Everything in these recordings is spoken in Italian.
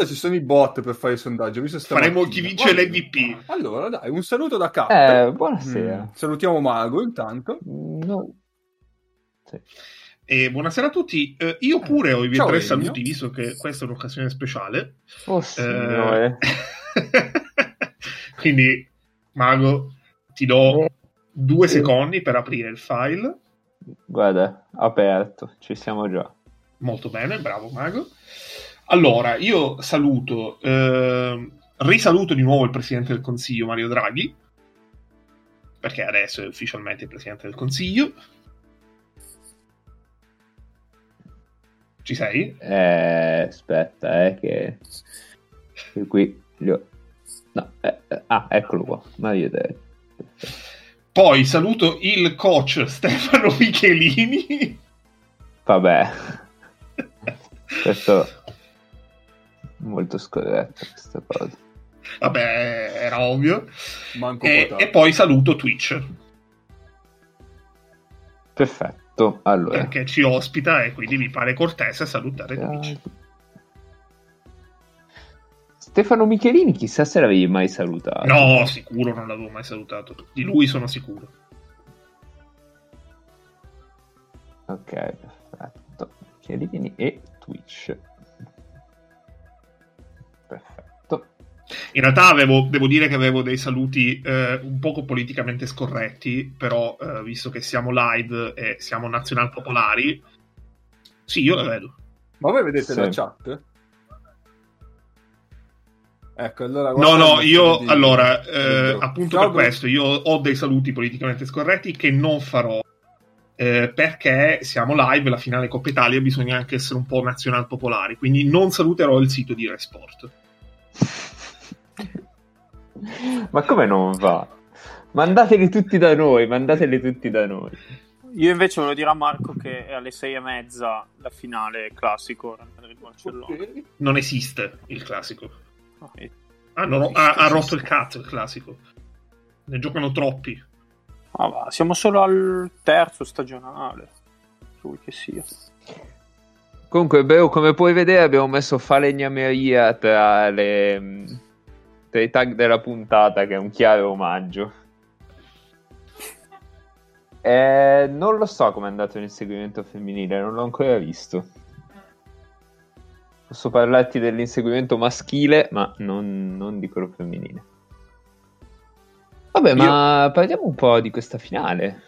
Tanto ci sono i bot per fare il sondaggio. Faremo chi vince l'MVP. Allora, dai, un saluto da capo. Eh, buonasera. Mm, salutiamo Mago intanto. No. Sì. E buonasera a tutti. Eh, io pure ho i miei tre saluti, visto che questa è un'occasione speciale. Oh. Eh... Quindi, Mago, ti do eh, due secondi per aprire il file. Guarda, aperto, ci siamo già. Molto bene, bravo Mago. Allora, io saluto, eh, risaluto di nuovo il Presidente del Consiglio Mario Draghi, perché adesso è ufficialmente il Presidente del Consiglio. Ci sei? Eh, aspetta, eh, che... che qui... Ho... No, eh, eh, ah, eccolo qua, Mario Draghi. Poi saluto il coach Stefano Michelini. Vabbè, questo molto scorretta questa cosa. Vabbè, era ovvio. E, e, poi saluto Twitch. Perfetto, allora. Perché ci ospita e quindi mi pare cortese salutare Twitch. Stefano Michelini, chissà se l'avevi mai salutato. No, sicuro non l'avevo mai salutato. Di lui sono sicuro. Ok, perfetto. Michelini e Twitch. In realtà avevo, devo dire che avevo dei saluti eh, un poco politicamente scorretti, però eh, visto che siamo live e siamo nazional popolari, sì, io la vedo. Ma voi vedete sì. la chat? Ecco, allora no, no, io di... allora, eh, appunto Ciao, per questo, io ho dei saluti politicamente scorretti che non farò eh, perché siamo live, la finale Coppa Italia, bisogna anche essere un po' nazional popolari, quindi non saluterò il sito di Resport. Ma come non va? Mandateli tutti da noi, mandateli tutti da noi. Io invece volevo dire a Marco che è alle sei e mezza la finale classico Non esiste il classico. Ah, no, ha, ha rotto il cazzo il classico. Ne giocano troppi. Ah, va, siamo solo al terzo stagionale. Lui che sia. Comunque, Beo, come puoi vedere, abbiamo messo falegnameria tra, le, tra i tag della puntata, che è un chiaro omaggio. Eh, non lo so come è andato l'inseguimento femminile, non l'ho ancora visto. Posso parlarti dell'inseguimento maschile, ma non, non di quello femminile. Vabbè, ma Io... parliamo un po' di questa finale.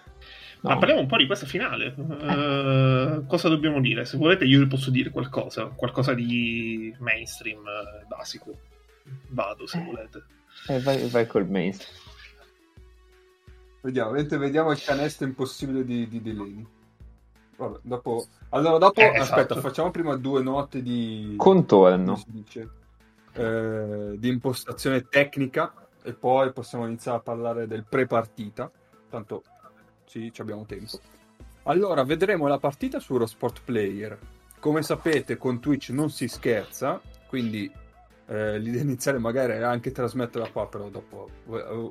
No. Ma parliamo un po' di questa finale. Uh, cosa dobbiamo dire? Se volete, io vi posso dire qualcosa, qualcosa di mainstream uh, basico. Vado se volete. Eh, vai, vai col mainstream. Vediamo, vediamo il canestro impossibile di, di Delaney. Vabbè, dopo... Allora, dopo, eh, esatto. aspetta, facciamo prima due note di... Contorno. Eh, di impostazione tecnica e poi possiamo iniziare a parlare del pre-partita. Tanto sì, abbiamo tempo. Allora, vedremo la partita su Eurosport Player. Come sapete, con Twitch non si scherza, quindi eh, l'idea iniziale magari era anche trasmetterla qua, però dopo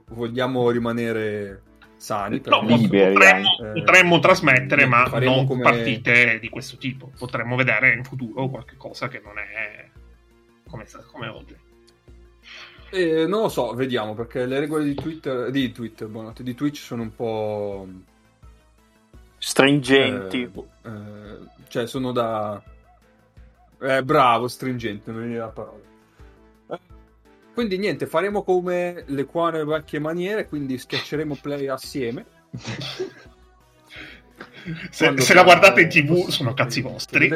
vogliamo rimanere sani. No, liberi, potremmo, eh, potremmo trasmettere, ma non come... partite di questo tipo. Potremmo vedere in futuro qualche cosa che non è come, come oggi. Eh, non lo so, vediamo, perché le regole di Twitter, di Twitter, buonanotte, di Twitch sono un po'... Stringenti. Eh, boh, eh, cioè, sono da... Eh, bravo, stringente, non è la parola. Eh, quindi niente, faremo come le quane vecchie maniere, quindi schiacceremo play assieme. se, se la guardate in tv sono cazzi vostri.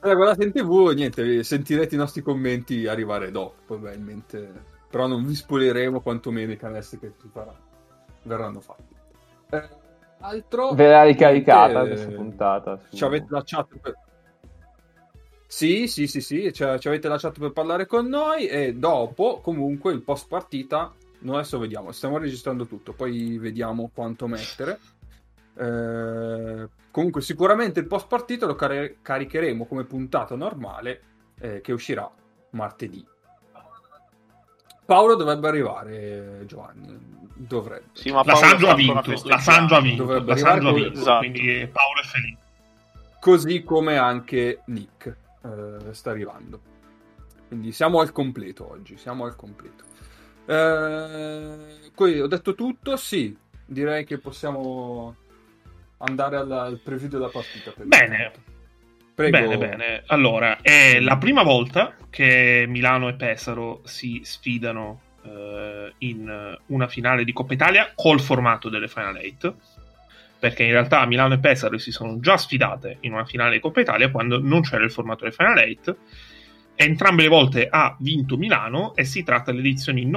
Allora, guardate in tv niente, sentirete i nostri commenti arrivare dopo, probabilmente. Però non vi spoileremo quantomeno i canestri che ci faranno. verranno fatti. Eh, altro... Verrà ricaricata niente, questa puntata. Su... Ci avete la chat per... Sì, sì, sì, sì, ci avete la chat per parlare con noi e dopo, comunque, il post partita, noi adesso vediamo, stiamo registrando tutto, poi vediamo quanto mettere. Eh, comunque, sicuramente il post partita lo car- caricheremo come puntata normale eh, che uscirà martedì. Paolo dovrebbe arrivare, Giovanni. Dovrebbe. Sì, ma la Sandro ha vinto. La Sandro ha vinto. Dovrebbe la Sandro ha vinto. Esatto. Quindi Paolo è felice. Così come anche Nick. Eh, sta arrivando. Quindi siamo al completo oggi, siamo al completo. Eh, qui ho detto tutto, sì, direi che possiamo andare alla, al preview della partita. Bene. Prego. Bene, bene. Allora, è la prima volta che Milano e Pesaro si sfidano eh, in una finale di Coppa Italia col formato delle Final 8 perché in realtà Milano e Pesaro si sono già sfidate in una finale Coppa Italia quando non c'era il formato delle Final 8 entrambe le volte ha vinto Milano e si tratta delle edizioni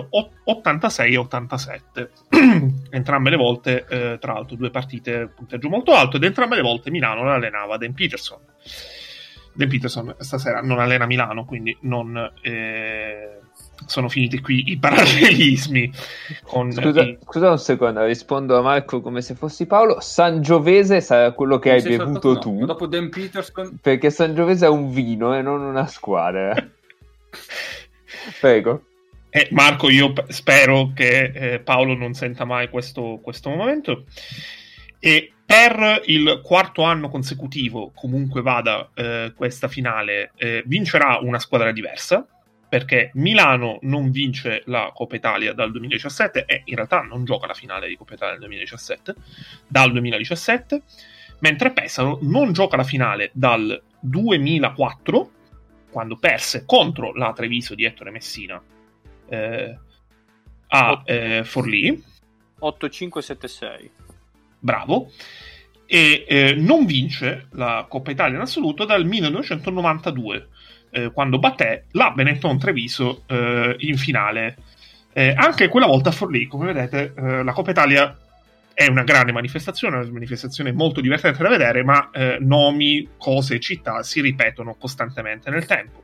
86 e 87 entrambe le volte eh, tra l'altro due partite punteggio molto alto ed entrambe le volte Milano l'allenava Dan Peterson. Dan Peterson stasera non allena Milano quindi non eh, sono finiti qui i parallelismi. Scusa, i... scusa, un secondo, rispondo a Marco come se fossi Paolo. Sangiovese sarà quello che hai bevuto no, tu. Dopo Dan Peterson. Perché Sangiovese è un vino e non una squadra. Prego. Eh, Marco, io p- spero che eh, Paolo non senta mai questo, questo momento. E per il quarto anno consecutivo, comunque vada eh, questa finale, eh, vincerà una squadra diversa perché Milano non vince la Coppa Italia dal 2017 e in realtà non gioca la finale di Coppa Italia del 2017, dal 2017, mentre Pesaro non gioca la finale dal 2004, quando perse contro la Treviso di Ettore Messina eh, a eh, Forlì. 8-5-7-6. Bravo. E eh, non vince la Coppa Italia in assoluto dal 1992 eh, quando batté la Benetton Treviso eh, in finale. Eh, anche quella volta a Forlì, come vedete, eh, la Coppa Italia è una grande manifestazione, una manifestazione molto divertente da vedere, ma eh, nomi, cose città si ripetono costantemente nel tempo.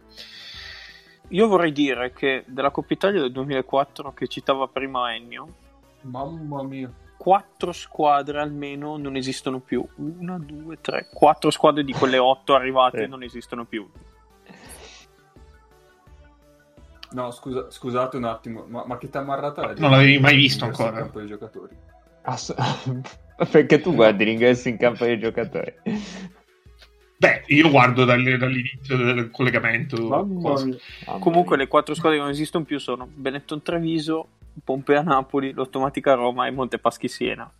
Io vorrei dire che della Coppa Italia del 2004 che citava prima Ennio, mamma mia, quattro squadre almeno non esistono più. Una, due, tre, quattro squadre di quelle otto arrivate non esistono più. No, scusa, scusate un attimo, ma, ma che tamarrata è? Non l'avevi mai visto ancora? campo dei giocatori. Ass- perché tu guardi l'ingresso in campo dei giocatori? Beh, io guardo dall'inizio del collegamento. Comunque le quattro squadre che non esistono più sono Benetton Treviso, Pompea Napoli, l'Automatica Roma e Montepaschi Siena.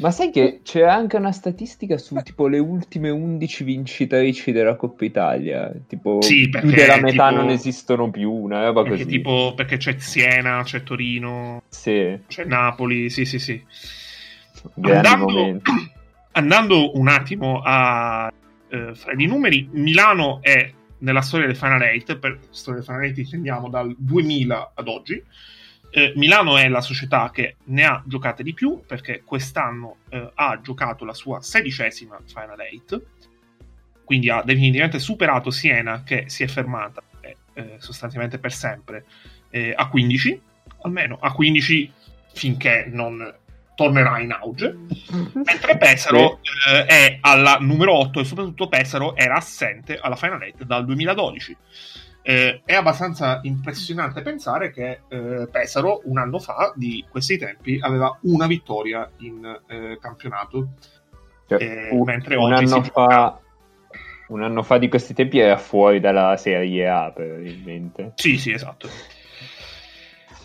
Ma sai che c'è anche una statistica su tipo le ultime 11 vincitrici della Coppa Italia? Tipo sì, più della metà tipo, non esistono più, una roba perché, così. Tipo, perché c'è Siena, c'è Torino, sì. c'è Napoli, sì sì sì. Andando, andando, un attimo a eh, fare i numeri, Milano è nella storia del Final 8, per storia del Final 8 intendiamo dal 2000 ad oggi, eh, Milano è la società che ne ha giocate di più perché quest'anno eh, ha giocato la sua sedicesima Final 8, quindi ha definitivamente superato Siena che si è fermata eh, eh sostanzialmente per sempre eh, a 15, almeno a 15 finché non tornerà in auge, mentre Pesaro eh, è alla numero 8 e soprattutto Pesaro era assente alla Final 8 dal 2012 eh, è abbastanza impressionante pensare che eh, Pesaro un anno fa di questi tempi aveva una vittoria in eh, campionato. Cioè, eh, un, mentre un oggi anno fa un anno fa di questi tempi era fuori dalla Serie A probabilmente. Sì sì esatto.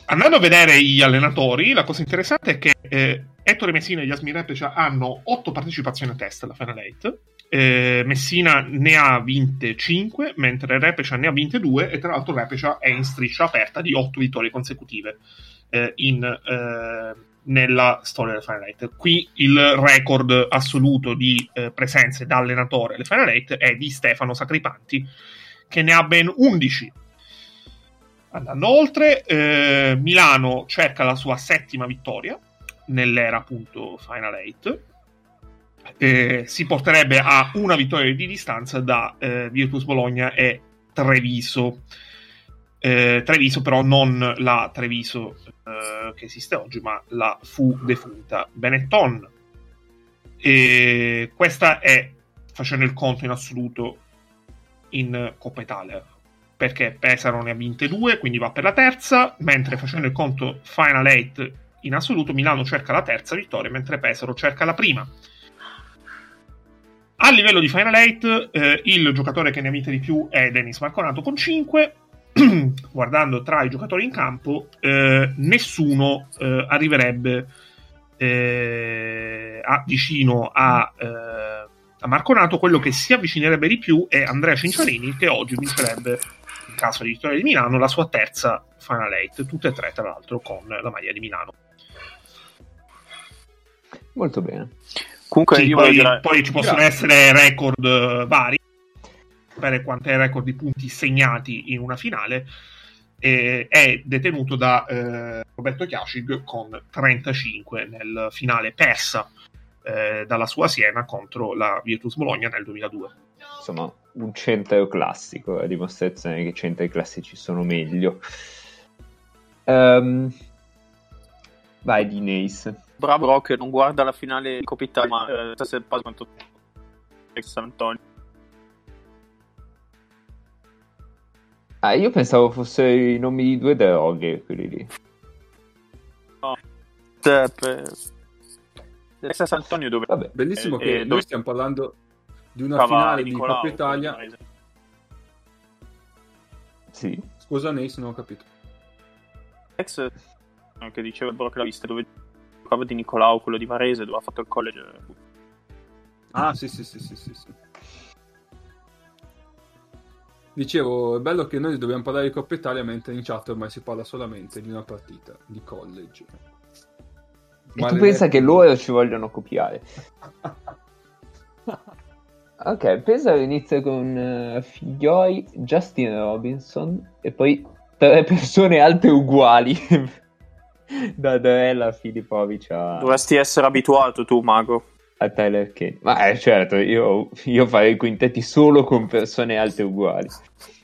Andando a vedere gli allenatori la cosa interessante è che eh, Ettore Messina e Yasmin Repecia hanno otto partecipazioni a test alla Final 8 eh, Messina ne ha vinte 5, mentre Repecia ne ha vinte 2 e tra l'altro Repecia è in striscia aperta di 8 vittorie consecutive eh, in, eh, nella storia del Final 8. Qui il record assoluto di eh, presenze da allenatore alle Final 8 è di Stefano Sacripanti, che ne ha ben 11. Andando oltre, eh, Milano cerca la sua settima vittoria nell'era appunto Final 8 eh, si porterebbe a una vittoria di distanza da eh, Virtus Bologna e Treviso. Eh, Treviso, però, non la Treviso eh, che esiste oggi, ma la fu defunta Benetton. E questa è facendo il conto in assoluto in Coppa Italia perché Pesaro ne ha vinte due, quindi va per la terza, mentre facendo il conto Final 8 in assoluto Milano cerca la terza vittoria, mentre Pesaro cerca la prima. A livello di Final 8, eh, il giocatore che ne ha vinte di più è Dennis Marconato con 5. Guardando tra i giocatori in campo, eh, nessuno eh, arriverebbe eh, a, vicino a, eh, a Marconato. Quello che si avvicinerebbe di più è Andrea Cinciarini, che oggi vincerebbe, in caso di vittoria di Milano, la sua terza Final 8, tutte e tre, tra l'altro, con la maglia di Milano. Molto bene. Comunque sì, poi, dire... poi, ci possono Grazie. essere record uh, vari per quanti record di punti segnati in una finale. E è detenuto da eh, Roberto Chiascig con 35 nel finale persa eh, dalla sua Siena contro la Virtus Bologna nel 2002. Insomma, un centro classico, a dimostrazione che i centri classici sono meglio. Um, vai, Dinace. Bravo Rock non guarda la finale di Coppa Italia ma eh, se passa quanto San Antonio. Ah io pensavo fossero i nomi di due droghe quelli lì. No. Per... San Antonio dove Vabbè, bellissimo eh, che eh, noi stiamo parlando di una Cava finale Nicolau, di Coppa Italia. Sì. Scusa Neis non ho capito. Ex che diceva Brock l'ha vista dove giocava di Nicolau, quello di Varese, dove ha fatto il college. Ah, sì, sì, sì, sì, sì. sì. Dicevo, è bello che noi dobbiamo parlare di Coppa Italia, mentre in chat ormai si parla solamente di una partita di college. E tu pensa che loro ci vogliono copiare? ok, pensa inizia con uh, Figlioi, Justin Robinson e poi tre persone alte uguali. da Dorella Filipovic a... Dovresti essere abituato tu, Mago. A Tyler Kane. Ma eh, certo, io, io farei i quintetti solo con persone alte uguali.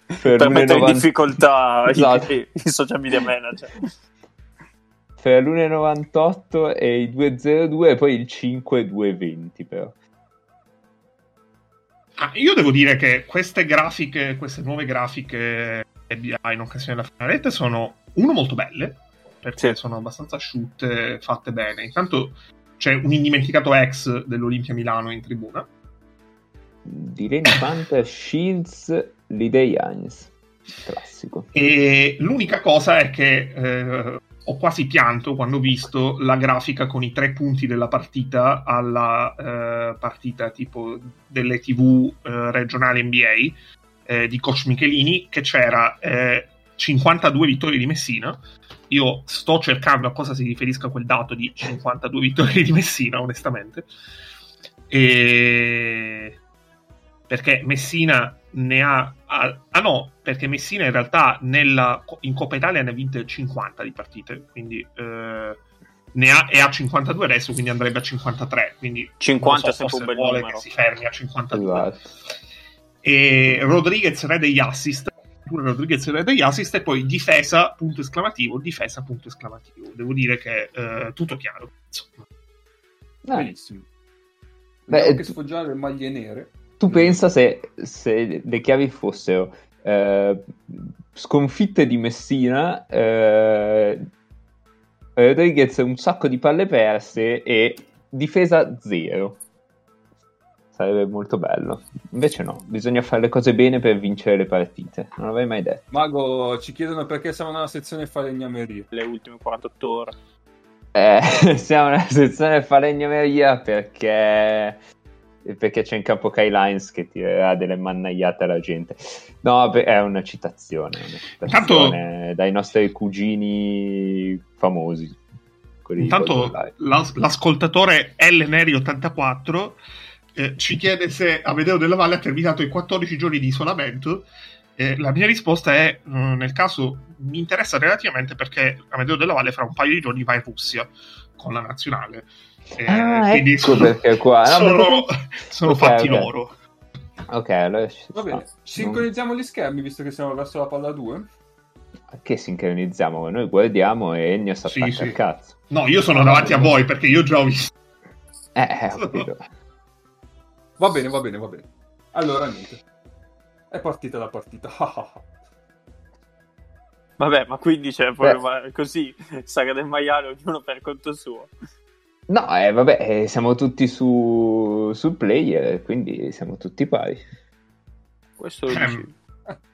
Per, per mettere 90... in difficoltà esatto. i, i social media manager. Per l'1,98 e i 2,02 e poi il 5,220 però. Ah, io devo dire che queste grafiche, queste nuove grafiche in occasione della finaletta sono, uno, molto belle, perché sì. sono abbastanza asciutte, fatte bene. Intanto c'è un indimenticato ex dell'Olimpia Milano in tribuna. Direi Panther Shields Lidei Hines. Classico. E l'unica cosa è che eh, ho quasi pianto quando ho visto la grafica con i tre punti della partita alla eh, partita tipo delle tv eh, regionali NBA eh, di coach Michelini, che c'era 52 eh, vittorie di Messina io sto cercando a cosa si riferisca quel dato di 52 vittorie di Messina, onestamente. E... Perché Messina ne ha, Ah no, perché Messina in realtà nella, in Coppa Italia ne ha vinte 50 di partite, quindi eh, ne ha, e ha 52 adesso, quindi andrebbe a 53. Quindi 50 so, se vuole numero. che si fermi a 52. Esatto. E Rodriguez re degli assist pure Rodriguez e degli assist e poi difesa punto esclamativo difesa punto esclamativo. Devo dire che eh, tutto chiaro insomma. benissimo. Beh, che sfoggiare le maglie nere. tu pensa se, se le chiavi fossero eh, sconfitte di Messina eh, Rodriguez un sacco di palle perse e difesa zero sarebbe molto bello. Invece no, bisogna fare le cose bene per vincere le partite. Non l'avrei mai detto. Mago, ci chiedono perché siamo nella sezione falegnameria. Le ultime 48 ore. Eh, siamo nella sezione falegnameria perché... Perché c'è in campo Kai Lines che tirerà delle mannaiate alla gente. No, è una citazione, una citazione Intanto... dai nostri cugini famosi. Intanto l'ascoltatore L Neri 84 eh, ci chiede se Amedeo della Valle ha terminato i 14 giorni di isolamento. Eh, la mia risposta è: mm, nel caso mi interessa relativamente perché Amedeo della Valle fra un paio di giorni va in Russia con la nazionale. Eh, ah, quindi ecco sono, perché qua. No, sono, perché... sono okay, fatti okay. loro. Ok, allora va bene. Sincronizziamo gli schermi visto che siamo verso la palla 2. Che sincronizziamo? Noi guardiamo e Ennio attacca sì, sì. cazzo. No, io sono davanti a voi perché io già ho visto. Eh, eh ho capito. Va bene, va bene, va bene. Allora, niente. È partita la partita. Vabbè, ma quindi c'è cioè, così, saga del maiale, ognuno per conto suo. No, eh, vabbè, eh, siamo tutti su, sul player, quindi siamo tutti pari. Questo lo dici.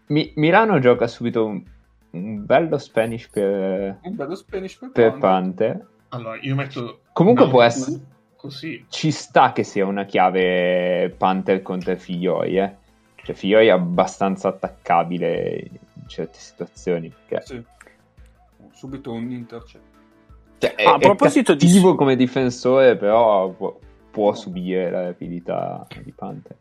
Mi- Milano gioca subito un, un bello Spanish per, Un bello Spanish per, per Panther. Panther. Allora, io metto... Comunque una può essere- Così. Ci sta che sia una chiave Panther contro Figlioi, eh. Cioè, Figlioi è abbastanza attaccabile in certe situazioni. Perché Sì. Subito un intercept. Cioè, è, Ah, a proposito di- come difensore, però può, può subire la rapidità di Panther.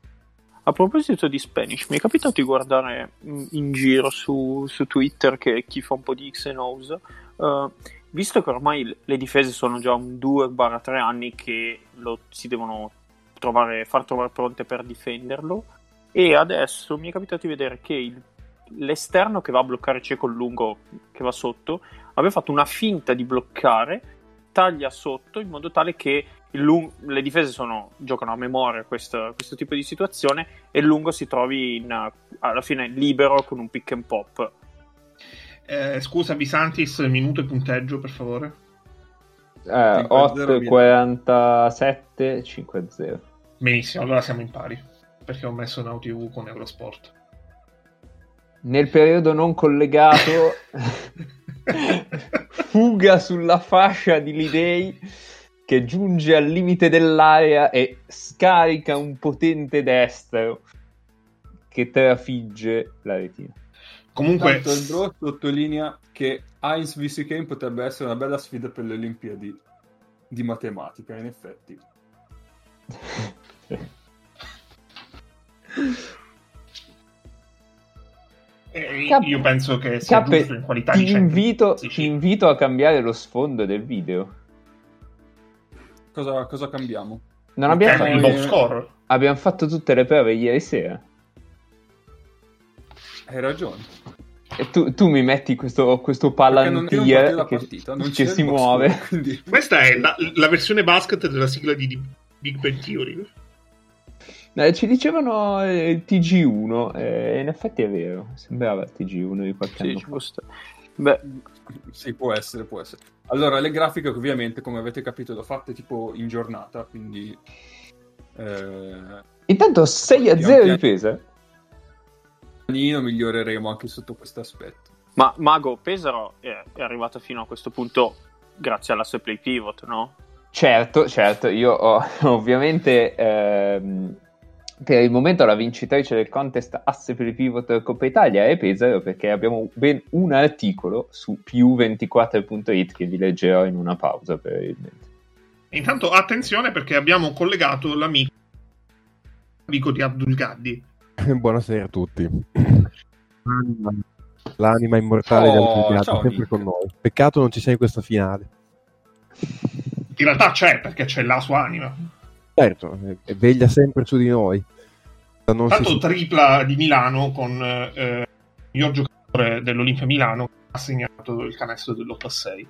A proposito di Spanish, mi è capitato di guardare in giro su, su Twitter che chi fa un po' di X e Nose, eh, visto che ormai le difese sono già un 2-3 anni che lo, si devono trovare, far trovare pronte per difenderlo, e adesso mi è capitato di vedere che il- l'esterno che va a bloccare Cieco il lungo che va sotto aveva fatto una finta di bloccare, taglia sotto in modo tale che il lung- le difese sono, giocano a memoria questo, questo tipo di situazione e il lungo si trovi in, alla fine libero con un pick and pop. Eh, scusa, Bisantis, minuto e punteggio, per favore. Eh, 5-0 8, 47, 5-0. Benissimo, allora siamo in pari. Perché ho messo Now TV con Eurosport. Nel periodo non collegato, fuga sulla fascia di Lidei che giunge al limite dell'area e scarica un potente destro che trafigge la retina. Comunque, Tanto il sottolinea che Heinz Kane potrebbe essere una bella sfida per le Olimpiadi di matematica, in effetti. eh, Cap- io penso che sia Cappe, giusto in qualità ti di centro. invito, ti sì. invito a cambiare lo sfondo del video. Cosa, cosa cambiamo? Non abbiamo, fatto, il box score. abbiamo fatto tutte le prove ieri sera. Hai ragione. E tu, tu mi metti questo, questo palantir che, partita, non che c'è si box muove. quindi... Questa è la, la versione basket della sigla di, Big Bang Theory. Eh, ci dicevano eh, il TG1, eh, in effetti è vero, sembrava il TG1 di qualche Sì, anno stare. Beh, Sì, può essere, può essere. Allora, le grafiche ovviamente, come avete capito, le ho fatte tipo in giornata, quindi... Eh, Intanto 6 a 0 Pian piano. difesa. Miglioreremo anche sotto questo aspetto. ma Mago Pesaro è, è arrivato fino a questo punto grazie alla sua play pivot, no? Certo, certo, io ho ovviamente ehm, per il momento la vincitrice del contest asse per il pivot Coppa Italia è Pesaro perché abbiamo ben un articolo su più24.it che vi leggerò in una pausa probabilmente. Intanto attenzione perché abbiamo collegato l'amico amico di Abdul Gaddi. Buonasera a tutti. L'anima immortale Oh, del ciao, sempre Nick. con noi. Peccato non ci sei in questa finale. In realtà c'è perché c'è la sua anima. Certo, eh, veglia sempre su di noi. Non si- Tanto tripla di Milano con eh, il miglior giocatore dell'Olimpia Milano che ha segnato il canestro dell'8 a 6.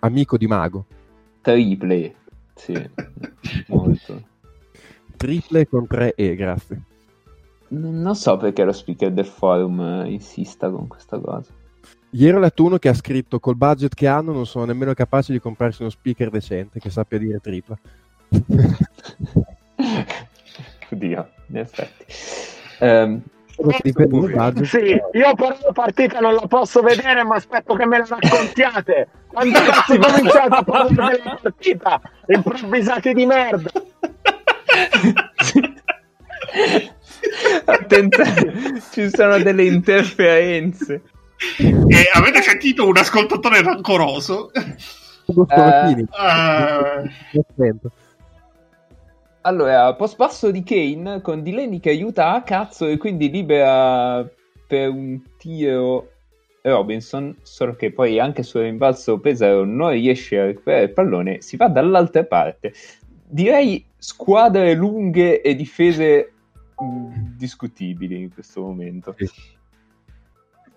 amico di Mago. Triple, sì, molto. Triple con 3 E, grazie. Non so perché lo speaker del forum eh, insista con questa cosa. Ieri ho letto uno che ha scritto col budget che hanno non sono nemmeno capaci di comprarsi uno speaker decente che sappia dire tripla. Oddio, in effetti. Budget. Sì, io però la partita non la posso vedere, ma aspetto che me la raccontiate. Quando cazzo cominciate a parlare della partita? Improvvisati di merda. Attenzione, ci sono delle interferenze. E avete sentito un ascoltatore rancoroso? Eh, attento. Allora, post passo di Kane con Delaney che aiuta a cazzo e quindi libera per un tiro Robinson, solo che poi anche sul rimbalzo Pesaro non riesce a recuperare il pallone, si va dall'altra parte. Direi squadre lunghe e difese discutibili in questo momento. Sì.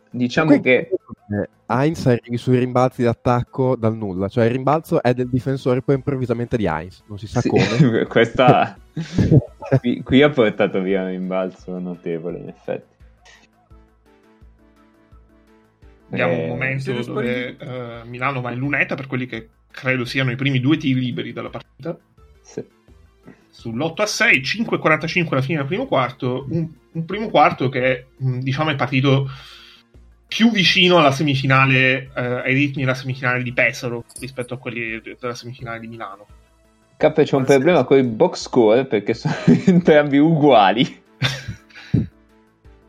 Diciamo Qui- che eh, Heinz arrivi sui rimbalzi d'attacco dal nulla, cioè il rimbalzo è del difensore poi improvvisamente di Heinz, non si sa sì, come. questa qui, qui ha portato via un rimbalzo notevole in effetti. Abbiamo Eh, un momento siete dove eh, Milano va in lunetta per quelli che credo siano i primi due tiri liberi della partita. Sì. Sull'8 a 6, 5-45 alla fine del primo quarto, un, un primo quarto che diciamo è partito più vicino alla semifinale, eh, ai ritmi della semifinale di Pesaro rispetto a quelli della semifinale di Milano. K c'è un problema con i box score perché sono entrambi uguali.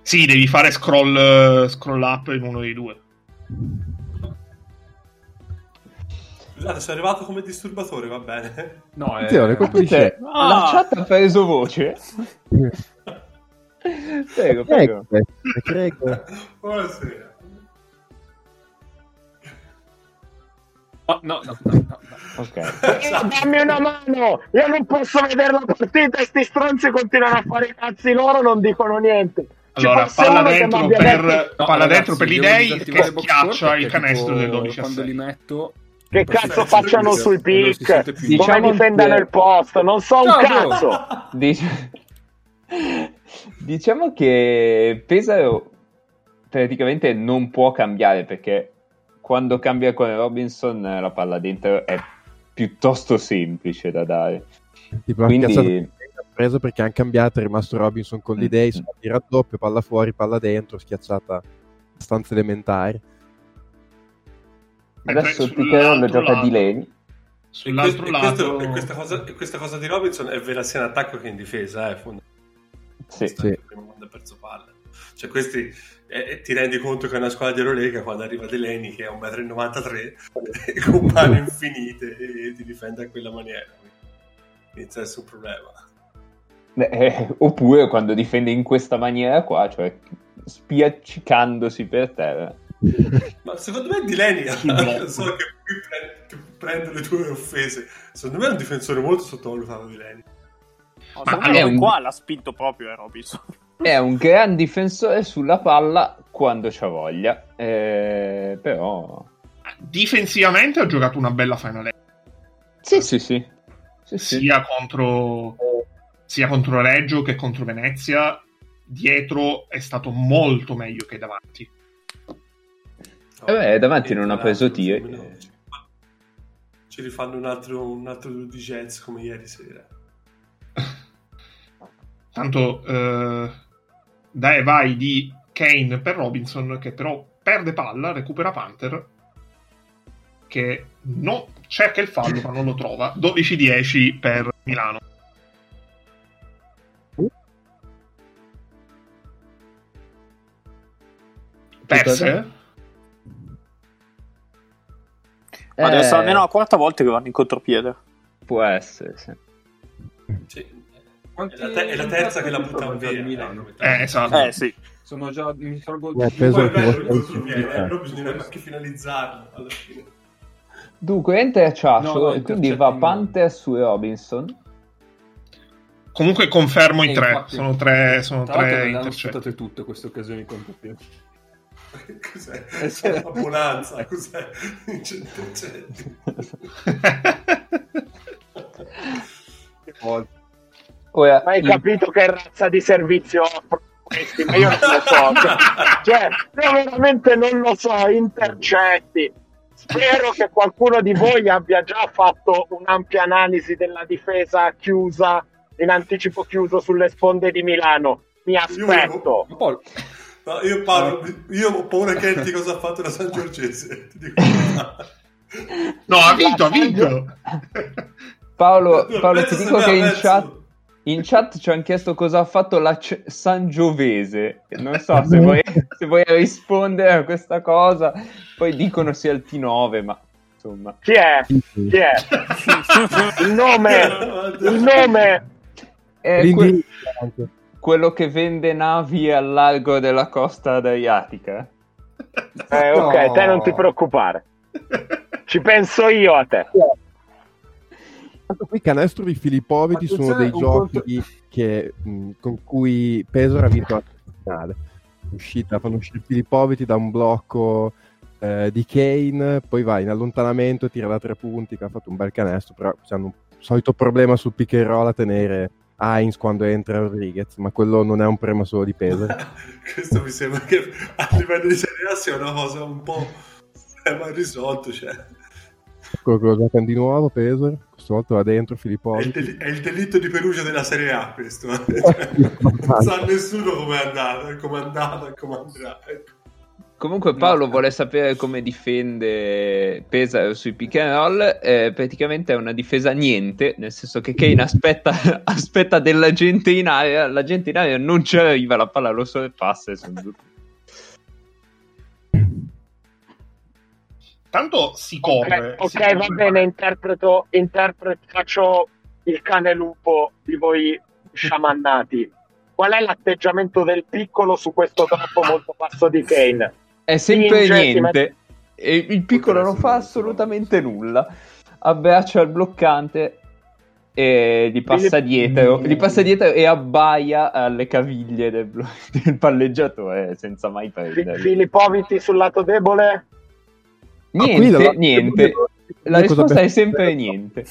sì, devi fare scroll, scroll up in uno dei due. Scusate, sono arrivato come disturbatore, va bene? No, è... Attenzione, colpo di scena. Ah! La chat ha preso voce. prego, prego. prego. Buonasera. Oh, no, no, no, no, Ok. Eh, dammi una mano! Io non posso vedere la partita e sti stronzi continuano a fare i cazzi loro, non dicono niente. allora, palla dentro, per, detto... palla no, dentro per gli dei che schiaccia il canestro del 12 quando li metto che cazzo facciano sui pick diciamo come difendano che... il posto non so un cazzo Dic... diciamo che Pesaro praticamente non può cambiare perché quando cambia con Robinson la palla dentro è piuttosto semplice da dare. Tipo, Quindi... preso perché hanno cambiato, è rimasto Robinson con l'idea, mm. sono di raddoppio, palla fuori, palla dentro, schiacciata abbastanza elementare. Adesso il pick gioca di Leni. Sull'altro e questo, lato... E questa, cosa, questa, cosa, di Robinson è vera sia in attacco che in difesa, eh, Sì, sì. Il primo quando ha perso palla. Cioè questi e ti rendi conto che è una squadra di Eurolega quando arriva Delaney che è 1,93 m con mani infinite e ti difende a quella maniera inizia a essere un problema eh, oppure quando difende in questa maniera qua cioè spiaccicandosi per terra ma secondo me Delaney so che qui prende le tue offese secondo me è un difensore molto sottovalutato Delaney no, ma è un... qua l'ha spinto proprio eh, Robinson è un gran difensore sulla palla quando c'ha voglia, eh, però... Difensivamente ha giocato una bella finale. Sì, sì, sì. sì, sia, Contro, sia contro Reggio che contro Venezia. Dietro è stato molto meglio che davanti. Eh beh, davanti non ha preso tiri. Ci rifanno un altro, un altro di Jets come ieri sera. Tanto... Eh dai vai di Kane per Robinson che però perde palla, recupera Panther che no, cerca il fallo ma non lo trova 12-10 per Milano perse eh... Ma deve essere almeno la quarta volta che vanno in contropiede. Può essere, sì. sì. Quanti... È, la te- è la terza che la butta via. Milano. Eh, esatto. Eh, sì. Sono già... Mi tolgo il peso che però bisogna anche finalizzarlo alla fine. Dunque, entra acciasso no, no, e quindi va Panther su Robinson. Comunque confermo i tre, infatti, sono tre, sono tre intercetti. tutte queste occasioni con Cos'è? Una bonanza, cos'è? Ora, hai capito che razza di servizio questi? Ma io non lo so. Cioè, io veramente non lo so. Intercetti. Spero che qualcuno di voi abbia già fatto un'ampia analisi della difesa chiusa, in anticipo chiuso sulle sponde di Milano. Mi aspetto. Io, no, io, parlo, io ho paura che ti cosa ha fatto la San Giorgese. no, ha vinto, ha vinto. Paolo, Paolo ti dico che in chat in chat ci hanno chiesto cosa ha fatto la C- Sangiovese. Non so se vuoi, se vuoi, rispondere a questa cosa. Poi dicono sia il T9, ma insomma. Chi è? Chi è? il nome! Il nome! È que- quello che vende navi al largo della costa adriatica. Eh, ok, no. te non ti preoccupare. Ci penso io a te. Tanto qui canestro di Filippoviti sono dei giochi conto... che, mh, con cui Pesaro ha vinto la finale. Uscita, fanno uscire Filippoviti da un blocco eh, di Kane, poi va in allontanamento, tira da tre punti, che ha fatto un bel canestro, però hanno un solito problema sul pick and roll a tenere Heinz quando entra Rodriguez, ma quello non è un problema solo di Pesaro. Questo mi sembra che a livello di Serie A sia una cosa un po' ma risolto, cioè Quello che lo giocano di nuovo, Peser. Questa volta va dentro Filippo. È, è, il delitto di Perugia della Serie A questo. non sa nessuno come è andato, come è andato, come andrà. Ecco. Comunque Paolo no. vuole sapere come difende Pesa sui pick and roll, eh, praticamente è una difesa niente, nel senso che Kane aspetta, aspetta della gente in area, la gente in area non ci arriva, la palla lo sorpassa e sono Tanto si corre. Ok, si okay va bene, interpreto, interpreto, faccio il cane lupo di voi sciamannati. Qual è l'atteggiamento del piccolo su questo troppo molto basso di Kane? È sempre Spinge, niente. E il piccolo non fa assolutamente nulla. Abbraccia il bloccante e gli passa dietro, gli passa dietro e abbaia alle caviglie del, del palleggiatore senza mai prendere. Filipoviti sul lato debole? Niente, ah, niente. La risposta è sempre niente.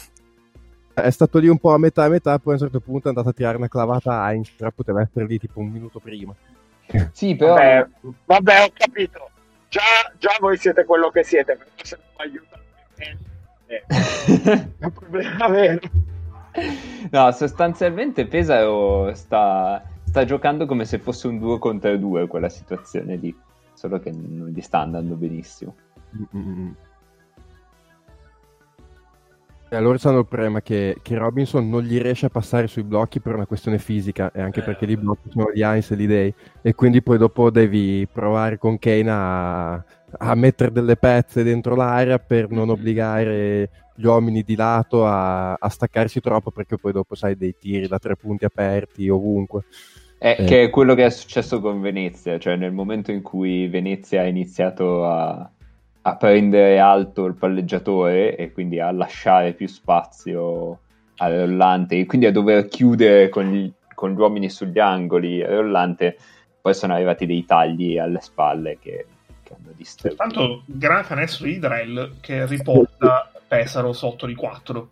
È stato lì un po' a metà a metà, poi a un certo punto è andato a tirare una clavata a però poteva essere lì tipo un minuto prima. Sì, però... Vabbè, vabbè ho capito. Già, già, voi siete quello che siete, però se non aiuta eh, è un problema vero. No, sostanzialmente Pesaro sta, sta giocando come se fosse un 2 contro 2 quella situazione lì, solo che non gli sta andando benissimo. Mm-mm. E allora hanno il problema che, che, Robinson non gli riesce a passare sui blocchi per una questione fisica e anche eh, perché i blocchi sono gli Heinz e gli Day e quindi poi dopo devi provare con Kane a, a mettere delle pezze dentro l'area per non obbligare gli uomini di lato a, a, staccarsi troppo perché poi dopo sai dei tiri da tre punti aperti ovunque. Eh, eh. Che è quello che è successo con Venezia, cioè nel momento in cui Venezia ha iniziato a a prendere alto il palleggiatore e quindi a lasciare più spazio al rollante e quindi a dover chiudere con gli, con gli uomini sugli angoli al rollante poi sono arrivati dei tagli alle spalle che, che hanno distrutto. Tanto gran canestro di Drell che riporta Pesaro sotto di 4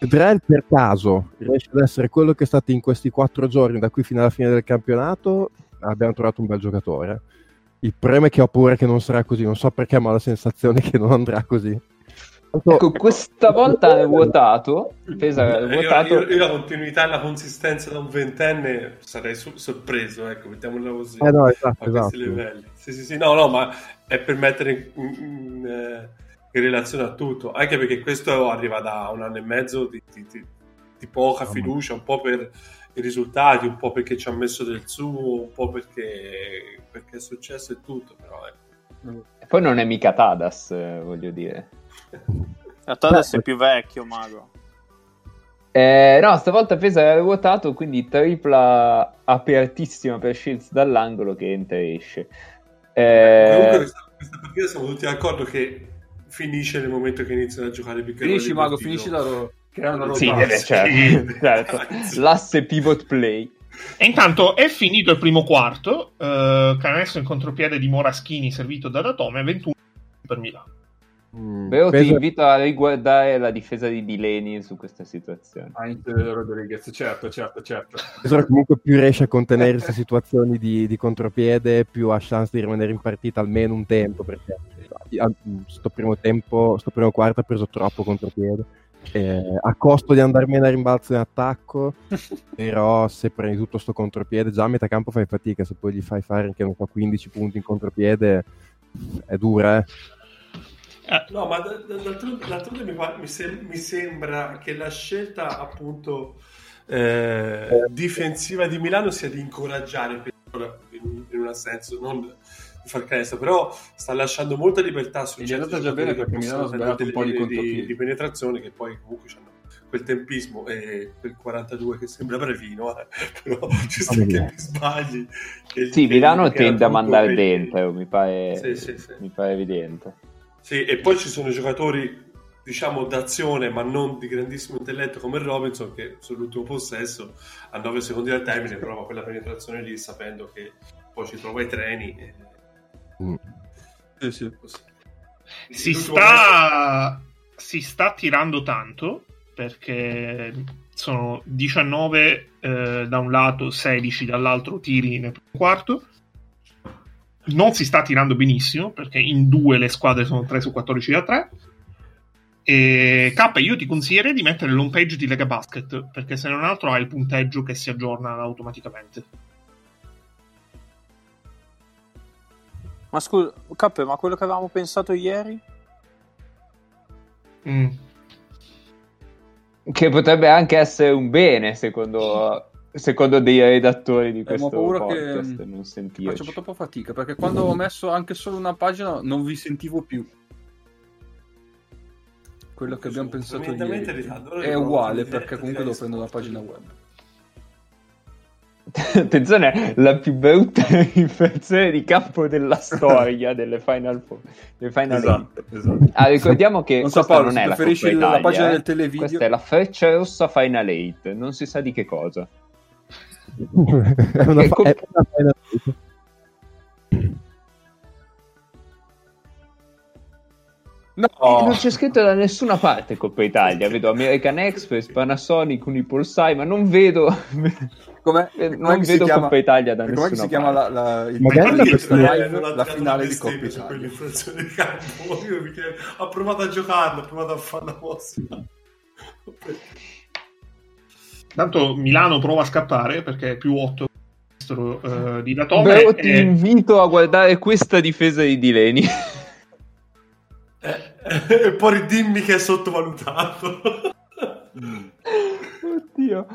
Drell per caso riesce ad essere quello che è stato in questi 4 giorni da qui fino alla fine del campionato abbiamo trovato un bel giocatore il problema è che ho paura che non sarà così, non so perché, ma ho la sensazione che non andrà così. Tanto... Ecco, questa volta è vuotato. Pesa, è vuotato. Io, io, io, la continuità e la consistenza da un ventenne sarei su- sorpreso, ecco, mettiamola così. Eh no, esatto, esatto. livelli. Sì, sì, sì, no, no, ma è per mettere in, in, eh, in, relazione a tutto, anche perché questo arriva da un anno e mezzo di, di, di, di poca fiducia, un po' per i risultati, un po' perché ci ha messo del suo, un po' perché, perché è successo e tutto, però ecco. E poi non è mica Tadas, eh, voglio dire. La Tadas Beh, è più vecchio, mago. Eh, no, stavolta Pesa era ruotato, quindi tripla apertissima per Shields dall'angolo che entra e esce. Eh... Comunque questa, questa partita siamo tutti d'accordo che finisce nel momento che iniziano a giocare più Finisci Mago, finisci la loro che erano sì, eh, certo, certo. l'asse pivot play. E intanto è finito il primo quarto, uh, canestro in contropiede di Moraschini servito da Datome, 21 per Milano. Mm, Però ti invito a riguardare la difesa di Dileni su questa situazione. Anche Rodriguez, certo, certo, certo. Pesaro comunque più riesce a contenere queste situazioni di, di, contropiede, più ha chance di rimanere in partita almeno un tempo, perché sto primo tempo, sto primo quarto ha preso troppo contropiede eh, a costo di andare meno a rimbalzo in attacco, però se prendi tutto sto contropiede, già a metà campo fai fatica, se poi gli fai fare anche non so, 15 punti in contropiede è dura, eh. Eh, no, ma d'altronde mi, mi, sem- mi, sembra che la scelta appunto eh, difensiva di Milano sia di incoraggiare in, in un senso, non far canestro, però sta lasciando molta libertà sui gli è andata già bene perché Milano ha sbagliato un po' di, di, di penetrazione che poi comunque hanno quel tempismo e quel 42 che sembra brevino, eh, però ci sta che mi sbagli. Che sì, Milano che tende a mandare dentro, mi pare, sì, sì, sì. mi pare evidente. Sì, e poi ci sono giocatori diciamo d'azione ma non di grandissimo intelletto come Robinson che sull'ultimo possesso a 9 secondi dal termine prova quella penetrazione lì sapendo che poi ci trova i treni e Mm. Sì, sì. Si, sta, si sta tirando tanto perché sono 19 eh, da un lato, 16 dall'altro tiri nel primo quarto. Non si sta tirando benissimo perché in due le squadre sono 3 su 14 da 3. E K, io ti consiglierei di mettere l'home page di Lega Basket, perché se non altro hai il punteggio che si aggiorna automaticamente. Ma scusa, K, ma quello che avevamo pensato ieri? Mm. Che potrebbe anche essere un bene, secondo, secondo dei redattori di questo eh, podcast. Che non sentirci. Faccio troppo fatica, perché quando ho messo anche solo una pagina non vi sentivo più quello che abbiamo pensato ieri è uguale perché comunque devo prendere la pagina web attenzione la più brutta infezione di campo della storia delle Final Four delle Final esatto, esatto. Ah, ricordiamo che non so Paolo, non è la preferisci Italia, la pagina eh? del televideo questa è la freccia rossa Final 8 non si sa di che cosa è una, fa- è una Final 8 No. Non c'è scritto da nessuna parte Coppa Italia. Vedo American Express, Panasonic, Unipolsai, ma non vedo. Come, non vedo chiama, Coppa Italia da nessuna parte. Come si chiama la, la, il Magari la, la, la finale di Coppa Italia? Quell'inflazione di campo. Io mi chiedo, ha provato a giocarlo, ha provato a fare la mossa. Tanto Milano prova a scappare perché è più 8 uh, di Datome. Però ti e... invito a guardare questa difesa di Dileni. Eh, e poi dimmi che è sottovalutato. Oddio,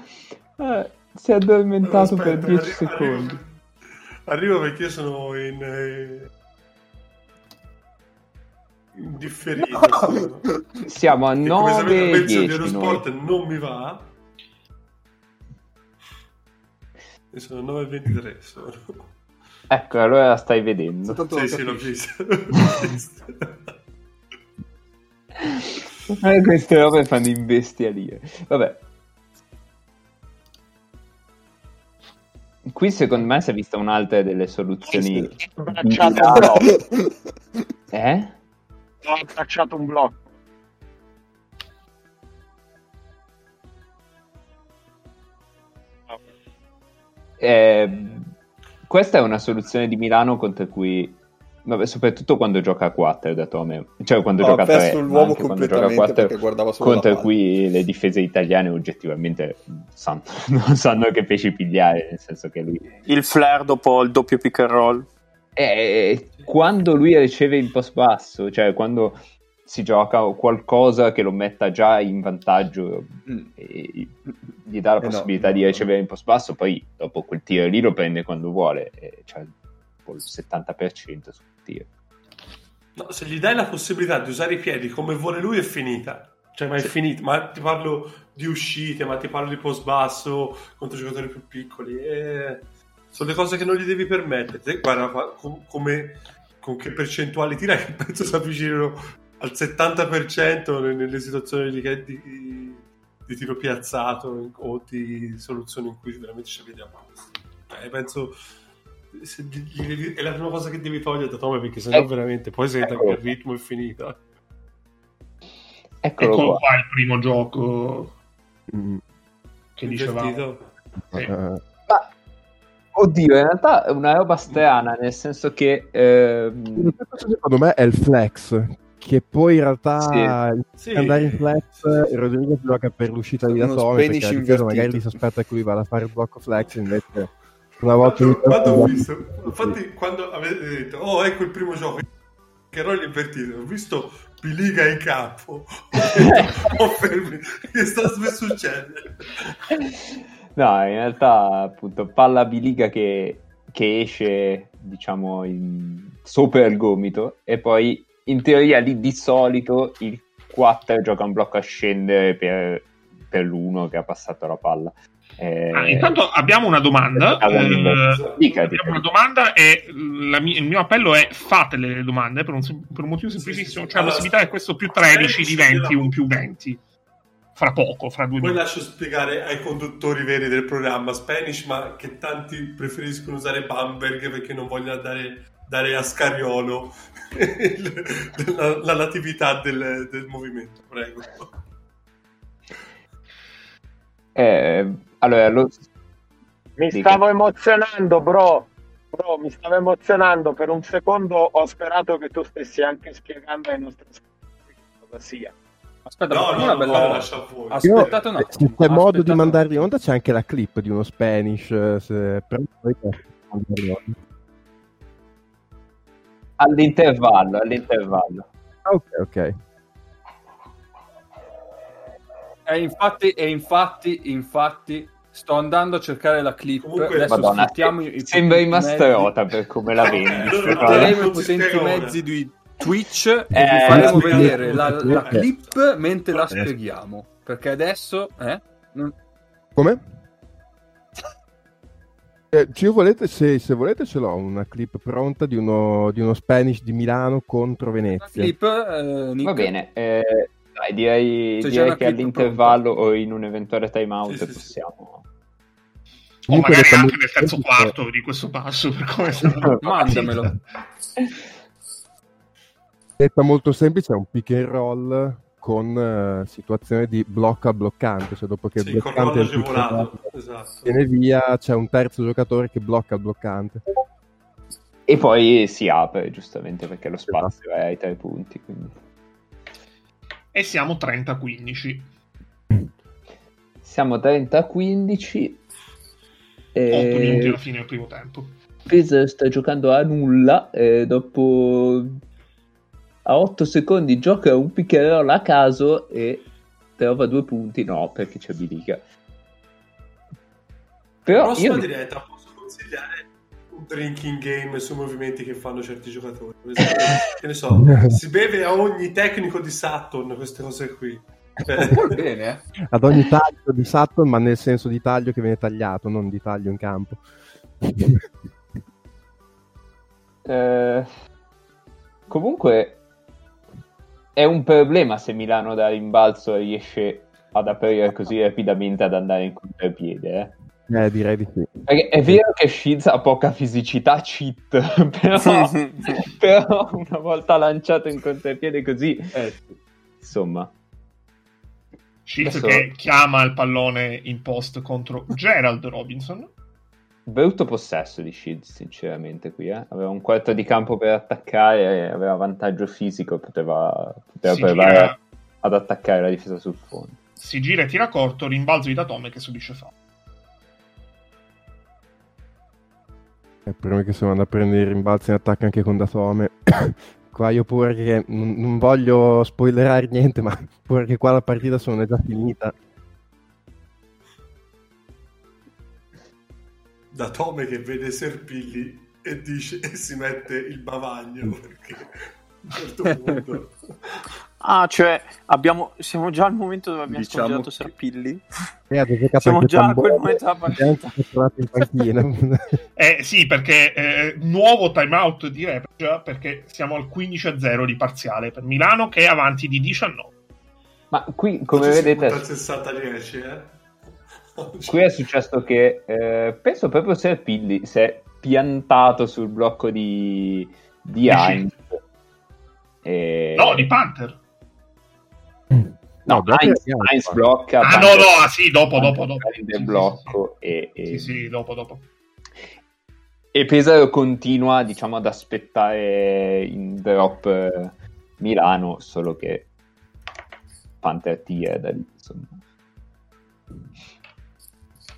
eh, si è addormentato Aspetta, per 10 arrivo, secondi. Arrivo, perché io sono in, eh, in differito. No. Siamo a 9 e 10 di sport non mi va. E sono 9.23 sono. Ecco, allora la stai vedendo. Sì, sì, l'ho vista. eh, queste robe fanno imbestialire. Vabbè. Qui secondo me si è vista un'altra delle soluzioni. Eh? Ho abbracciato un blocco. Eh, questa è una soluzione di Milano contro cui Vabbè, soprattutto quando gioca a 4 da Tome, cioè quando no, gioca a 3, l'uomo quando gioca a 4 contro cui le difese italiane oggettivamente sanno, non sanno che pesci pigliare, nel senso che lui... Il flare dopo il doppio pick and roll. E quando lui riceve in post basso, cioè quando si gioca qualcosa che lo metta già in vantaggio mm. e gli dà la possibilità eh no, di ricevere in post basso, poi dopo quel tiro lì lo prende quando vuole, cioè il 70% tiro. No, se gli dai la possibilità di usare i piedi come vuole lui è finita. Cioè, ma è sì. finita. Ma ti parlo di uscite, ma ti parlo di post basso contro giocatori più piccoli. E... Sono le cose che non gli devi permettere. Guarda com- come, con che percentuali tira che penso si avvicinano al 70% nelle situazioni di, di, di tiro piazzato o di soluzioni in cui veramente ci vediamo. Eh, penso è la prima cosa che devi togliere da Tome perché sennò ecco. veramente poi senta ecco. il ritmo è finito. Eccolo, Eccolo qua. qua. il primo gioco mm. che dicevamo. Eh. Uh, oddio, in realtà è una roba strana, nel senso che... Ehm... Secondo me è il flex, che poi in realtà sì. andare in flex Rodriguez gioca per l'uscita di Datome perché magari gli si aspetta che lui vada a fare il blocco flex invece una volta quando, quando ho visto, infatti, quando avete detto, oh, ecco il primo gioco che roll invertito, ho visto Piliga in ho fermi, che sta succedendo? No, in realtà, appunto, palla biliga che, che esce, diciamo, in... sopra il gomito e poi, in teoria, lì di solito il 4 gioca un blocco a scendere per, per l'1 che ha passato la palla. Eh, ah, intanto abbiamo una domanda. Eh, dica, abbiamo una domanda e mia, il mio appello è fate le domande per un, per un motivo semplicissimo. Cioè la possibilità che questo più 13 diventi un più 20 fra poco, fra due Poi minuti. lascio spiegare ai conduttori veri del programma Spanish, ma che tanti preferiscono usare Bamberg perché non vogliono dare, dare a Scariolo la, la, natività del, del movimento. Prego. Eh, allora, lo... Mi Dica. stavo emozionando, bro. Bro, mi stavo emozionando. Per un secondo ho sperato che tu stessi anche spiegando ai nostri ascoltatori cosa sia. Aspetta, no, no, una bella no, Aspettate un attimo. Se c'è modo di mandare in onda c'è anche la clip di uno Spanish. Eh, se... All'intervallo, all'intervallo. Ok, ok. E infatti, e infatti, infatti, sto andando a cercare la clip. Comunque, Adesso Madonna, i, sembra i Masterota per come la vendi. Sfrutteremo i potenti mezzi di Twitch e eh, vi faremo vedere la, la, clip mentre la spieghiamo. Perché adesso... Eh? Non... Come? Eh, volete, se, se, volete ce l'ho una clip pronta di uno, di uno Spanish di Milano contro Venezia. Clip, eh, Va bene, eh, dai, direi, direi che all'intervallo pronta. o in un eventuale timeout sì, sì, possiamo... Sì. O magari anche nel terzo quarto di questo passo, per come Mandamelo. Detta molto semplice, è un pick and roll con uh, situazione di blocco a bloccante, cioè dopo che sì, il bloccante è esatto. viene via, c'è un terzo giocatore che blocca il bloccante. E poi si apre, giustamente, perché lo spazio esatto. è ai tre punti. Quindi. E siamo 30-15. Siamo 30-15. 8 e... minuti alla fine del primo tempo. Pisa sta giocando a nulla eh, dopo a 8 secondi gioca un pick a caso e trova due punti. No, perché c'è Biliga. Però prossima io... diretta posso consigliare un drinking game sui movimenti che fanno certi giocatori. che ne so, si beve a ogni tecnico di Saturn queste cose qui. Bene, eh? Ad ogni taglio di Saturn, ma nel senso di taglio che viene tagliato, non di taglio in campo. eh, comunque, è un problema se Milano da rimbalzo riesce ad aprire così rapidamente ad andare in contropiede. Eh? Eh, direi di sì. Perché è vero che Shiz ha poca fisicità cheat, però, però una volta lanciato in contropiede così, eh, insomma. Shiz Adesso... che chiama il pallone in post contro Gerald Robinson brutto possesso di Shields, sinceramente, qui. Eh? Aveva un quarto di campo per attaccare, aveva vantaggio fisico, poteva, poteva provare gira... ad attaccare la difesa sul fondo. Si gira e tira corto, rimbalzo di Datome che subisce fa. E prima che sono andato a prendere i rimbalzi in attacco anche con Datome. Qua io pure che non, non voglio spoilerare niente, ma pure che qua la partita sono già finita. da Tome che vede Serpilli e dice e si mette il bavagno mm. perché a un certo punto ah cioè abbiamo, siamo già al momento dove abbiamo diciamo scongiato che... Serpilli. Eh, siamo già a quel momento della partita. eh sì perché eh, nuovo timeout di Repegia perché siamo al 15 0 di parziale per Milano che è avanti di 19 ma qui come vedete 60-10 eh? Qui è successo che eh, penso proprio Serpilli si è piantato sul blocco di, di Heinz. E... No, di Panther. No, no Heinz, Heinz blocca. Ah, no, no, ah, sì, dopo, dopo, dopo. Del blocco e, e... Sì, sì, dopo, dopo. E Pesaro continua, diciamo, ad aspettare in drop eh, Milano, solo che Panther tira da lì, insomma.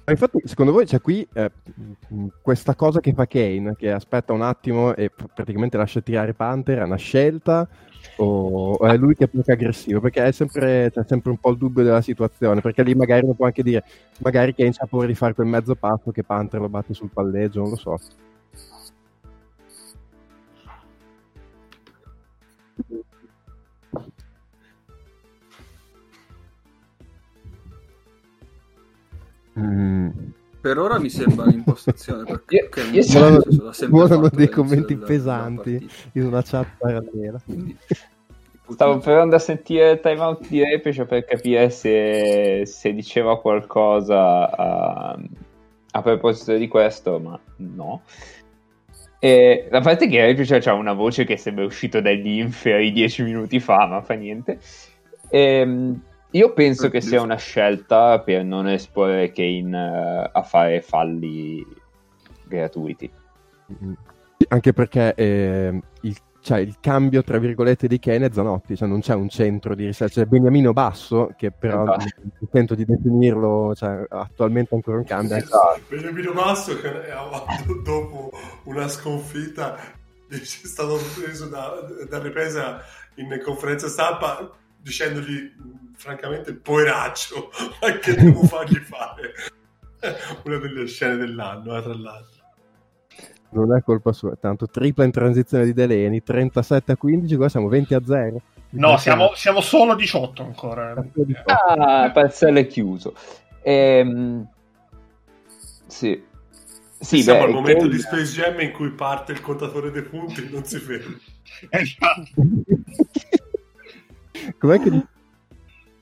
Infatti, secondo voi c'è qui eh, questa cosa che fa Kane, che aspetta un attimo e praticamente lascia tirare Panther, è una scelta o è lui che è più aggressivo? Perché è sempre, c'è sempre un po' il dubbio della situazione, perché lì magari uno può anche dire, magari Kane ha paura di fare quel mezzo passo che Panther lo batte sul palleggio, non lo so. Mm. Per ora mi sembra l'impostazione perché io, io sono, volano dei commenti pesanti in una chat parallela. Stavo provando a sentire il timeout di Repice per capire se, se diceva qualcosa a, a, proposito di questo, ma no. E la parte che Repice ha una voce che sembra uscito dagli inferi dieci minuti fa, ma fa niente. E, ehm, io penso che sia una scelta per non esporre Kane uh, a fare falli gratuiti. Anche perché eh, il cioè, il cambio, tra virgolette, di Kane è Zanotti, cioè non c'è un centro di riserva, c'è Beniamino Basso, che però esatto. tento di definirlo, cioè, attualmente ancora un cambio. Esatto. Beniamino Basso che dopo una sconfitta è stato preso da, da ripresa in conferenza stampa dicendogli francamente poveraccio, ma che devo fargli fare? Una delle scene dell'anno, eh, tra l'altro. Non è colpa sua, tanto tripla in transizione di Deleni, 37 a 15, qua siamo 20 a 0. No, siamo, siamo, solo 18 ancora. Ah, parziale chiuso. Ehm... Sì. Sì, siamo beh, al momento che... di Space Jam in cui parte il contatore dei punti e non si ferma. Esatto. Com'è che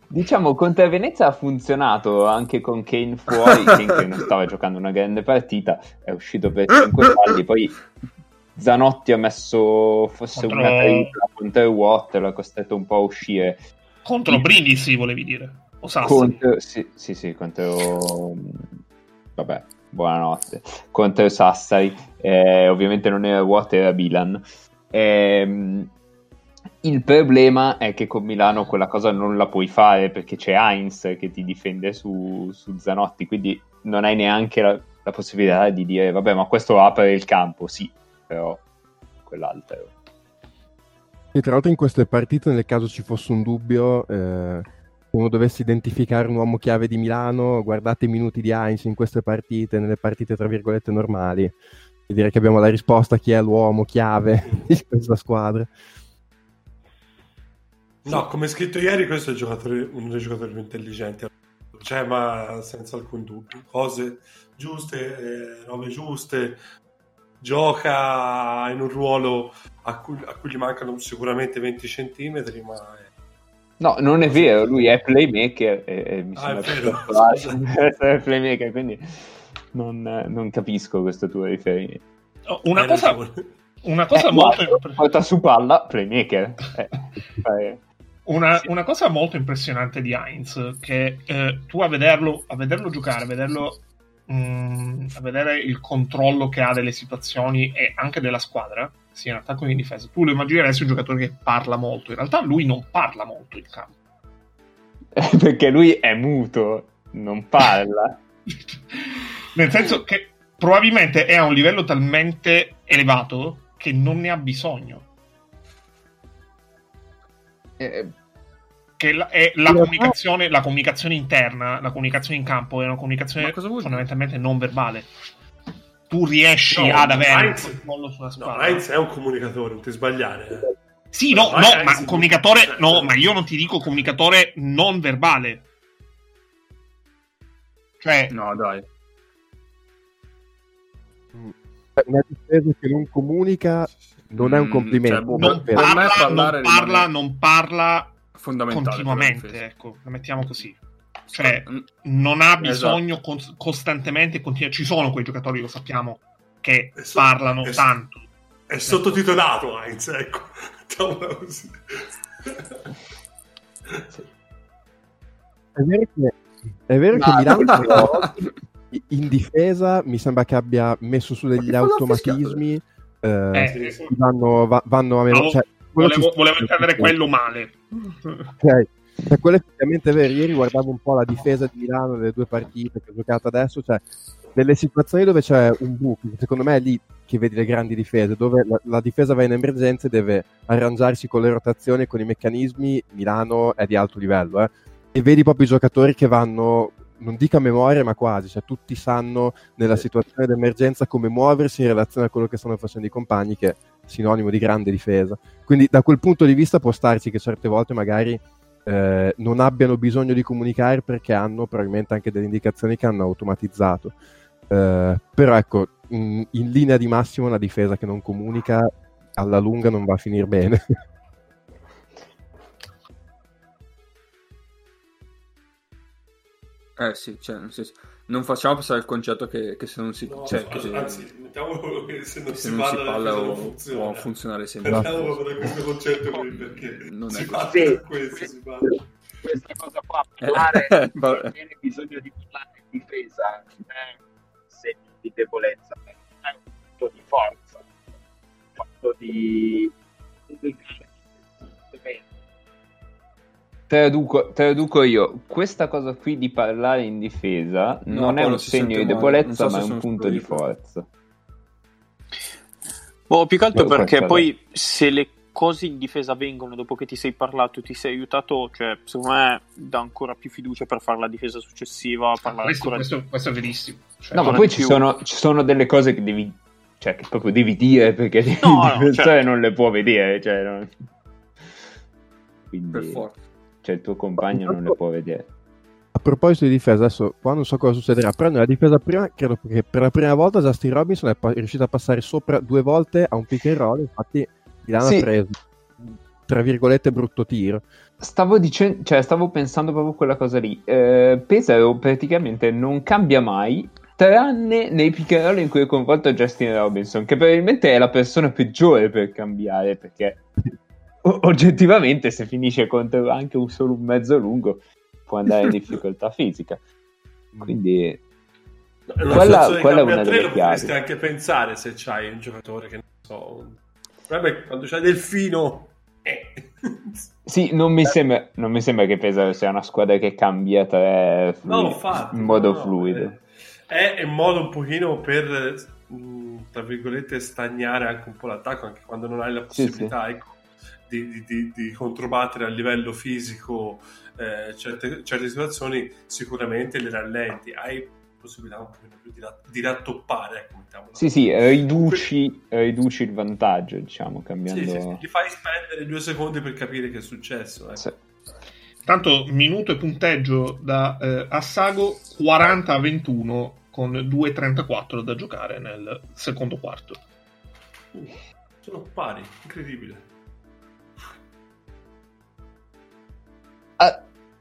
Diciamo, contro Venezia ha funzionato anche con Kane fuori. Kane che non stava giocando una grande partita, è uscito per 5 falli. Poi Zanotti ha messo forse contro... una tripla contro Watt, l'ha costretto un po' a uscire. Contro Brindisi, volevi dire? O Contro... Sì, sì, sì, contro. Vabbè, buonanotte. Contro Sassari, eh, ovviamente non era Watt, era Milan. Eh, il problema è che con Milano quella cosa non la puoi fare perché c'è Heinz che ti difende su, su Zanotti, quindi non hai neanche la, la, possibilità di dire vabbè ma questo apre il campo, sì, però quell'altro. E tra l'altro in queste partite, nel caso ci fosse un dubbio, eh, uno dovesse identificare un uomo chiave di Milano, guardate i minuti di Heinz in queste partite, nelle partite tra virgolette normali, e direi che abbiamo la risposta chi è l'uomo chiave di questa squadra. No, come scritto ieri, questo è un giocatore, uno dei giocatori più intelligenti. Cioè, ma senza alcun dubbio. Cose giuste, eh, robe giuste. Gioca in un ruolo a cui, a cui gli mancano sicuramente 20 centimetri, ma... È... No, non è vero, lui è playmaker e, e mi ah, sembra essere playmaker, quindi non, non, capisco questo tuo riferimento. Oh, una, cosa, una cosa, eh, molto... Porta su palla, playmaker. Eh, una, una, cosa molto impressionante di Heinz, che eh, tu a vederlo, a vederlo giocare, a vederlo mh, mm, a vedere il controllo che ha delle situazioni e anche della squadra, sia in attacco che in difesa, tu lo immagineresti un giocatore che parla molto. In realtà lui non parla molto in campo. Perché lui è muto, non parla. Nel senso che probabilmente è a un livello talmente elevato che non ne ha bisogno eh, che la, è la comunicazione, la comunicazione interna, la comunicazione in campo è una comunicazione fondamentalmente non verbale. Tu riesci no, ad avere Heinz, un controllo sulla squadra. No, Heinz è un comunicatore, non ti sbagliare. Eh. Sì, no, no, ma un comunicatore, cioè, no, ma io non ti dico comunicatore non verbale. Cioè, no, dai. Una difesa che non comunica non è un mm, complimento. Cioè, boh, non, parla, non, parla, non parla continuamente, ecco, la mettiamo così. Cioè, non ha bisogno esatto. con, costantemente, continu- ci sono quei giocatori, lo sappiamo, che so, parlano è, tanto. È sottotitolato Heinz, ecco. È vero che, è vero no, che Milano no. in difesa mi sembra che abbia messo su degli automatismi eh, eh, vanno, va, vanno, a meno... No, cioè, volevo, volevo intendere quello male. Ok. Cioè, quello effettivamente è vero. Ieri guardavo un po' la difesa di Milano delle due partite che ho giocato adesso. Cioè, nelle situazioni dove c'è un buco, secondo me è lì che vedi le grandi difese, dove la, la difesa va in emergenza e deve arrangiarsi con le rotazioni e con i meccanismi. Milano è di alto livello, eh. E vedi proprio i giocatori che vanno non dico a memoria, ma quasi, cioè tutti sanno nella situazione d'emergenza come muoversi in relazione a quello che stanno facendo i compagni, che è sinonimo di grande difesa. Quindi da quel punto di vista può starci che certe volte magari eh, non abbiano bisogno di comunicare perché hanno probabilmente anche delle indicazioni che hanno automatizzato. Eh, però ecco, in, in linea di massimo una difesa che non comunica alla lunga non va a finire bene. Eh sì, cioè, nel senso, non facciamo passare il concetto che, che se non si... No, cioè, che, anzi, mettiamolo che se non, che si, se non si parla o, funziona. può funzionare sempre. Mettiamolo da questo concetto qui perché non si è parla sì, questo, si parla. Questa cosa qua, parlare, eh, non viene bisogno di parlare in difesa, non è un segno di debolezza, è un punto di forza, un fatto di Traduco, traduco, io, questa cosa qui di parlare in difesa no, non è un segno di debolezza, so ma è un punto di forza. Oh, più che altro perché poi se le cose in difesa vengono dopo che ti sei parlato, ti sei aiutato, cioè secondo me dà ancora più fiducia per fare la difesa successiva. Ah, questo, questo, questo, è verissimo. Cioè, no, ma poi ci sono, ci sono, delle cose che devi, cioè, che proprio devi dire perché no, il difensore no, certo. non le può vedere. Cioè, no. Quindi, per forza. Cioè, il tuo compagno non le può vedere. A proposito di difesa, adesso qua non so cosa succederà, però nella difesa prima credo che per la prima volta Justin Robinson è, pa- è riuscito a passare sopra due volte a un pick and roll, infatti Milano sì. ha preso tra virgolette brutto tiro. Stavo dicendo, cioè stavo pensando proprio quella cosa lì. Eh, Pesaro praticamente non cambia mai, tranne nei pick and roll in cui è coinvolto Justin Robinson, che probabilmente è la persona peggiore per cambiare, perché o- oggettivamente se finisce contro anche un solo un mezzo lungo può andare in difficoltà fisica. Quindi quella, quella è una delle chiavi. Potresti anche pensare se c'hai un giocatore che non so Vabbè, quando c'è Delfino... Eh. Sì, non mi, sembra, non mi, sembra, che Pesaro sia una squadra che cambia tre flu- no, infatti, in modo no, fluido. È, è un modo un pochino per, mm, tra virgolette, stagnare anche un po' l'attacco, anche quando non hai la possibilità sì, sì. Ecco, di, di, di, di, controbattere a livello fisico eh, certe, certe situazioni, sicuramente le rallenti. Hai possibilità un pochino più di, di rattoppare. Ecco, sì, sì, riduci, riduci, il vantaggio, diciamo, cambiando... Sì, sì, sì, ti fai spendere due secondi per capire che è successo. Ecco. Sì. Tanto minuto e punteggio da eh, Assago 40 a 21 con 2.34 da giocare nel secondo quarto. Uh, sono pari, incredibile.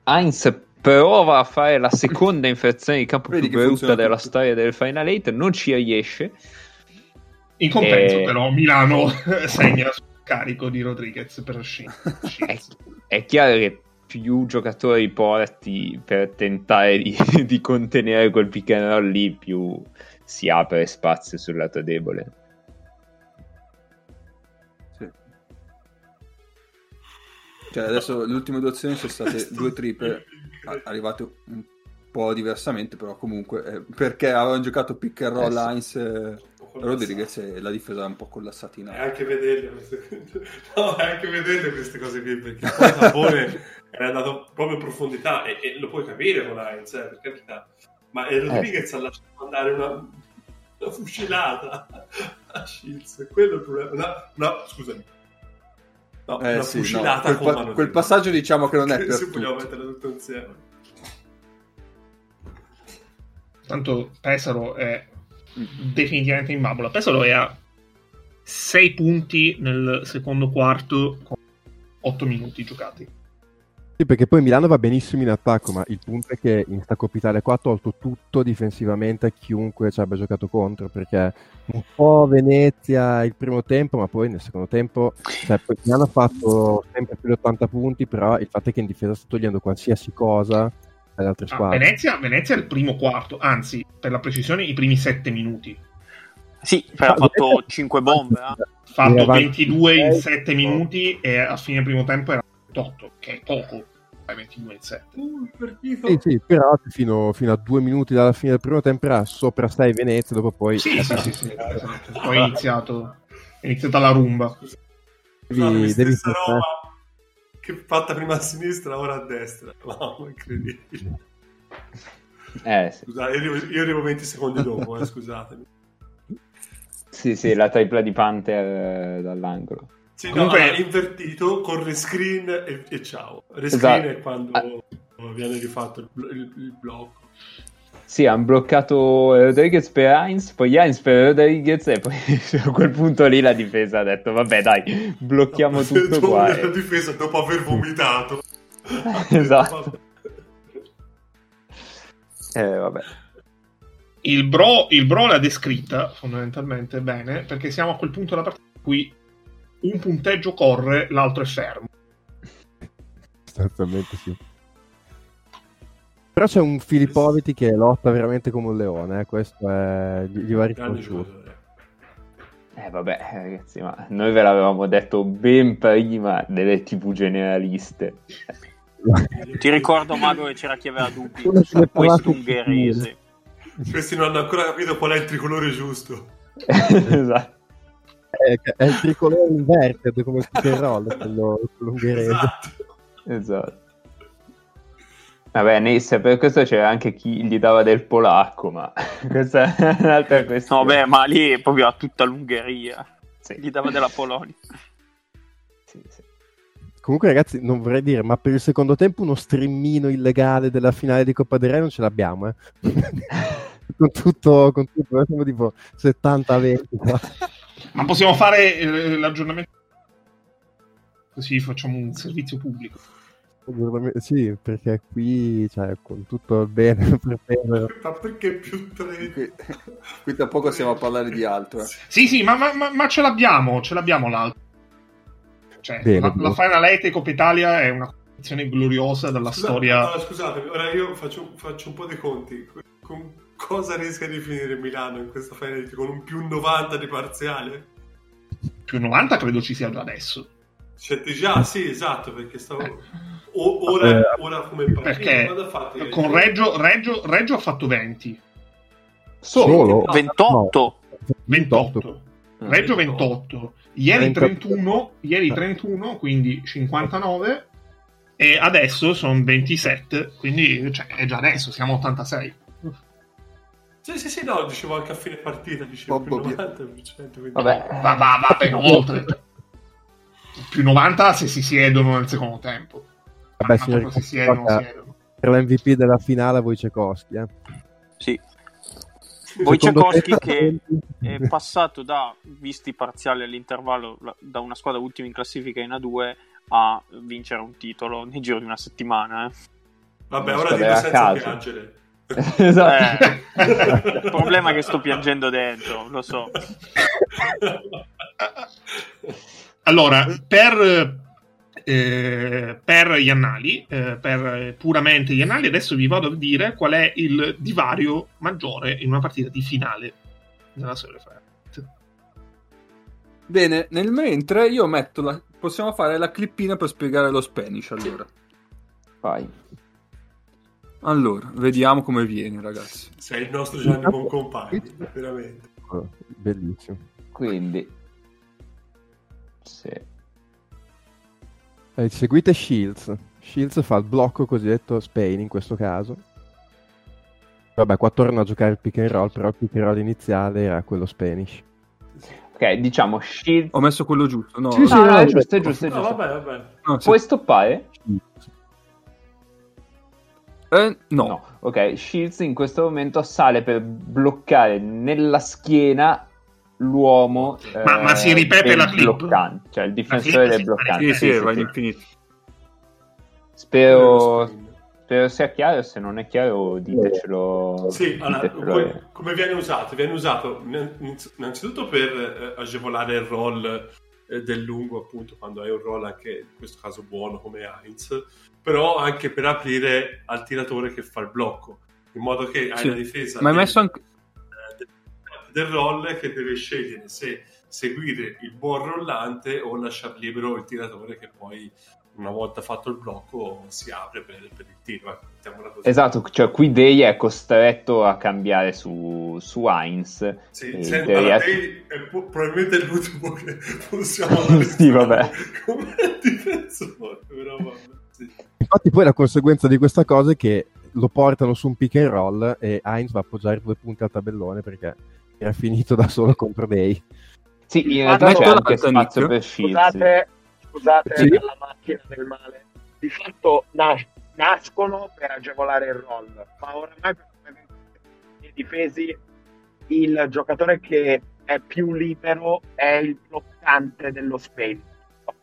Heinz prova a fare la seconda infezione di campo Vedi più brutta della tutto. storia del Final 8, non ci riesce. In compenso, e... Eh, però, Milano segna sul carico di Rodriguez per Shin. è, è chiaro che più giocatori porti per tentare di, di contenere quel pick lì, più si apre spazio sul lato debole. Cioè, adesso le ultime due azioni sono state due triple arrivate un po' diversamente, però comunque eh, perché avevano giocato pick and roll eh, Heinz e Rodriguez e la difesa è un po' collasatina. E anche vederle queste... no, anche vederle queste cose qui, perché poi Sapone è andato proprio in profondità e, e, lo puoi capire con Heinz, eh, per carità. Ma Rodriguez eh. ha lasciato andare una, una fucilata a Shields, quello è il problema. No, no scusami. No, eh, sì, no. Quel, pa- quel passaggio diciamo che non è per se vogliamo mettere tutto insieme. Tanto Pesaro è definitivamente in bambola. Pesaro è a 6 punti nel secondo quarto con 8 minuti giocati. Sì, perché poi Milano va benissimo in attacco, ma il punto è che in sta Coppa Italia qua ha tolto tutto difensivamente a chiunque ci abbia giocato contro, perché un po' Venezia il primo tempo, ma poi nel secondo tempo cioè, Milano ha fatto sempre più di 80 punti, però il fatto è che in difesa sta togliendo qualsiasi cosa alle altre ah, squadre. Venezia, Venezia è il primo quarto, anzi, per la precisione, i primi 7 minuti. Sì, ha fatto 5 bombe. Ha eh. fatto 22 in 7 minuti e a fine primo tempo era 28, che è poco. 22 in 7. Uh, sì, sì, però fino, fino, a due minuti dalla fine del primo tempo era sopra 6 Venezia, dopo poi... Sì, sì, sì, sì, poi è iniziato, è iniziata la rumba. Devi, devi roba che fatta prima a sinistra, ora a destra. Wow, incredibile. Eh, sì. Scusate, io arrivo, io arrivo 20 secondi dopo, eh, scusatemi. Sì, sì, la tripla di Panther eh, dall'angolo. Sì, Comunque... no, invertito con rescreen e, e ciao. Rescreen esatto. è quando ah. viene rifatto il, il, il, blocco. Sì, hanno bloccato Rodriguez per Heinz, poi Heinz per Rodriguez e poi a quel punto lì la difesa ha detto vabbè dai, blocchiamo no, tutto qua. La difesa dopo aver vomitato. esatto. eh, vabbè. Il bro, il bro l'ha descritta fondamentalmente bene perché siamo a quel punto della partita in cui un punteggio corre, l'altro è fermo. Sostanzialmente sì. Però c'è un Filippoviti che lotta veramente come un leone, eh? questo è... gli va riconosciuto. Eh vabbè ragazzi, ma noi ve l'avevamo detto ben prima delle tv generaliste. Ti ricordo, Mago, che c'era chi aveva dubbi su questo ungherese. Questi non hanno ancora capito qual è il tricolore giusto. esatto. È, è, il tricolore inverted come il roll, quello, quello ungherese. Esatto. esatto. Vabbè, Nisse, per questo c'era anche chi gli dava del polacco, ma questa è un'altra questione. No, beh, ma lì è proprio a tutta l'Ungheria. Sì. Gli dava della Polonia. Sì, sì. Comunque, ragazzi, non vorrei dire, ma per il secondo tempo uno streamino illegale della finale di Coppa del Re non ce l'abbiamo, eh. con tutto, con tutto, siamo tipo 70-20. Ma possiamo fare eh, l'aggiornamento? Così facciamo un servizio pubblico. Sì, perché qui, cioè, con tutto il bene per. Ma perché più tre? Qui, qui tra poco stiamo a parlare di altro. Eh. Sì, sì, ma, ma, ma, ce l'abbiamo, ce l'abbiamo l'altro. Cioè, bene, la, la Final Eight Coppa Italia è una competizione gloriosa della Scusa, storia. Allora, scusate, ora io faccio, faccio, un po' di conti. Con cosa rischia di finire Milano in questa Final Eight? Con un più 90 di parziale? Più 90 credo ci sia già adesso. C'è già, sì, esatto, perché stavo... O, ora, eh, ora, come perché con Reggio, Reggio, Reggio, ha fatto 20 solo? 28 28 Reggio 28 ieri 31 ieri 31 quindi 59 e adesso sono 27 quindi cioè, è già adesso siamo 86 sì, sì, sì, no, dicevo anche a fine partita, dicevo più 90%. Quindi... Vabbè, va, va, va ben oltre. più 90 se si siedono nel secondo tempo. Vabbè, signori, si siedono, per l'MVP della finale Wojciechowski. Eh. Sì. Wojciechowski che è passato da, visti parziali all'intervallo, da una squadra ultima in classifica in A2 a vincere un titolo nel giro di una settimana. Eh. Vabbè, ora dico senza piangere. Esatto. Eh, il problema è che sto piangendo dentro, lo so. Allora, per eh, per gli annali, eh, per puramente gli annali, adesso vi vado a dire qual è il divario maggiore in una partita di finale della storia Fight. Bene, nel mentre io metto la... possiamo fare la clippina per spiegare lo Spanish allora. Vai. Allora, vediamo come viene, ragazzi. Sei il nostro Gianni Boncompagni, veramente. Bellissimo. Quindi, sì. Eh, seguite Shields. Shields fa il blocco cosiddetto Spain in questo caso. Vabbè, qua torna a giocare il pick and roll, però il pick and roll iniziale era quello Spanish. Ok, diciamo Shields. Ho messo quello giusto. No, sì, sì, no, no, è giusto, è giusto, è giusto. No, vabbè, vabbè. No, Puoi sì. stoppare? Eh, no. no. Ok, Shields in questo momento sale per bloccare nella schiena l'uomo ma, eh, ma si ripete la clip bloccante, cioè il difensore del bloccante sì, sì, sì, va all'infinito spero, spero sia chiaro se non è chiaro ditecelo sì, allora, come, come, viene usato? viene usato innanzitutto per eh, agevolare il roll eh, del lungo appunto quando hai un roll anche in questo caso buono come Heinz però anche per aprire al tiratore che fa il blocco in modo che hai la difesa ma hai messo anche del roll che deve scegliere se seguire il buon rollante o lasciar libero il tiratore che poi una volta fatto il blocco si apre per, per il tiro. Esatto, cioè qui Day è costretto a cambiare su, su Heinz. Sì, Day allora, è... Day è probabilmente l'ultimo che possiamo sì, vabbè. come difensore, però vabbè. Infatti poi la conseguenza di questa cosa è che lo portano su un pick and roll e Heinz va a appoggiare due punti al tabellone perché era finito da solo contro Day. Sì, in realtà c'è anche spazio per Scusate, scusate sì. la macchina del male. Di fatto nas- nascono per agevolare il roll, ma oramai per i difesi il giocatore che è più libero è il bloccante dello space.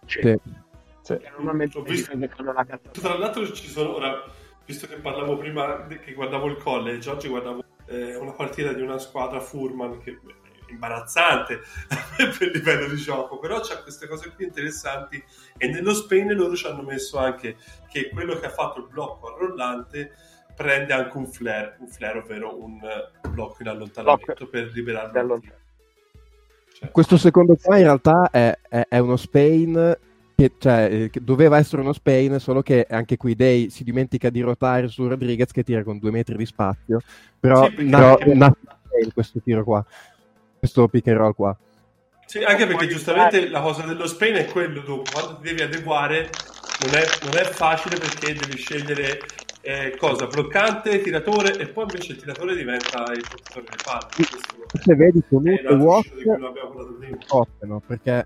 Cioè, sì. Sì. normalmente ho visto che fanno la cazzata. Tra l'altro ci sono ora, visto che parlavo prima che guardavo il college, oggi guardavo eh, una partita di una squadra Furman che è imbarazzante per il livello di gioco, però c'ha queste cose qui interessanti e nello Spain loro ci hanno messo anche che quello che ha fatto il blocco al rollante prende anche un flare, un flare ovvero un blocco in allontanamento blocco. per liberarlo. Cioè, Questo secondo qua in realtà è, è, è uno Spain che, cioè, eh, che doveva essere uno Spain, solo che anche qui Day si dimentica di rotare su Rodriguez che tira con due metri di spazio, però sì, nasce na- questo tiro qua, questo pick and roll qua. Sì, anche perché giustamente la cosa dello Spain è quello, tu quando ti devi adeguare non è, non è facile perché devi scegliere eh, cosa, bloccante, tiratore e poi invece il tiratore diventa il portatore di palle. Se vedi Tonut e Watt coppano perché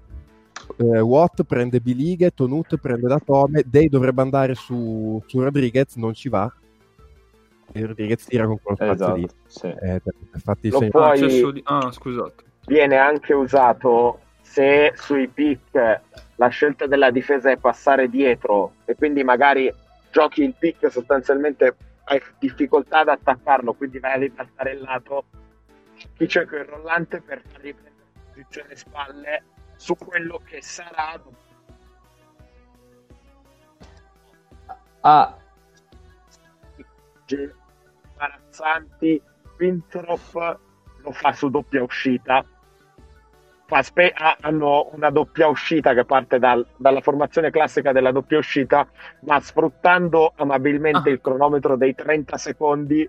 eh, Watt prende bilighe, Tonut prende da Tome, Day dovrebbe andare su, su Rodriguez, non ci va. E Rodriguez tira con quello spazio esatto, lì. Sì. Eh, infatti Lo se... puoi... Ah, scusate. Viene anche usato se sui pick la scelta della difesa è passare dietro e quindi magari giochi il pick sostanzialmente hai difficoltà ad attaccarlo, quindi vai a ribaltare il lato, chi c'è quel rollante per far riprendere posizione spalle su quello che sarà ah imbarazzanti Winthrop lo fa su doppia uscita. Fa spe- hanno una doppia uscita che parte dal, dalla formazione classica della doppia uscita ma sfruttando amabilmente ah. il cronometro dei 30 secondi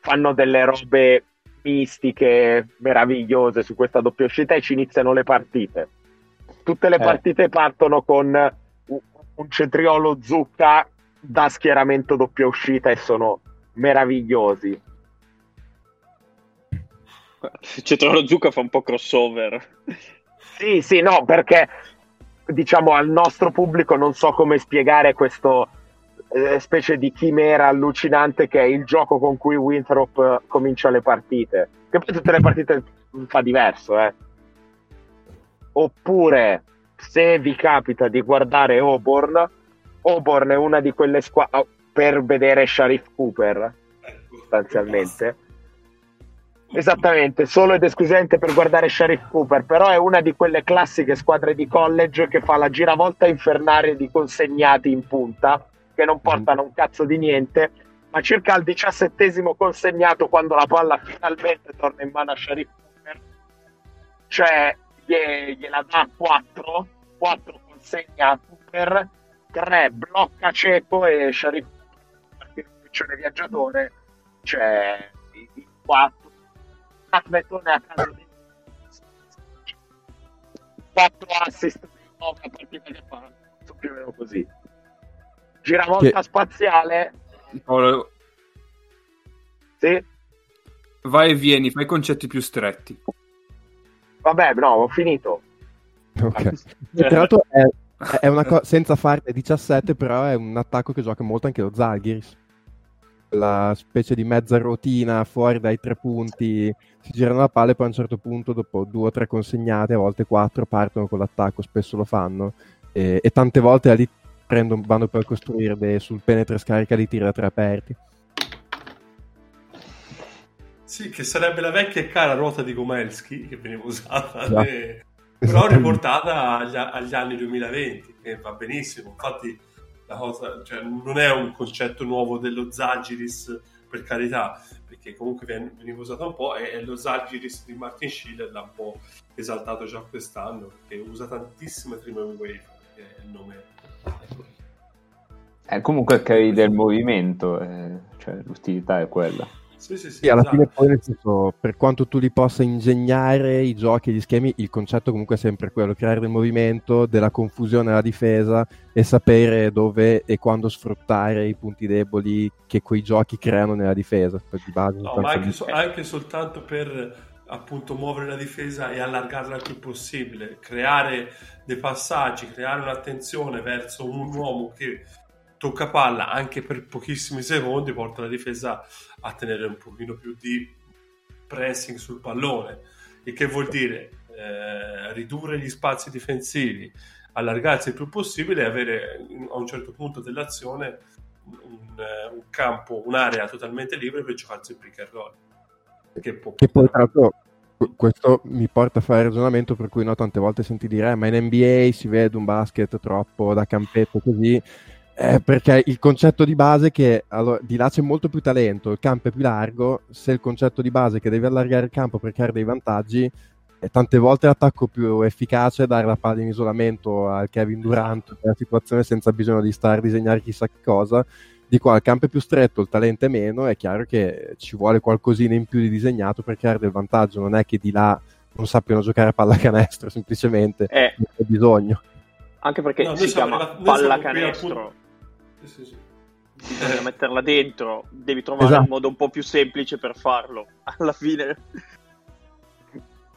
fanno delle robe mistiche meravigliose su questa doppia uscita e ci iniziano le partite. Tutte le eh. partite partono con un cetriolo zucca da schieramento doppia uscita e sono meravigliosi. Cetriolo zucca fa un po' crossover. Sì, sì, no, perché diciamo al nostro pubblico non so come spiegare questo eh, specie di chimera allucinante che è il gioco con cui Winthrop eh, comincia le partite. Che poi tutte le partite fa diverso, eh. Oppure, se vi capita di guardare Auburn, Auburn è una di quelle squadre oh, per vedere Sharif Cooper, sostanzialmente. Esattamente, solo ed esclusivamente per guardare Sharif Cooper, però è una di quelle classiche squadre di college che fa la giravolta infernale di consegnati in punta che non portano un cazzo di niente, ma circa al diciassettesimo consegnato quando la palla finalmente torna in mano a Sharif Cooper, cioè gliela dà 4, 4 consegna a Cooper, 3 blocca Ceco e Sharif Cooper, il viaggiatore, cioè i 4 atletone a caso di 4 assist 9 partite che fa, più o meno così giravolta che... spaziale. Oh, sì. Vai e vieni, fai concetti più stretti. Vabbè, no, ho finito. Ok. Tra l'altro è, è una cosa senza farne 17, però è un attacco che gioca molto anche lo Zalgiris. La specie di mezza rotina fuori dai tre punti, si girano la palla e poi a un certo punto, dopo due o tre consegnate, a volte quattro, partono con l'attacco, spesso lo fanno. E, e tante volte lì prendono, vanno per costruire dei, sul penetra scarica di tiri da tre aperti. Sì, che sarebbe la vecchia e cara ruota di Gomelski che veniva usata, no. e... però riportata agli, agli, anni 2020, che va benissimo. Infatti, la cosa, cioè, non è un concetto nuovo dello Zagiris, per carità, perché comunque veniva usato un po', e, lo Zagiris di Martin Schiller l'ha un po' esaltato già quest'anno, perché usa tantissime trim wave, che è il nome eh, comunque crei del movimento, eh, cioè l'utilità è quella. Sì, sì, sì, sì alla esatto. fine poi nel senso, per quanto tu li possa ingegnare i giochi e gli schemi, il concetto comunque è sempre quello, creare del movimento, della confusione alla difesa e sapere dove e quando sfruttare i punti deboli che quei giochi creano nella difesa. Di base, no, ma anche, so, anche soltanto per appunto muovere la difesa e allargarla il più possibile, creare dei passaggi, creare un'attenzione verso un uomo che tocca palla anche per pochissimi secondi porta la difesa a tenere un pochino più di pressing sul pallone. Il che vuol dire eh, ridurre gli spazi difensivi allargarsi il più possibile e avere a un certo punto dell'azione un, un campo, un'area totalmente libera per giocarsi il pick and roll. Che, può che poi tra l'altro questo mi porta a fare il ragionamento per cui no, tante volte senti dire eh, ma in NBA si vede un basket troppo da campetto così eh, perché il concetto di base è che allora, di là c'è molto più talento, il campo è più largo, se il concetto di base è che devi allargare il campo per creare dei vantaggi, E tante volte l'attacco più efficace è dare la palla in isolamento al Kevin Durant nella situazione senza bisogno di stare a disegnare chissà che cosa. Di qua il campo è più stretto, il talento è meno, è chiaro che ci vuole qualcosina in più di disegnato per creare del vantaggio, non è che di là non sappiano giocare a pallacanestro, semplicemente eh, non c'è bisogno. Anche perché no, si chiama la, pallacanestro. Sì, sì, sì. Bisogna metterla dentro, devi trovare esatto. un modo un po' più semplice per farlo. Alla fine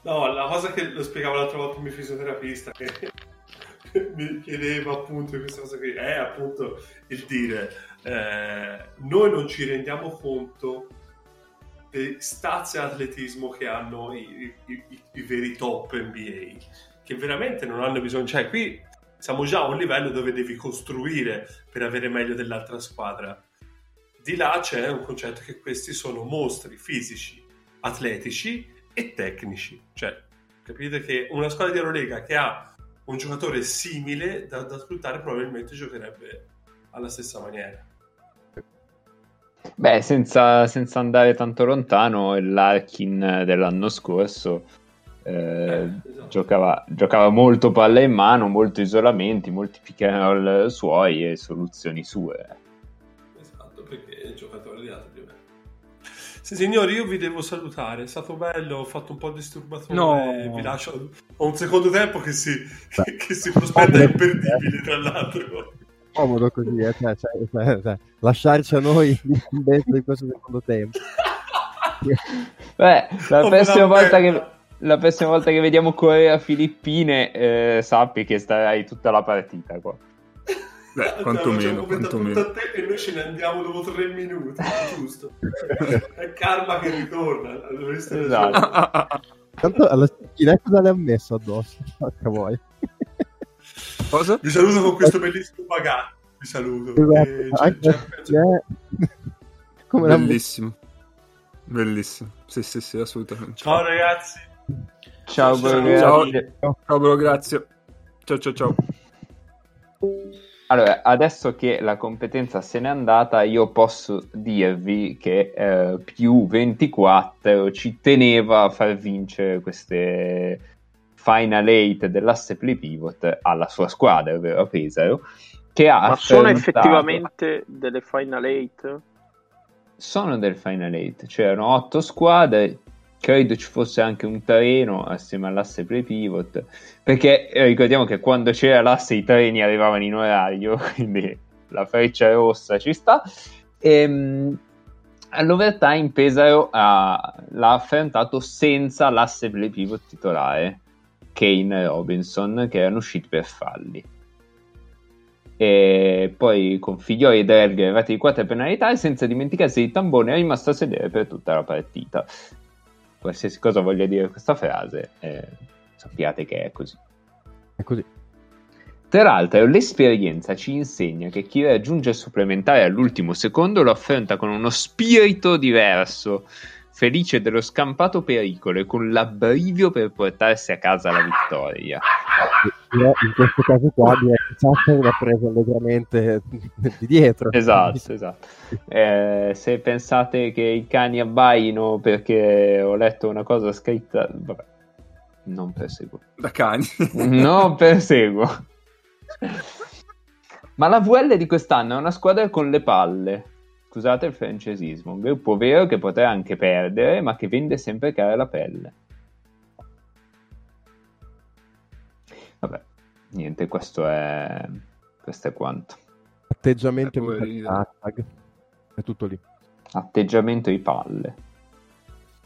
No, la cosa che lo spiegavo l'altra volta il mio fisioterapista che mi chiedeva appunto questa cosa qui è appunto il dire eh, noi non ci rendiamo conto dei stazzi atletismo che hanno i, i, i, i, veri top NBA che veramente non hanno bisogno cioè qui siamo già a un livello dove devi costruire per avere meglio dell'altra squadra di là c'è un concetto che questi sono mostri fisici atletici e tecnici. Cioè, capite che una squadra di Eurolega che ha un giocatore simile da, da sfruttare probabilmente giocherebbe alla stessa maniera. Beh, senza, senza andare tanto lontano, l'Arkin dell'anno scorso eh, eh, esatto. giocava, giocava, molto palla in mano, molto isolamenti, molti pick and roll suoi e soluzioni sue. Esatto, perché è giocatore di altri sì, signori, io vi devo salutare. È stato bello, ho fatto un po' di disturbatore. No. Vi lascio. Ho un secondo tempo che si, che, che si prospetta imperdibile, tra l'altro. Comodo così, eh? cioè, cioè, cioè, cioè lasciarci a noi dentro di questo secondo tempo. Beh, la prossima volta che la prossima volta che vediamo Corea Filippine, eh, sappi che starai tutta la partita qua. Beh, quantomeno, quantomeno. A te e noi ce ne andiamo dopo tre minuti, giusto? È karma che ritorna. Esatto. Tanto alla schiena cosa le ha messo addosso? Porca vuoi. Cosa? Vi saluto con questo bellissimo bagatto. Vi saluto. Esatto. E, Come Bellissimo. Bellissimo. Sì, sì, sì, assolutamente. Ciao ragazzi. Ciao, ciao, ciao. ciao. ciao bro, grazie. Ciao, ciao, ciao. Allora, adesso che la competenza se n'è andata, io posso dirvi che eh, più 24 ci teneva a far vincere queste Final 8 dell'asse play pivot alla sua squadra, ovvero a Pesaro. Che ha Ma sono effettivamente delle Final 8? Sono del Final 8, c'erano 8 squadre, credo ci fosse anche un treno assieme all'asse pre-pivot, perché eh, ricordiamo che quando c'era l'asse i treni arrivavano in orario, quindi la freccia rossa ci sta. E, ehm, all'overtime Pesaro ha, l'ha affrontato senza l'asse pre-pivot titolare, Kane e Robinson, che erano usciti per falli. E poi con Figlioli e Delghe arrivati di 4 penalità e senza dimenticarsi di Tambone è rimasto a sedere per tutta la partita qualsiasi cosa voglia dire questa frase, eh, sappiate che è così. È così. Tra l'altro, l'esperienza ci insegna che chi raggiunge il supplementare all'ultimo secondo lo affronta con uno spirito diverso, felice dello scampato pericolo e con l'abbrivio per portarsi a casa la vittoria. In questo caso qua direi che Sasser l'ha preso allegramente di dietro. Esatto, esatto. Eh, se pensate che i cani abbaino perché ho letto una cosa scritta, vabbè, non perseguo. Da cani. non perseguo. Ma la VL di quest'anno è una squadra con le palle scusate il francesismo, un gruppo vero che potrà anche perdere, ma che vende sempre cara la pelle. Vabbè, niente, questo è, questo è quanto. Atteggiamento di hashtag. È tutto lì. Atteggiamento di palle.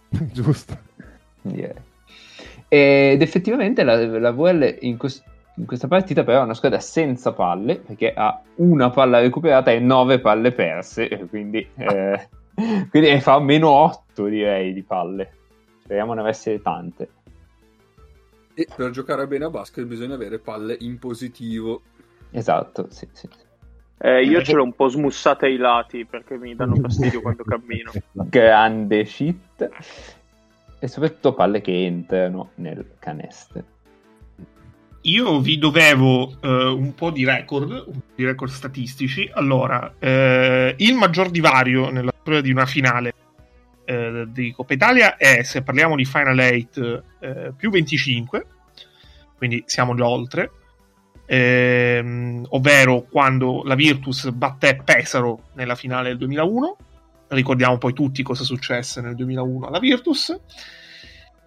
Giusto. Yeah. Ed effettivamente la, la VL in, questo in questa partita però è una squadra senza palle, perché ha una palla recuperata e nove palle perse, quindi, eh, quindi fa meno 8 direi di palle. Speriamo ne avesse tante. E per giocare bene a basket bisogna avere palle in positivo. Esatto, sì, sì. Eh, io ce l'ho un po' smussata ai lati perché mi danno fastidio quando cammino. Grande shit. E soprattutto palle che entrano nel canestro io vi dovevo uh, un po' di record, di record statistici. Allora, uh, il maggior divario nella storia di una finale eh, di Coppa Italia è, se parliamo di Final 8, eh, più 25, quindi siamo già oltre, ehm, ovvero quando la Virtus batté Pesaro nella finale del 2001. Ricordiamo poi tutti cosa successe nel 2001 alla Virtus.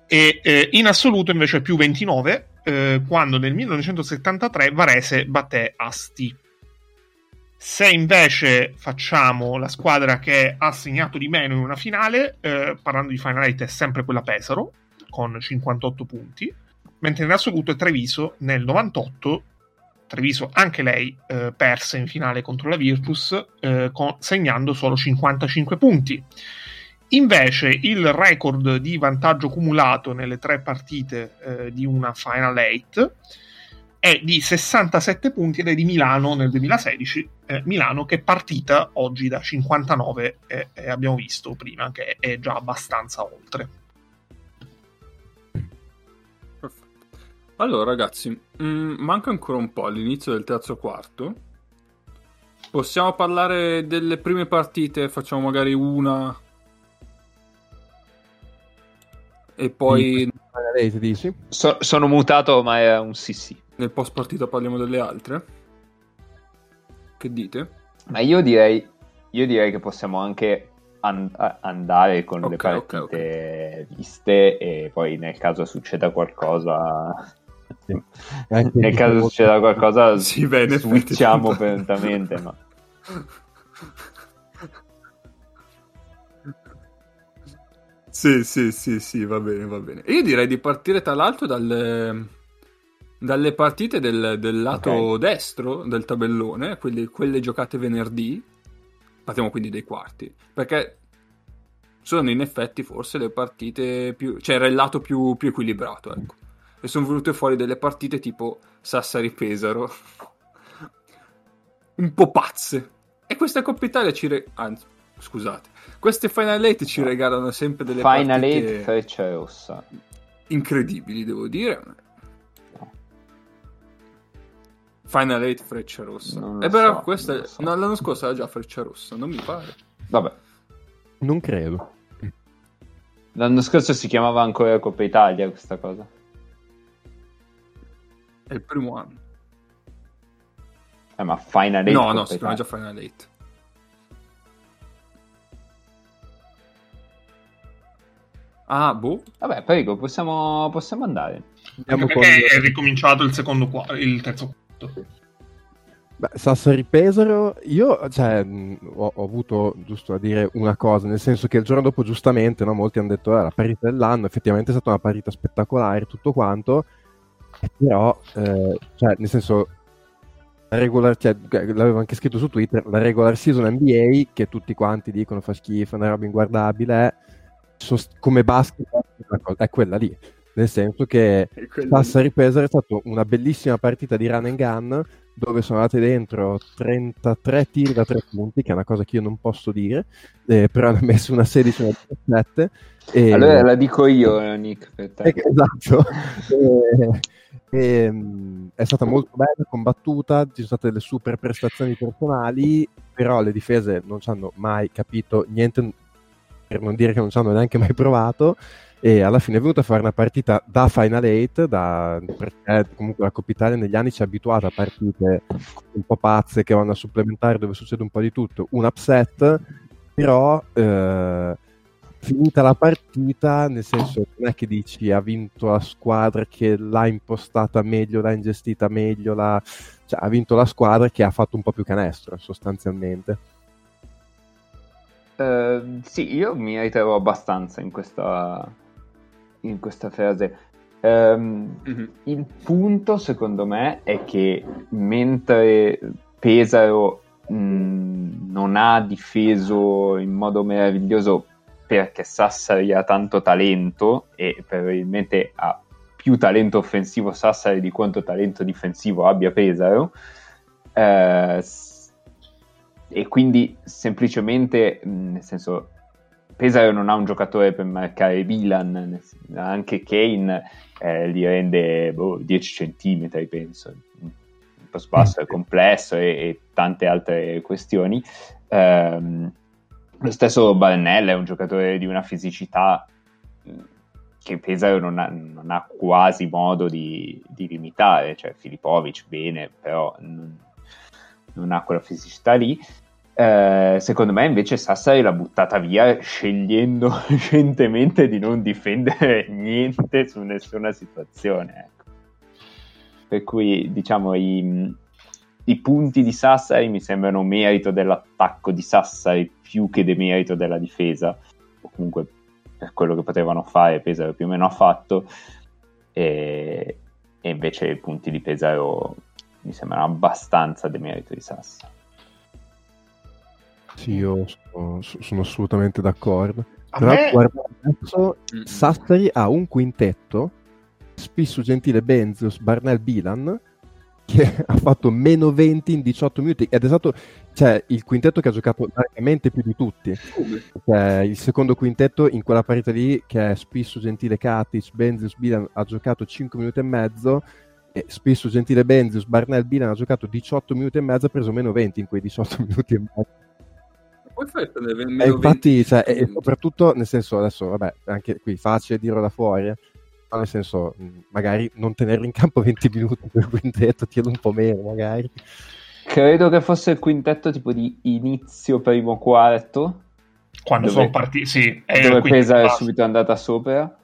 E eh, in assoluto invece più 29, eh, quando nel 1973 Varese batté Asti. Se invece facciamo la squadra che ha segnato di meno in una finale, eh, parlando di Final 8 è sempre quella Pesaro, con 58 punti, mentre in assoluto è Treviso nel 98 Treviso anche lei eh, perse in finale contro la Virtus eh, con, segnando solo 55 punti. Invece il record di vantaggio cumulato nelle tre partite eh, di una Final 8 è di 67 punti ed è di Milano nel 2016. Eh, Milano che è partita oggi da 59 e abbiamo visto prima che è già abbastanza oltre. Allora, ragazzi, mh, mm, manca ancora un po' all'inizio del terzo quarto. Possiamo parlare delle prime partite, facciamo magari una e poi sì. dici? So, sono mutato, ma è un sì sì. Nel post partita parliamo delle altre. Che dite? Ma io direi, io direi che possiamo anche and- andare con okay, le partite okay, okay. viste e poi nel caso succeda qualcosa nel caso succeda qualcosa, sì, bene, switchiamo lentamente. Ma... Sì, sì, sì, sì, va bene, va bene. Io direi di partire tra l'altro dalle, dalle partite del, del lato okay. destro del tabellone, quelle, quelle giocate venerdì. Partiamo quindi dai quarti, perché sono in effetti forse le partite più... cioè era il lato più, più equilibrato, ecco e sono venute fuori delle partite tipo Sassari-Pesaro un po' pazze e questa Coppa Italia ci re... anzi scusate queste Final 8 ci regalano sempre delle Final partite Final 8 freccia rossa incredibili devo dire Final 8 freccia rossa e però so, questa so. no, l'anno scorso era già freccia rossa non mi pare vabbè non credo l'anno scorso si chiamava ancora Coppa Italia questa cosa è il primo anno. Eh, ma Final 8? No, no, si chiama già Final 8. Ah, boh. Vabbè, prego, possiamo, possiamo andare. Andiamo perché con... è ricominciato il secondo quarto, il terzo quarto. Beh, Sassari Pesaro, io cioè, ho, ho, avuto giusto a dire una cosa, nel senso che il giorno dopo, giustamente, no, molti hanno detto eh, la partita dell'anno, effettivamente è stata una partita spettacolare, tutto quanto però, eh, cioè, nel senso, la regular, cioè, l'avevo anche scritto su Twitter, la regular season NBA, che tutti quanti dicono fa schifo, è una roba inguardabile, è, sost- come basket è quella lì. Nel senso che Sassari Pesaro è stata una bellissima partita di run and gun dove sono andate dentro 33 tiri da 3 punti, che è una cosa che io non posso dire, eh, però hanno messo una 16 e una 17. E... Allora la dico io, Nick. Per te. Eh, esatto. e, e, um, è stata molto bella, combattuta, ci sono state delle super prestazioni personali, però le difese non ci hanno mai capito niente, per non dire che non ci hanno neanche mai provato e alla fine è venuta a fare una partita da Final 8 da, perché comunque la Coppa Italia negli anni ci ha abituato a partite un po' pazze che vanno a supplementare dove succede un po' di tutto un upset però eh, finita la partita, nel senso non è che dici ha vinto la squadra che l'ha impostata meglio, l'ha ingestita meglio, l'ha... Cioè, ha vinto la squadra che ha fatto un po' più canestro sostanzialmente. Uh, sì, io mi ritrovo abbastanza in questa, in questa frase. Um, mm-hmm. Il punto, secondo me, è che mentre Pesaro mh, mm, non ha difeso in modo meraviglioso perché Sassari ha tanto talento e probabilmente ha più talento offensivo Sassari di quanto talento difensivo abbia Pesaro. Eh, e quindi semplicemente, nel senso, Pesaro non ha un giocatore per marcare Milan, anche Kane eh, li rende boh, 10 cm, penso. Un po' spasso, è complesso e, e tante altre questioni. Um, Lo stesso Barnell è un giocatore di una fisicità che Pesaro non ha, non ha quasi modo di, di, limitare, cioè Filipovic bene, però non, non ha quella fisicità lì. Eh, secondo me invece Sassari l'ha buttata via scegliendo scientemente di non difendere niente su nessuna situazione. Ecco. Per cui diciamo i, i, punti di Sassari mi sembrano merito dell'attacco di Sassari più che demerito della difesa, o comunque per quello che potevano fare Pesaro più o meno ha fatto, e, e invece i punti di Pesaro mi sembrano abbastanza demerito di Sassari. Sì, io sono, sono assolutamente d'accordo. A Però me... guarda adesso Sassari ha un quintetto, Spissu, Gentile, Benzius, Barnell, Bilan, che ha fatto meno 20 in 18 minuti ed è stato cioè, il quintetto che ha giocato largamente più di tutti. Cioè, il secondo quintetto in quella partita lì, che è Spissu, Gentile, Katic, Benzius, Bilan, ha giocato 5 minuti e mezzo e Spissu, Gentile, Benzius, Barnell, Bilan ha giocato 18 minuti e mezzo ha preso meno 20 in quei 18 minuti e mezzo come fai a prendere meno eh, infatti, cioè, e soprattutto, nel senso, adesso, vabbè, anche qui facile dirlo da fuori, ma nel senso, magari non tenerlo in campo 20 minuti per quintetto, tirlo un po' meno, magari. Credo che fosse il quintetto tipo di inizio primo quarto. Quando dove, sono partiti, sì. dove Pesa è subito andata sopra.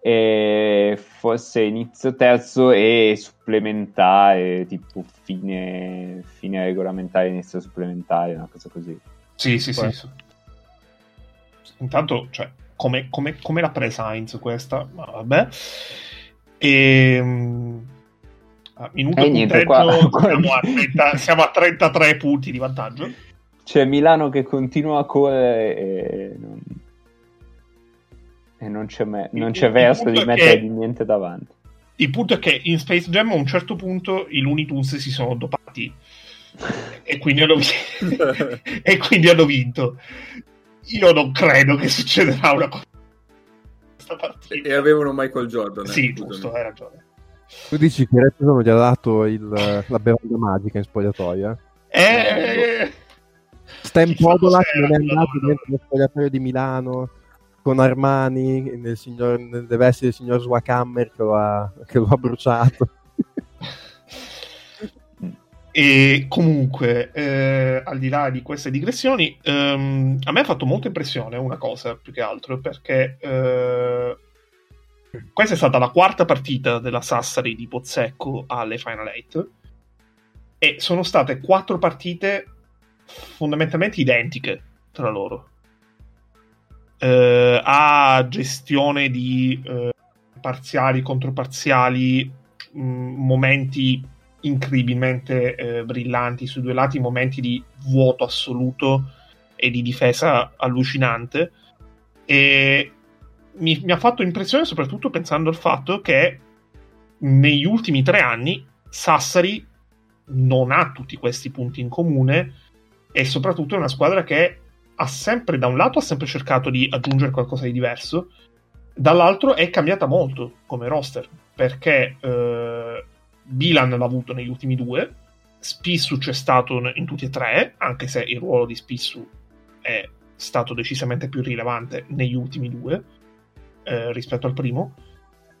E forse inizio terzo e supplementare, tipo fine, fine regolamentare, inizio supplementare, una cosa così. Sì, sì, sì, sì. Intanto, cioè, come, come, come l'ha presa Heinz questa? Ma vabbè. E... Ehm, a minuto e niente, qua, siamo, a 30, siamo, a 33 punti di vantaggio. C'è Milano che continua a correre e non, e non c'è, me... non c'è verso di mettere che... niente davanti. Il punto è che in Space Jam a un certo punto i Looney Tunes si sono dopati e quindi hanno vinto. e quindi hanno vinto. Io non credo che succederà una cosa. E avevano Michael Jordan. Eh, sì, giusto, hai ragione. Tu dici che Repson gli ha dato il, la bevanda magica in spogliatoio? Eh? Stan Podola che non è andato dentro lo spogliatoio di Milano con Armani nel signor, nelle vesti del signor Swakhammer che lo ha, che lo ha bruciato. E comunque, eh, al di là di queste digressioni, ehm, a me ha fatto molta impressione una cosa più che altro, perché eh, questa è stata la quarta partita della Sassari di Pozzecco alle Final 8 e sono state quattro partite fondamentalmente identiche tra loro. Eh, a gestione di eh, parziali, controparziali, mh, momenti incredibilmente eh, brillanti sui due lati, momenti di vuoto assoluto e di difesa allucinante. E mi, mi, ha fatto impressione soprattutto pensando al fatto che negli ultimi tre anni Sassari non ha tutti questi punti in comune e soprattutto è una squadra che ha sempre, da un lato, ha sempre cercato di aggiungere qualcosa di diverso, dall'altro è cambiata molto come roster perché eh, Bilan l'ha avuto negli ultimi due, Spissu c'è stato in tutti e tre, anche se il ruolo di Spissu è stato decisamente più rilevante negli ultimi due eh, rispetto al primo.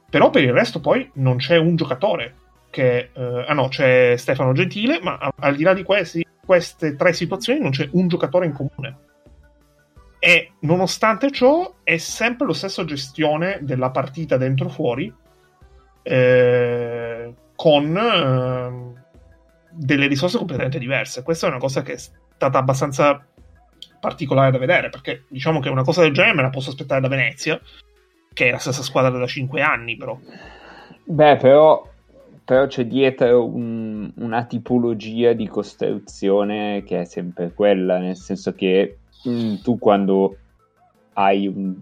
Però per il resto poi non c'è un giocatore che... Eh, ah no, c'è Stefano Gentile, ma al di là di questi, queste tre situazioni non c'è un giocatore in comune. E nonostante ciò è sempre la stessa gestione della partita dentro-fuori. Eh, con eh, delle risorse completamente diverse. Questa è una cosa che è stata abbastanza particolare da vedere, perché diciamo che una cosa del genere me la posso aspettare da Venezia, che è la stessa squadra da 5 anni, però. Beh, però, però c'è dietro un, una tipologia di costruzione che è sempre quella, nel senso che mh, mm, tu quando hai un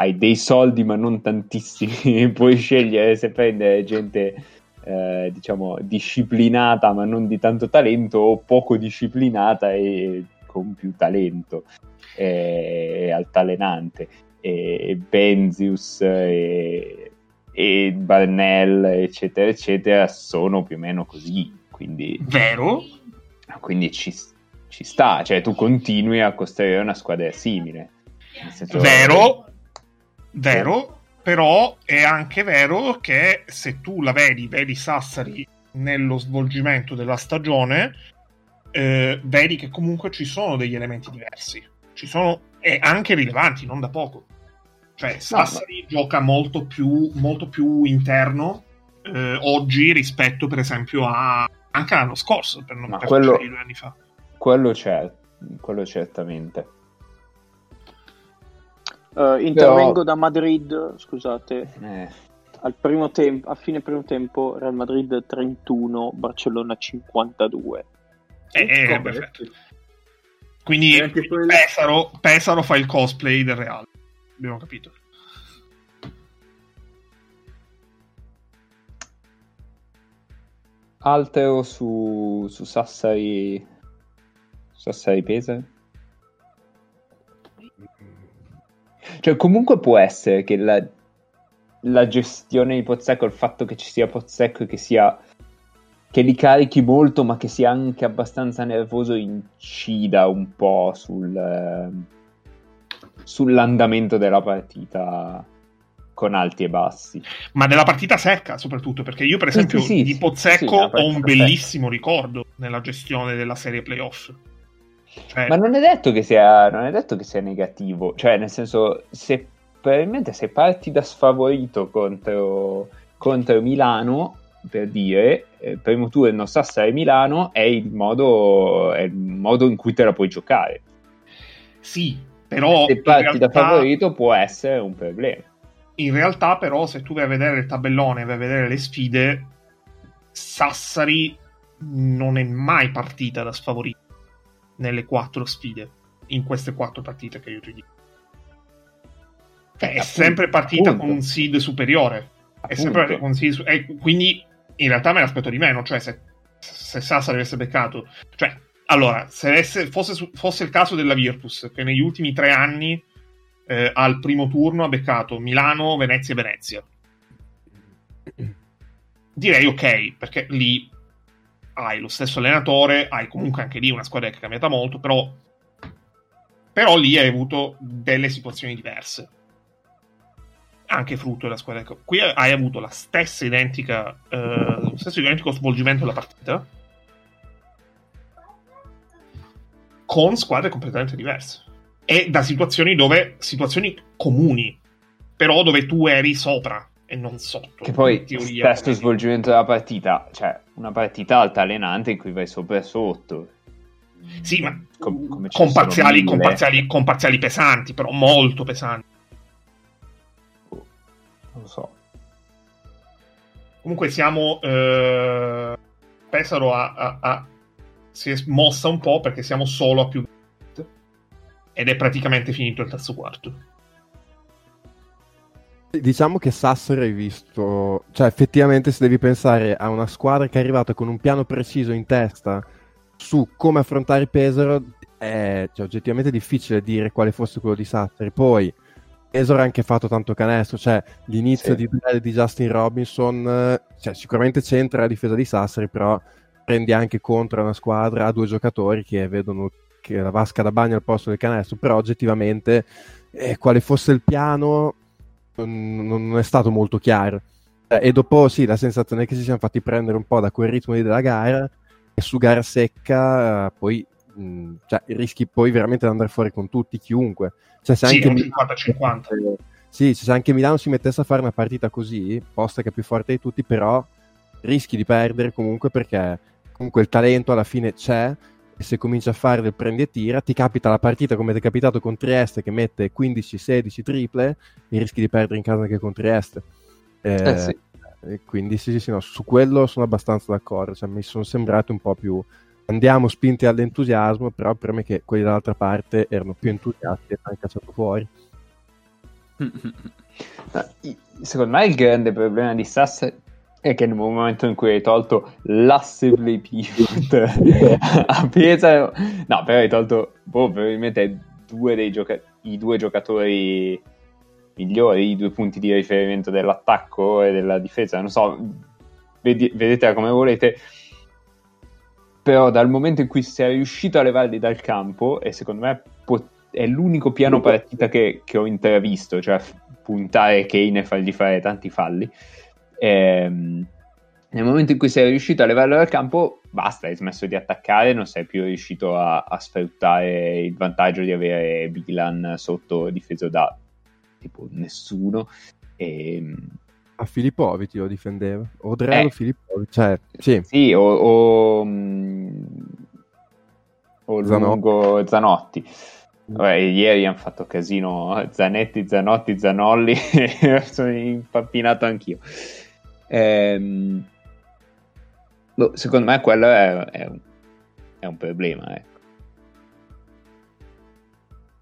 hai dei soldi ma non tantissimi, puoi scegliere se prendere gente eh, diciamo disciplinata ma non di tanto talento o poco disciplinata e con più talento e altalenante. E Benzius e, e Barnell eccetera eccetera sono più o meno così quindi vero? quindi ci, ci sta, cioè tu continui a costruire una squadra simile. Vero, vero, però è anche vero che se tu la vedi, vedi Sassari nello svolgimento della stagione, eh, vedi che comunque ci sono degli elementi diversi, ci sono e anche rilevanti, non da poco. Cioè, Sassari no, ma... gioca molto più, molto più interno eh, oggi rispetto, per esempio, a anche l'anno scorso, per non ma per quello, due anni fa. Quello c'è, quello certamente. Uh, intervengo Però... da Madrid, scusate. Eh. Al primo tempo, a fine primo tempo, Real Madrid 31, Barcellona 52. Eh, eh, perfetto. Quindi Pesaro, Pesaro fa il cosplay del Real. Abbiamo capito. Altero su, su Sassari Sassari Pesa? Cioè comunque può essere che la, la gestione di Pozzecco, il fatto che ci sia Pozzecco e che sia che li carichi molto ma che sia anche abbastanza nervoso incida un po' sul, eh, sull'andamento della partita con alti e bassi. Ma della partita secca soprattutto, perché io per esempio sì, sì, di Pozzecco sì, ho un bellissimo secca. ricordo nella gestione della serie playoff. Cioè... Ma non è, detto che sia, non è detto che sia negativo, cioè nel senso se probabilmente se parti da sfavorito contro, contro Milano per dire, eh, primo turno Sassari Milano è il, modo, è il modo in cui te la puoi giocare. Sì, però se parti realtà... da favorito può essere un problema. In realtà, però, se tu vai a vedere il tabellone, vai a vedere le sfide, Sassari non è mai partita da sfavorito nelle quattro sfide, in queste quattro partite che io ti dico. Cioè, è sempre partita appunto. con un seed superiore. È sempre con un seed su- e quindi in realtà me l'aspetto di meno. Cioè, se, se Sassari avesse beccato, cioè, allora, se avesse, fosse, fosse, il caso della Virtus, che negli ultimi tre anni eh, al primo turno ha beccato Milano, Venezia e Venezia. Direi ok, perché lì hai lo stesso allenatore, hai comunque anche lì una squadra che è cambiata molto, però, però lì hai avuto delle situazioni diverse. Anche frutto della squadra. Qui hai avuto la stessa identica, eh, lo stesso identico svolgimento della partita con squadre completamente diverse e da situazioni dove situazioni comuni, però dove tu eri sopra e non sotto. Che poi spesso svolgimento della partita, cioè una partita altalenante in cui vai sopra e sotto. Sì, ma Com- con, parziali, con, parziali, con, parziali, pesanti, però molto pesanti. Oh, non lo so. Comunque siamo... Eh, Pesaro a, a, a, si è mossa un po' perché siamo solo a più ed è praticamente finito il terzo quarto. Diciamo che Sassari hai visto, cioè effettivamente se devi pensare a una squadra che è arrivata con un piano preciso in testa su come affrontare Pesaro, è cioè, oggettivamente difficile dire quale fosse quello di Sassari. Poi Pesaro ha anche fatto tanto canestro, cioè l'inizio sì. di, di Justin Robinson, cioè, sicuramente c'entra la difesa di Sassari, però prendi anche contro una squadra a due giocatori che vedono che la vasca da bagno al posto del canestro, però oggettivamente eh, quale fosse il piano non, è stato molto chiaro. Eh, e dopo sì, la sensazione è che si siano fatti prendere un po' da quel ritmo della gara e su gara secca eh, poi mh, mm, cioè, rischi poi veramente di andare fuori con tutti, chiunque. Cioè, se sì, anche 50-50. Sì, se anche Milano si mettesse a fare una partita così, posta che è più forte di tutti, però rischi di perdere comunque perché comunque il talento alla fine c'è se cominci a fare del prendi e tira, ti capita la partita come ti è capitato con Trieste che mette 15-16 triple e rischi di perdere in casa anche con Trieste. Eh, eh sì. Quindi sì, sì, sì, no, su quello sono abbastanza d'accordo, cioè, mi sono sembrati un po' più... Andiamo spinti all'entusiasmo, però per me che quelli dall'altra parte erano più entusiasti e hanno cacciato fuori. Secondo me il grande problema di Sass è che nel momento in cui hai tolto l'asse play pivot a Pesaro, no, però hai tolto boh, probabilmente due gioca- i due giocatori migliori, i due punti di riferimento dell'attacco e della difesa. Non so, vedi- vedetela come volete. però dal momento in cui sei riuscito a levarli dal campo, e secondo me pot- è l'unico piano partita che, che ho intravisto, cioè puntare Kane e fargli fare tanti falli. Ehm, nel momento in cui sei riuscito a levarlo dal campo, basta, hai smesso di attaccare, non sei più riuscito a, a sfruttare il vantaggio di avere Bilan sotto difeso da tipo nessuno. E... Ehm, a Filippovic lo difendeva, o Drello eh, Filippovic, cioè, sì. sì o, o, mm, o Lungo Zanotti. Vabbè, ieri hanno fatto casino Zanetti, Zanotti, Zanolli, sono impappinato anch'io. Ehm, boh, secondo me quello è, è, un, è un, problema. Ecco.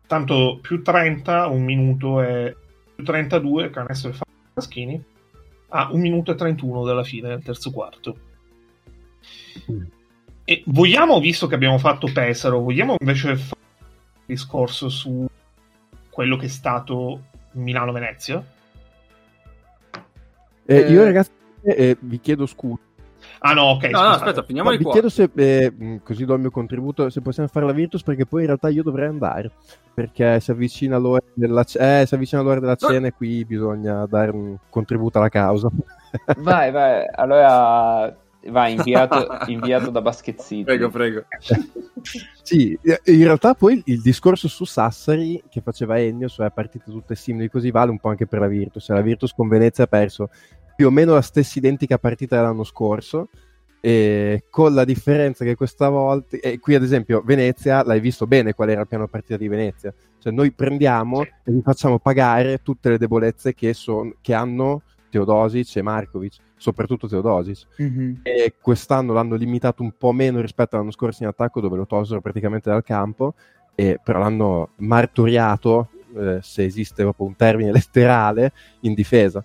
Tanto più 30, un minuto e più 32, canestro e Faschini, a un minuto e 31 dalla fine del terzo quarto. Mm. E vogliamo, visto che abbiamo fatto Pesaro, vogliamo invece fare discorso su quello che è stato Milano-Venezia? Eh, eh... Io ragazzi eh, vi chiedo scusa. Ah no, ok. No, no aspetta, finiamo di Vi chiedo se, eh, mm, così do il mio contributo, se possiamo fare la Virtus perché poi in realtà io dovrei andare, perché si avvicina l'ora della, eh, si avvicina l'ora della cena e qui bisogna dare un contributo alla causa. Vai, vai, allora Va, inviato, inviato da Baschezzini. Prego, prego. sì, in realtà poi il discorso su Sassari che faceva Ennio, cioè partite tutte simili così, vale un po' anche per la Virtus. La Virtus con Venezia ha perso più o meno la stessa identica partita dell'anno scorso, e con la differenza che questa volta, e qui ad esempio Venezia, l'hai visto bene qual era il piano partita di Venezia, cioè noi prendiamo e vi facciamo pagare tutte le debolezze che, son, che hanno Teodosic e Markovic soprattutto Teodosic. Mm-hmm. E quest'anno l'hanno limitato un po' meno rispetto all'anno scorso in attacco, dove lo tolsero praticamente dal campo, e, però l'hanno martoriato, eh, se esiste proprio un termine letterale, in difesa.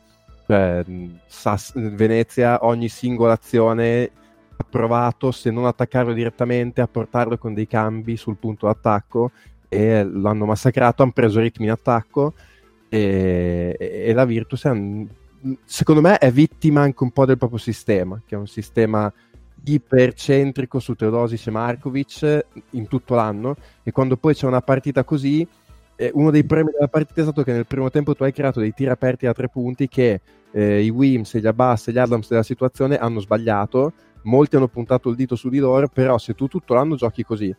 Cioè, Sass- Venezia ogni singola azione ha provato, se non attaccarlo direttamente, a portarlo con dei cambi sul punto d'attacco e l'hanno massacrato, hanno preso ritmi in attacco e, e la Virtus hanno secondo me è vittima anche un po' del proprio sistema, che è un sistema ipercentrico su Teodosic e Markovic in tutto l'anno e quando poi c'è una partita così eh, uno dei problemi della partita è stato che nel primo tempo tu hai creato dei tiri aperti a tre punti che eh, i Wims, gli Abbas e gli Adams della situazione hanno sbagliato molti hanno puntato il dito su di loro però se tu tutto l'anno giochi così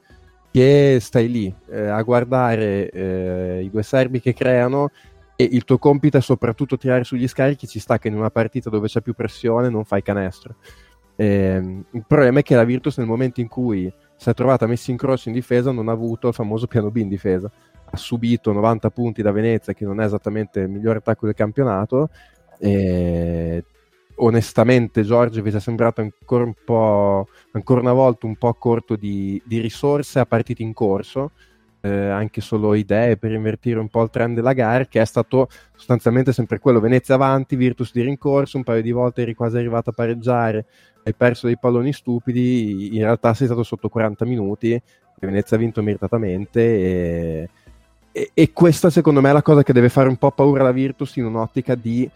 che stai lì eh, a guardare eh, i due serbi che creano e il tuo compito è soprattutto tirare sugli scarichi, ci sta che in una partita dove c'è più pressione non fai canestro. Eh, il problema è che la Virtus nel momento in cui si è trovata messa in croce in difesa non ha avuto il famoso piano B in difesa. Ha subito 90 punti da Venezia, che non è esattamente il migliore attacco del campionato. E onestamente Giorgio vi è sembrato ancora un po', ancora una volta un po' corto di, di risorse a partite in corso eh, anche solo idee per invertire un po' il trend della gara, che è stato sostanzialmente sempre quello, Venezia avanti, Virtus di rincorso, un paio di volte eri quasi arrivato a pareggiare, hai perso dei palloni stupidi, in realtà sei stato sotto 40 minuti, Venezia ha vinto meritatamente e, e, e questa secondo me è la cosa che deve fare un po' paura alla Virtus in un'ottica di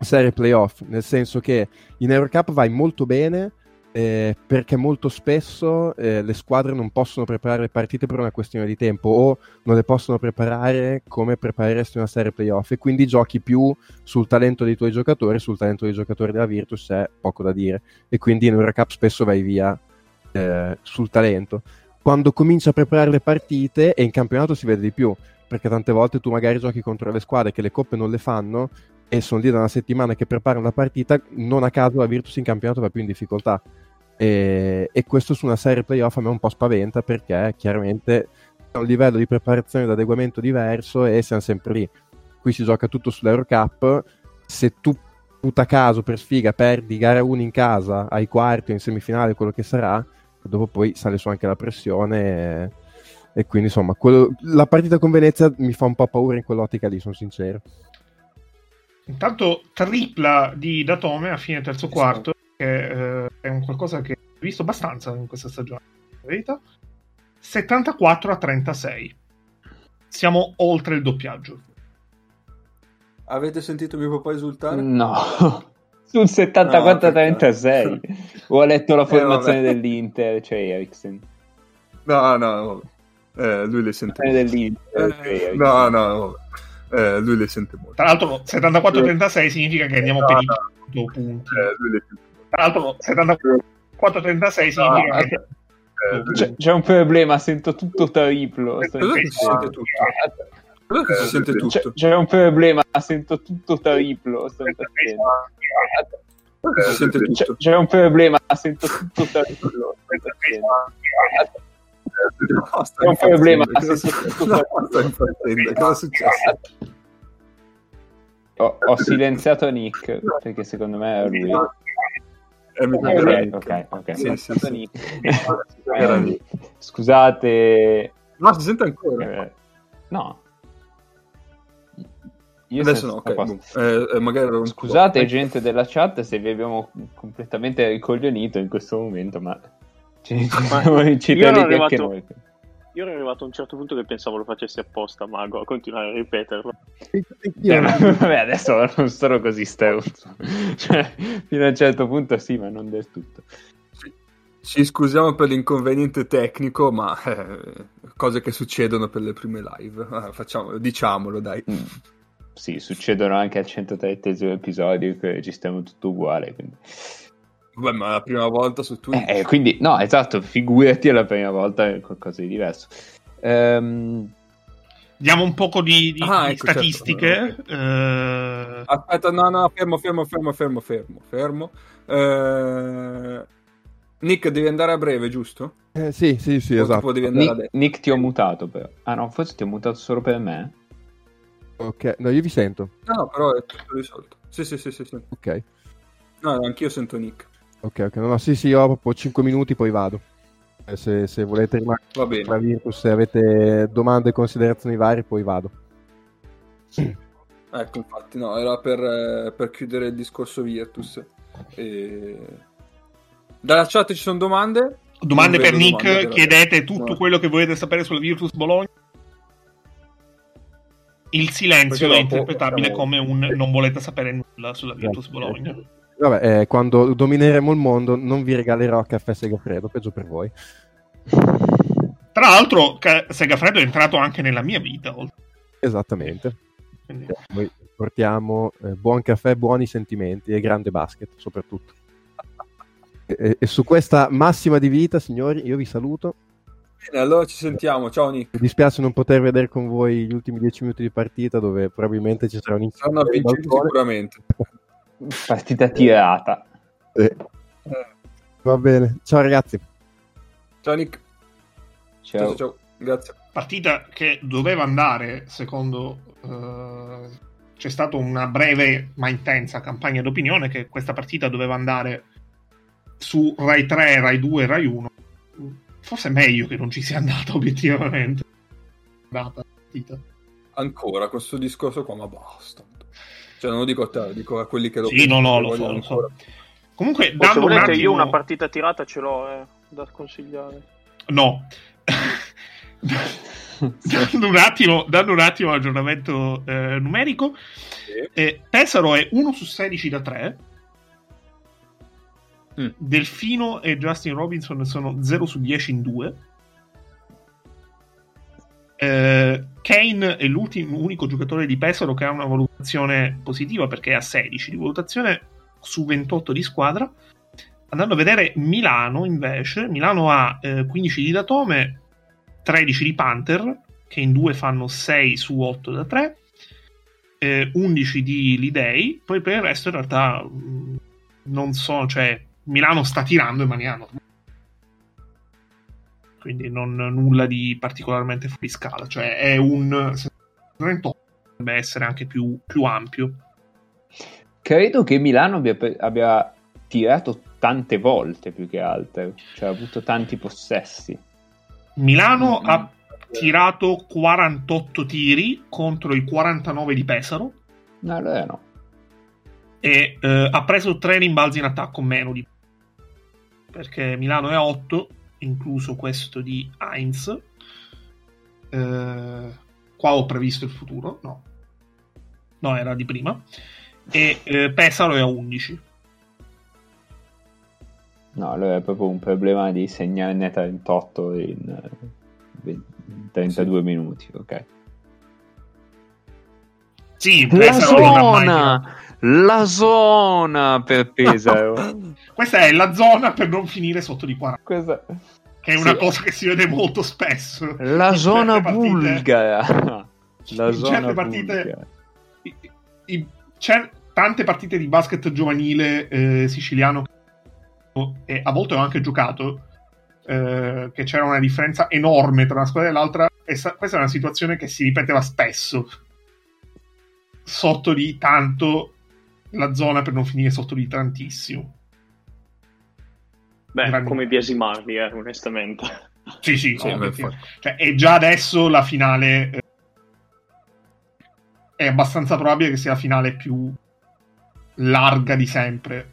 serie playoff, nel senso che in Eurocup vai molto bene, eh, perché molto spesso eh, le squadre non possono preparare le partite per una questione di tempo o non le possono preparare come prepareresti una serie playoff e quindi giochi più sul talento dei tuoi giocatori, sul talento dei giocatori della Virtus c'è poco da dire e quindi in Eurocup spesso vai via eh, sul talento. Quando cominci a preparare le partite e in campionato si vede di più perché tante volte tu magari giochi contro le squadre che le coppe non le fanno e sono lì da una settimana che preparano la partita, non a caso la Virtus in campionato va più in difficoltà e, e, questo su una serie playoff a me un po' spaventa perché chiaramente è un livello di preparazione ed adeguamento diverso e siamo sempre lì. Qui si gioca tutto sull'Eurocup. Se tu, puta caso, per sfiga, perdi gara 1 in casa, ai quarti o in semifinale, quello che sarà, dopo poi sale su anche la pressione. E, e quindi insomma, quello, la partita con Venezia mi fa un po' paura in quell'ottica lì, sono sincero. Intanto tripla di Datome a fine terzo quarto che eh, è un qualcosa che ho visto abbastanza in questa stagione, in verità. 74 a 36. Siamo oltre il doppiaggio. Avete sentito mio papà esultare? No. sul 74-36 no, o ha letto la eh, formazione eh, dell'Inter, cioè Eriksen. No, no, eh, lui le sente. Dell'Inter, eh, cioè no, no, eh, lui le sente molto. Tra l'altro 74-36 significa che andiamo per i punti. Tra l'altro 74-36 significa no, che... C'è, c'è, un problema, sento tutto triplo. Cosa si sente tutto? Cosa che si sente tutto? C'è, c'è, un problema, sento tutto triplo. Sto si sente tutto? C'è, c'è un problema, sento tutto triplo. C'è un problema. Cosa è successo? Ho, ho, silenziato Nick perché secondo me è lui. Eh, ok, ok, ok. Sì, sì, sì. Scusate. No, si sente ancora. Eh, no. Io Adesso no, ok. Boh. Eh, eh, magari Scusate, gente della chat, se vi abbiamo completamente ricoglionito in questo momento, ma ci, ci siamo incitati anche noi. Io ero arrivato a un certo punto che pensavo lo facessi apposta, Mago, a continuare a ripeterlo. Io, vabbè, adesso non sono così steuto. Cioè, fino a un certo punto sì, ma non del tutto. Ci scusiamo per l'inconveniente tecnico, ma eh, cose che succedono per le prime live. Ah, facciamo, diciamolo, dai. Mm sì, succedono anche al 103 episodio che registriamo tutto uguale. Quindi... Vabbè, ma la prima volta su Twitch. Eh, quindi, no, esatto, figurati la prima volta è qualcosa di diverso. Um... Diamo un po' di, di, ah, di ecco, certo. statistiche. Certo. Uh... Aspetta, no, no, fermo, fermo, fermo, fermo, fermo, fermo. Uh... Nick, devi andare a breve, giusto? Eh, sì, sì, sì, o esatto. Nick, Nick, ti ho mutato, però. Ah no, forse ti ho mutato solo per me. Ok, no, io vi sento. No, no, però è tutto risolto. Sì, sì, sì, sì. sì. Ok. No, anch'io sento Nick. Ok, ok. No, no, sì, sì, ho proprio 5 minuti, poi vado. Eh, se, se volete rimanere bene. Virtus, se avete domande e considerazioni varie, poi vado. Ecco, infatti, no, era per, eh, per chiudere il discorso Virtus. E... Dalla chat ci sono domande? Domande per Nick, domande, chiedete tutto no. quello che volete sapere sulla Virtus Bologna. Il silenzio è interpretabile come un non volete sapere nulla sulla Virtus Bologna. Vabbè, eh, quando domineremo il mondo non vi regalerò caffè Segafredo, peggio per voi. Tra l'altro, Segafredo è entrato anche nella mia vita. Esattamente. Quindi... Noi portiamo eh, buon caffè, buoni sentimenti e grande basket, soprattutto. e, e su questa massima di vita, signori, io vi saluto Bene, allora ci sentiamo. Ciao Nick. Mi dispiace non poter vedere con voi gli ultimi dieci minuti di partita dove probabilmente ci sarà un inizio. Saranno vinciti sicuramente. Partita tirata. Eh. Va bene. Ciao ragazzi. Ciao Nick. Ciao. ciao, ciao. Grazie. Partita che doveva andare, secondo... Uh, c'è stata una breve ma intensa campagna d'opinione che questa partita doveva andare su Rai 3, Rai 2, Rai 1 forse è meglio che non ci sia andata obiettivamente. Andata, Ancora questo discorso qua, ma basta. Cioè, non lo dico a te, dico a quelli che lo Sì, no, no, lo so, lo so. Comunque, dando se volete, un attimo... io una partita tirata ce l'ho eh, da consigliare. No. dando, un attimo, dando un attimo aggiornamento eh, numerico, sì. eh, Pesaro è 1 su 16 da 3 Mm. Delfino e Justin Robinson sono 0 su 10 in 2. Eh, Kane è l'unico giocatore di Pesaro che ha una valutazione positiva perché ha 16 di valutazione su 28 di squadra. Andando a vedere Milano invece, Milano ha eh, 15 di Datome, 13 di Panther, che in due fanno 6 su 8 da 3, eh, 11 di Lidei, poi per il resto in realtà mm, non so, cioè Milano sta tirando in maniera normale. Quindi non nulla di particolarmente fuori scala, cioè è un 38 dovrebbe essere anche più, più ampio. Credo che Milano abbia, abbia, tirato tante volte più che altre, cioè ha avuto tanti possessi. Milano mm-hmm. ha tirato 48 tiri contro i 49 di Pesaro. No, allora no. E eh, ha preso 3 rimbalzi in attacco meno di perché Milano è a 8, incluso questo di Heinz. Eh, qua ho previsto il futuro, no, no, era di prima. E eh, Pesaro è a 11. No, allora è proprio un problema di segnarne 38 in, in 32 sì. minuti, ok. Sì, la zona! La zona per Pesaro. Questa è la zona per non finire sotto di 40. Questa... È una sì. cosa che si vede molto spesso. La zona bulgara. La zona partite, i, i, c'è tante partite di basket giovanile eh, siciliano e a volte ho anche giocato eh, che c'era una differenza enorme tra una squadra e l'altra e sa- questa è una situazione che si ripeteva spesso sotto di tanto la zona per non finire sotto di tantissimo. Beh, Grandi... come biasimarli, eh, onestamente. Sì, sì, sì cioè, e già adesso la finale eh, è abbastanza probabile che sia la finale più larga di sempre.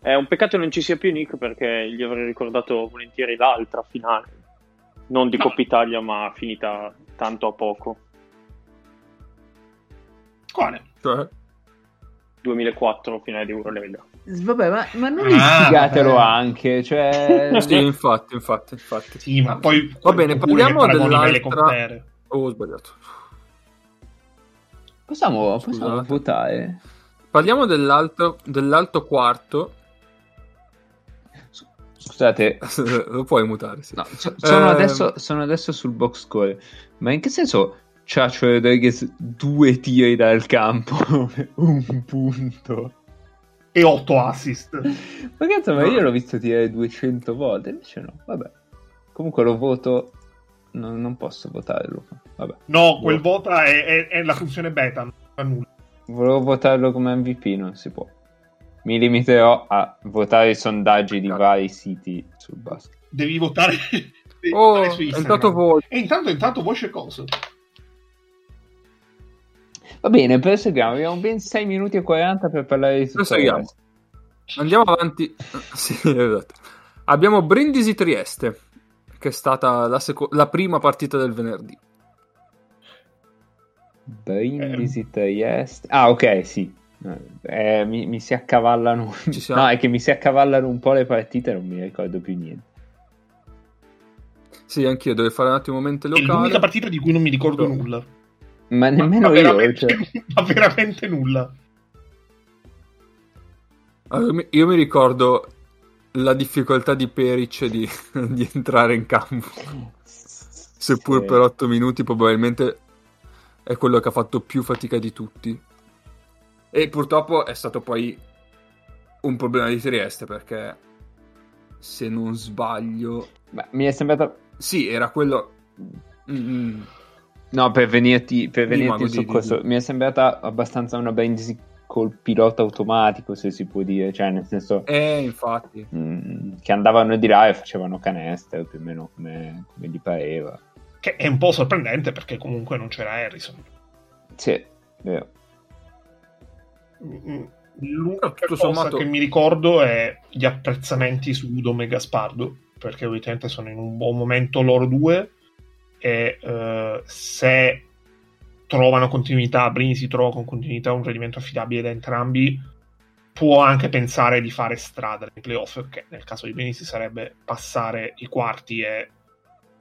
È un peccato non ci sia più Nick perché gli avrei ricordato volentieri l'altra finale, non di no. Coppa Italia ma finita tanto a poco. Quale? Cioè? 2004 finale di Eurolega. Vabbè, ma, ma non litigatelo ah, anche, cioè... sì, infatti, infatti, infatti. Sì, ma poi... Va bene, parliamo dell'altra... Oh, ho sbagliato. Possiamo, possiamo votare? Parliamo dell'alto, dell'alto quarto. Scusate, lo puoi mutare. Sì. No, sono, eh... adesso, sono adesso sul box score, ma in che senso Ciaccio Rodriguez due tiri dal campo, un punto e 8 assist. Ma cazzo, ma io l'ho visto tirare 200 volte, invece no, vabbè. Comunque lo voto, no, non posso votarlo. Vabbè. No, quel Voto. vota è, è, è, la funzione beta, non fa nulla. Volevo votarlo come MVP, non si può. Mi limiterò a votare i sondaggi di vari siti sul basket. Devi votare, devi oh, votare su Instagram. Intanto voce. E intanto, intanto voce cosa? Va bene, proseguiamo. Abbiamo ben 6 minuti e 40 per parlare di tutto Proseguiamo. Andiamo avanti. sì, esatto. Abbiamo Brindisi Trieste, che è stata la, seco- la prima partita del venerdì. Brindisi. Trieste. Ah, ok, sì. Eh, mi, mi, si accavallano. No, è che mi si accavallano un po' le partite e non mi ricordo più niente. Sì, anch'io devo fare un attimo mente locale. È l'unica partita di cui non mi ricordo no. nulla. Ma nemmeno ma, io. Cioè... Ma veramente nulla. Allora, io mi ricordo la difficoltà di Peric di, di entrare in campo. Seppur sì. per 8 minuti, probabilmente è quello che ha fatto più fatica di tutti. E purtroppo è stato poi un problema di Trieste perché se non sbaglio. Beh, mi è sembrato. Sì, era quello. Mm-hmm No, per venirti, per venirti su questo, mi è sembrata abbastanza una Brindisi col pilota automatico, se si può dire, cioè nel senso... Eh, infatti. Mh, mm, che andavano di là e facevano canestro, più o meno come, come gli pareva. Che è un po' sorprendente perché comunque non c'era Harrison. Sì, vero. Mm, l'unica cosa sommato... che mi ricordo è gli apprezzamenti su Udom e Gaspardo, perché ovviamente sono in un buon momento loro due e uh, se trovano continuità, Brini si trova con continuità un rendimento affidabile da entrambi, può anche pensare di fare strada nei playoff, che nel caso di Brini si sarebbe passare i quarti e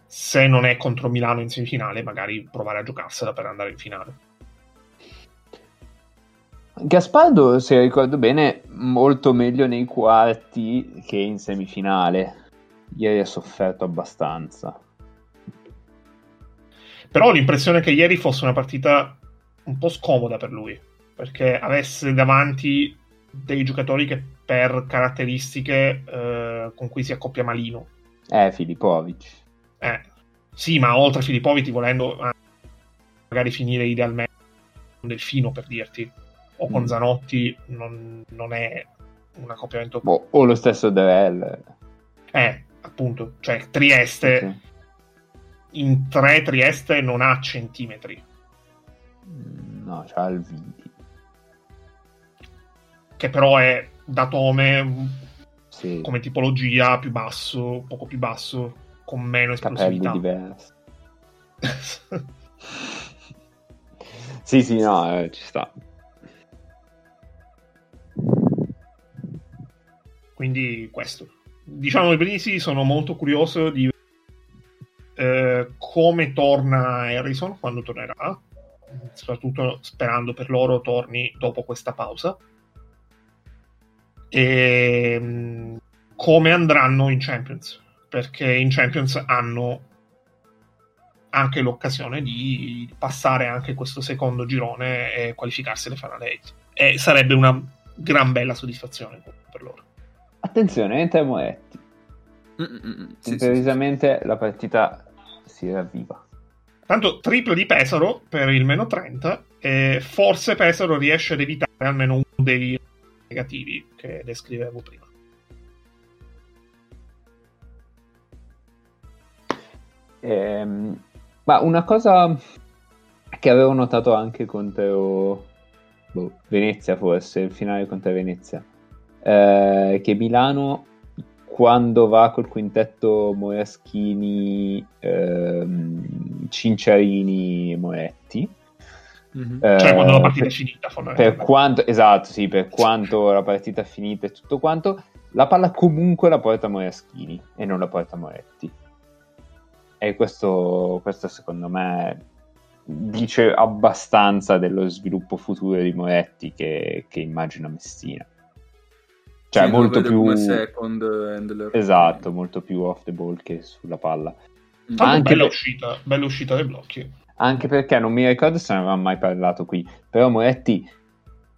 se non è contro Milano in semifinale, magari provare a giocarsela per andare in finale. Gaspardo, se ricordo bene, molto meglio nei quarti che in semifinale. Ieri ha sofferto abbastanza. Però ho l'impressione che ieri fosse una partita un po' scomoda per lui, perché avesse davanti dei giocatori che per caratteristiche eh, con cui si accoppia malino. Eh, Filippovic. Eh, sì, ma oltre a Filippovic, volendo eh, magari finire idealmente con Delfino, per dirti, o con mm. Zanotti, non, non, è un accoppiamento... Boh, o lo stesso Devel. Eh, appunto, cioè Trieste... Okay in 3 Trieste non ha centimetri. Mm, no, c'ha il Vidi. Che però è da Tome sì. come tipologia più basso, poco più basso, con meno esplosività. Capelli diversi. sì, sì, no, eh, ci sta. Quindi questo. Diciamo i Brindisi sono molto curioso di eh, come torna Harrison quando tornerà, soprattutto sperando per loro torni dopo questa pausa. E mm, come andranno in Champions, perché in Champions hanno anche l'occasione di passare anche questo secondo girone e qualificarsi alle Final 8. E sarebbe una gran bella soddisfazione per loro. Attenzione, entra Moretti. Sì, Improvvisamente sì, sì. la partita si ravviva. Tanto triplo di Pesaro per il meno 30 e forse Pesaro riesce ad evitare almeno uno dei negativi che descrivevo prima. Ehm, ma una cosa che avevo notato anche contro boh, Venezia, forse, il finale contro Venezia, eh, che Milano quando va col quintetto Moraschini, ehm, Cinciarini e Moretti. Mm-hmm. Eh, cioè quando la partita per, è finita, per quanto, esatto, sì, per quanto la partita è finita e tutto quanto, la palla comunque la porta Moraschini e non la porta Moretti. E questo, questo secondo me dice abbastanza dello sviluppo futuro di Moretti che, che immagina Messina. Cioè, sì, molto più. second handler. Esatto, molto più off the ball che sulla palla. Mm. Anche bella, per... uscita, bella uscita dai blocchi. Anche perché non mi ricordo se ne avevamo mai parlato qui. Però Moretti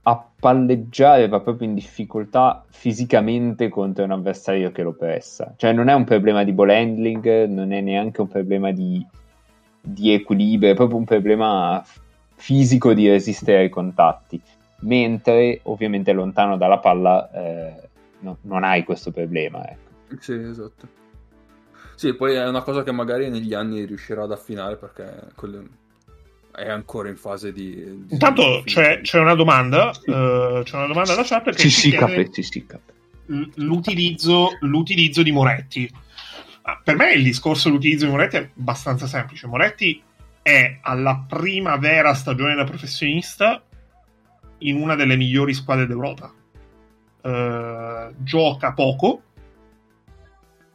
a palleggiare va proprio in difficoltà fisicamente contro un avversario che lo pressa. Cioè non è un problema di ball handling, non è neanche un problema di, di equilibrio, è proprio un problema fisico di resistere ai contatti. Mentre ovviamente lontano dalla palla eh, no, non hai questo problema. Ecco. Sì, esatto. Sì, poi è una cosa che magari negli anni riuscirà ad affinare perché quello è ancora in fase di... di Intanto c'è, c'è, una domanda, sì. uh, c'è una domanda da chat che si cape, si cape. L'utilizzo, l'utilizzo di Moretti. Ah, per me il discorso dell'utilizzo di Moretti è abbastanza semplice. Moretti è alla prima vera stagione da professionista in una delle migliori squadre d'Europa. Uh, gioca poco,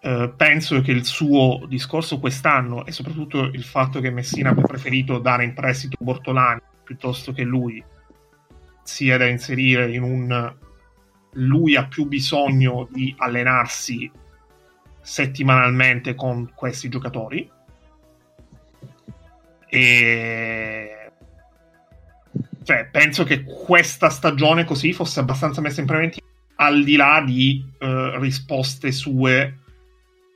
eh, penso che il suo discorso quest'anno e soprattutto il fatto che Messina abbia preferito dare in prestito Bortolani piuttosto che lui sia da inserire in un lui ha più bisogno di allenarsi settimanalmente con questi giocatori e cioè, penso che questa stagione così fosse abbastanza messa in preventiva al di là di uh, risposte sue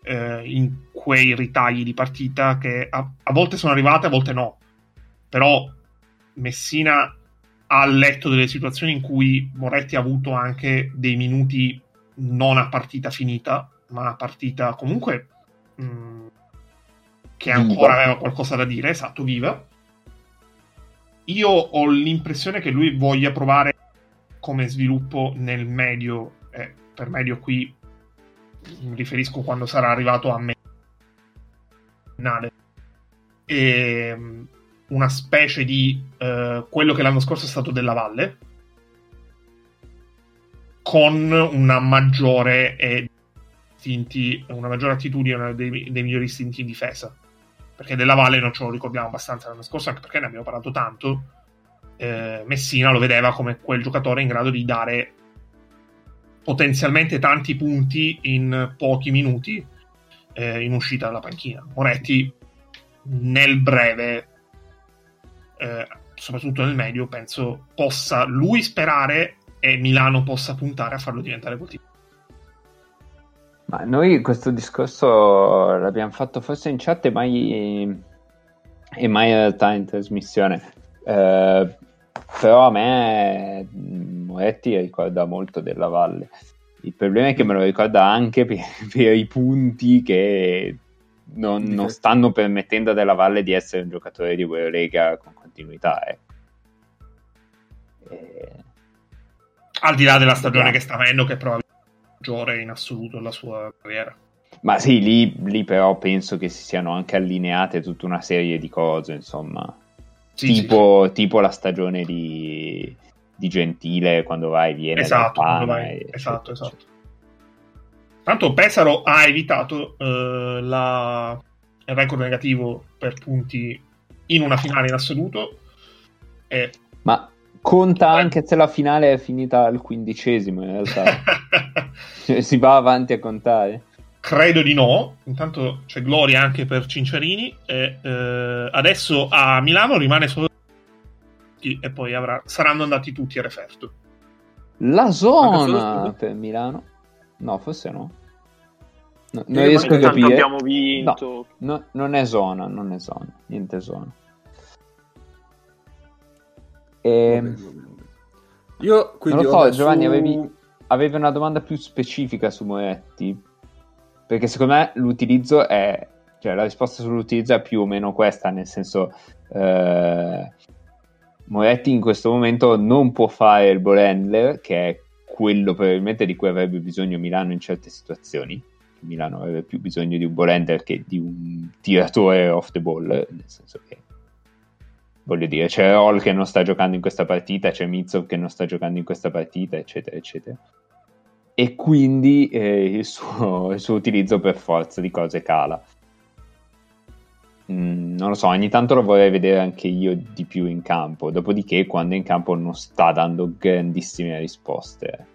eh, in quei ritagli di partita che a, a, volte sono arrivate, a volte no. Però Messina ha letto delle situazioni in cui Moretti ha avuto anche dei minuti non a partita finita, ma a partita comunque mh, mm, che ancora aveva qualcosa da dire, esatto, viva. Io ho l'impressione che lui voglia provare come sviluppo nel medio, eh, per medio qui mi riferisco quando sarà arrivato a me e mm, una specie di uh, quello che l'anno scorso è stato della Valle con una maggiore e istinti, una maggiore attitudine dei, dei migliori istinti in difesa perché della Valle non ce lo ricordiamo abbastanza l'anno scorso anche perché ne abbiamo parlato tanto eh, Messina lo vedeva come quel giocatore in grado di dare potenzialmente tanti punti in pochi minuti eh, in uscita dalla panchina. Moretti nel breve, eh, soprattutto nel medio, penso possa lui sperare e Milano possa puntare a farlo diventare così. Ma noi questo discorso l'abbiamo fatto forse in chat e mai, e mai in realtà in trasmissione. Eh, però a me Moretti ricorda molto della Valle. Il problema è che me lo ricorda anche per, per i punti che non, non, stanno permettendo a Della Valle di essere un giocatore di Eurolega con continuità. Eh. E... Al di là della stagione che sta avendo, che è probabilmente maggiore in assoluto della sua carriera. Ma sì, lì, lì, però penso che si siano anche allineate tutta una serie di cose, insomma. Sì, tipo, sì. tipo la stagione di, di Gentile quando vai viene esatto, vai. E, esatto, esatto. Tanto Pesaro ha evitato eh, la... il record negativo per punti in una finale in assoluto. E... Ma conta anche se la finale è finita al quindicesimo in realtà. cioè, si va avanti a contare. Credo di no. Intanto c'è gloria anche per Cinciarini. E, eh, adesso a Milano rimane solo e poi avrà... saranno andati tutti a referto. La zona per Milano. No, forse no. no non riesco a capire. abbiamo vinto. No, no, non è zona, non è zona. Niente zona. E... Ehm, Io quindi non lo so, Giovanni, avevi, avevi, una domanda più specifica su Moretti? Perché secondo me l'utilizzo è... Cioè, la risposta sull'utilizzo è più o meno questa, nel senso... Eh, Moretti in questo momento non può fare il ball handler, che è quello probabilmente di cui avrebbe bisogno Milano in certe situazioni. Milano avrebbe più bisogno di un ball handler che di un tiratore off the ball, nel senso che voglio dire, c'è Roll che non sta giocando in questa partita, c'è Mizzo che non sta giocando in questa partita, eccetera, eccetera. E quindi eh, il, suo, il, suo, utilizzo per forza di cose cala. Mm, non lo so, ogni tanto lo vorrei vedere anche io di più in campo, dopodiché quando è in campo non sta dando grandissime risposte.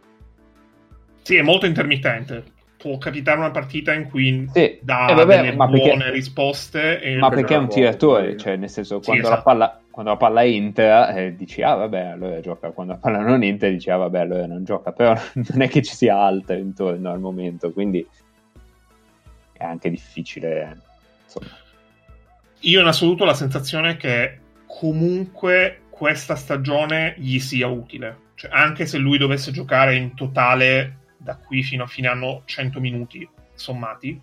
Sì, è molto intermittente. Può capitare una partita in cui sì. dà eh vabbè, delle buone perché, risposte. ma perché è un tiratore, cioè nel senso quando, sì, esatto. la, palla, quando la palla entra eh, dici ah vabbè allora gioca, quando la palla non entra dici ah vabbè allora non gioca, però non è che ci sia altro intorno al momento, quindi è anche difficile insomma io in assoluto ho la sensazione che comunque questa stagione gli sia utile. Cioè, anche se lui dovesse giocare in totale da qui fino a fine anno 100 minuti sommati.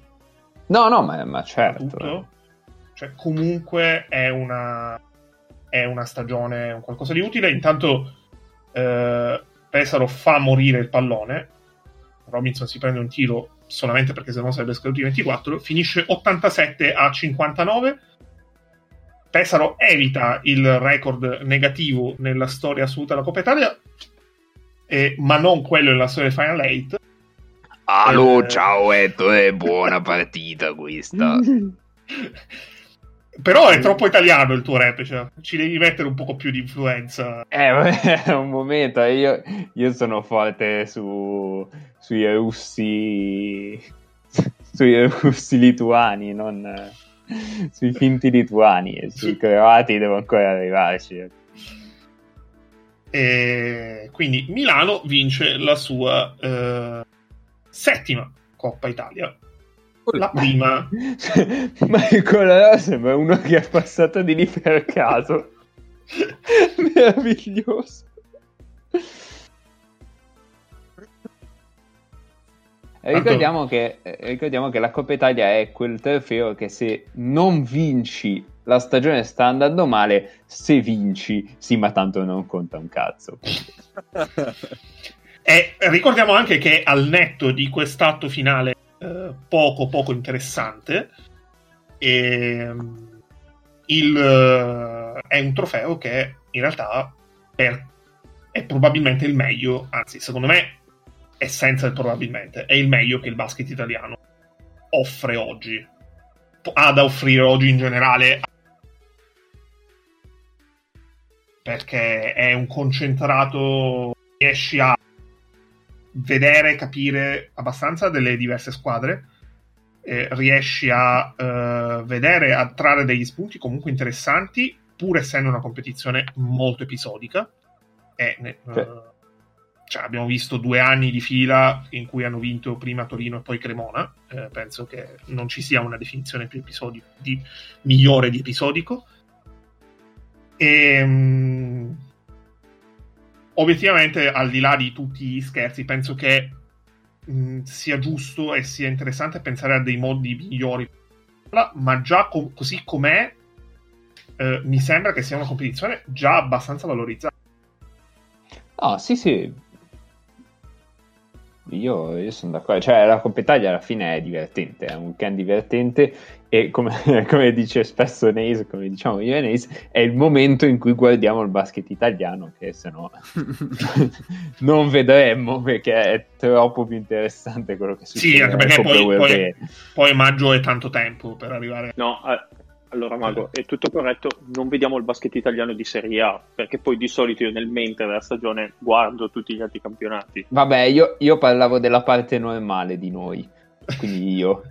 No, no, ma, ma certo. Tutto, cioè, comunque è una, è una stagione, un qualcosa di utile. Intanto eh, Pesaro fa morire il pallone. Robinson si prende un tiro solamente perché se no sarebbe scaduto i 24. Finisce 87 a 59 Pesaro evita il record negativo nella storia assoluta della Coppa Italia, eh, ma non quello nella storia del Final 8. Allo, eh, ciao Ettore, buona partita questa. Però è troppo italiano il tuo rap, cioè, ci devi mettere un po' più di influenza. Eh, un momento, io, io sono forte su, sui russi, sui russi lituani, non sui finti lituani e sui croati devo ancora arrivarci. E quindi Milano vince la sua eh, settima Coppa Italia. La prima. Ma il Colorado sembra uno che è passato di lì per caso. Meraviglioso. Ricordiamo che, ricordiamo che la Coppa Italia è quel trofeo che se non vinci la stagione sta andando male, se vinci, sì, ma tanto non conta un cazzo. e ricordiamo anche che al netto di quest'atto finale eh, poco poco interessante, eh, il, eh, è un trofeo che in realtà è, è probabilmente il meglio, anzi secondo me è senza il probabilmente, è il meglio che il basket italiano offre oggi. Ha da offrire oggi in generale. Perché è un concentrato, riesci a vedere, capire abbastanza delle diverse squadre. Eh, riesci a eh, vedere, a trarre degli spunti comunque interessanti, pur essendo una competizione molto episodica. E, eh, cioè, abbiamo visto due anni di fila in cui hanno vinto prima Torino e poi Cremona. Eh, penso che non ci sia una definizione più episodico, di, migliore di episodico. E, um, obiettivamente, al di là di tutti gli scherzi, penso che mh, sia giusto e sia interessante pensare a dei modi migliori. Ma già co- così com'è, eh, mi sembra che sia una competizione già abbastanza valorizzata. Ah, sì, sì, io, io, sono d'accordo, cioè la Coppa Italia alla fine è divertente, è un weekend divertente e come, come dice spesso Neis, come diciamo io e Neis, è il momento in cui guardiamo il basket italiano che se no non vedremmo perché è troppo più interessante quello che succede. Sì, anche perché poi, poi, poi, maggio è tanto tempo per arrivare. No, eh allora, Mago, è tutto corretto. Non vediamo il basket italiano di Serie A, perché poi di solito io nel mentre della stagione guardo tutti gli altri campionati. Vabbè, io, io parlavo della parte normale di noi, quindi io.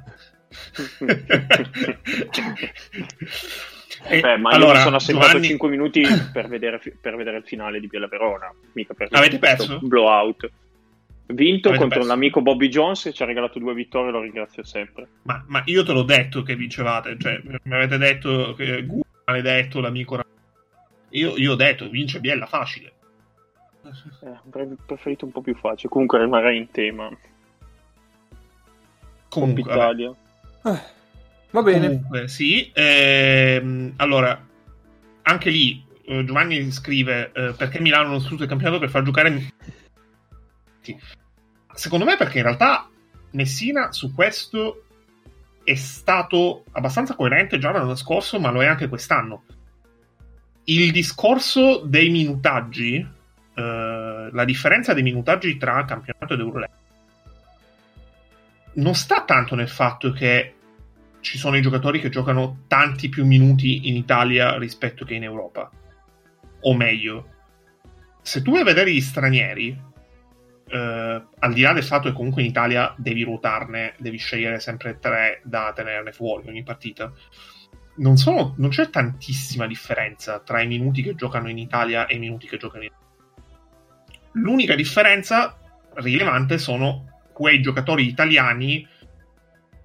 Eh, Beh, ma allora, io mi sono assentato Giovanni... 5 minuti per vedere, per vedere, il finale di Biella Verona. Mica per Avete perso? Blowout. Vinto Avete contro perso. un amico Bobby Jones e ci ha regalato due vittorie, lo ringrazio sempre. Ma, ma io te l'ho detto che vincevate, cioè mi avete detto che Gu maledetto l'amico io, io ho detto vince Biella facile. Eh, avrei preferito un po' più facile, comunque rimarrei in tema. Comunque, Italia. Eh, va bene. Comunque, sì. Ehm, allora, anche lì eh, Giovanni scrive eh, perché Milano non sfrutta il campionato per far giocare Secondo me perché in realtà Messina su questo è stato abbastanza coerente già l'anno scorso, ma lo è anche quest'anno. Il discorso dei minutaggi, eh, la differenza dei minutaggi tra campionato ed Eurolega, non sta tanto nel fatto che ci sono i giocatori che giocano tanti più minuti in Italia rispetto che in Europa. O meglio, se tu vai a vedere gli stranieri, eh, al di là del fatto che comunque in Italia devi ruotarne, devi scegliere sempre tre da tenerne fuori ogni partita, non, sono, non c'è tantissima differenza tra i minuti che giocano in Italia e i minuti che giocano in Italia. L'unica differenza rilevante sono quei giocatori italiani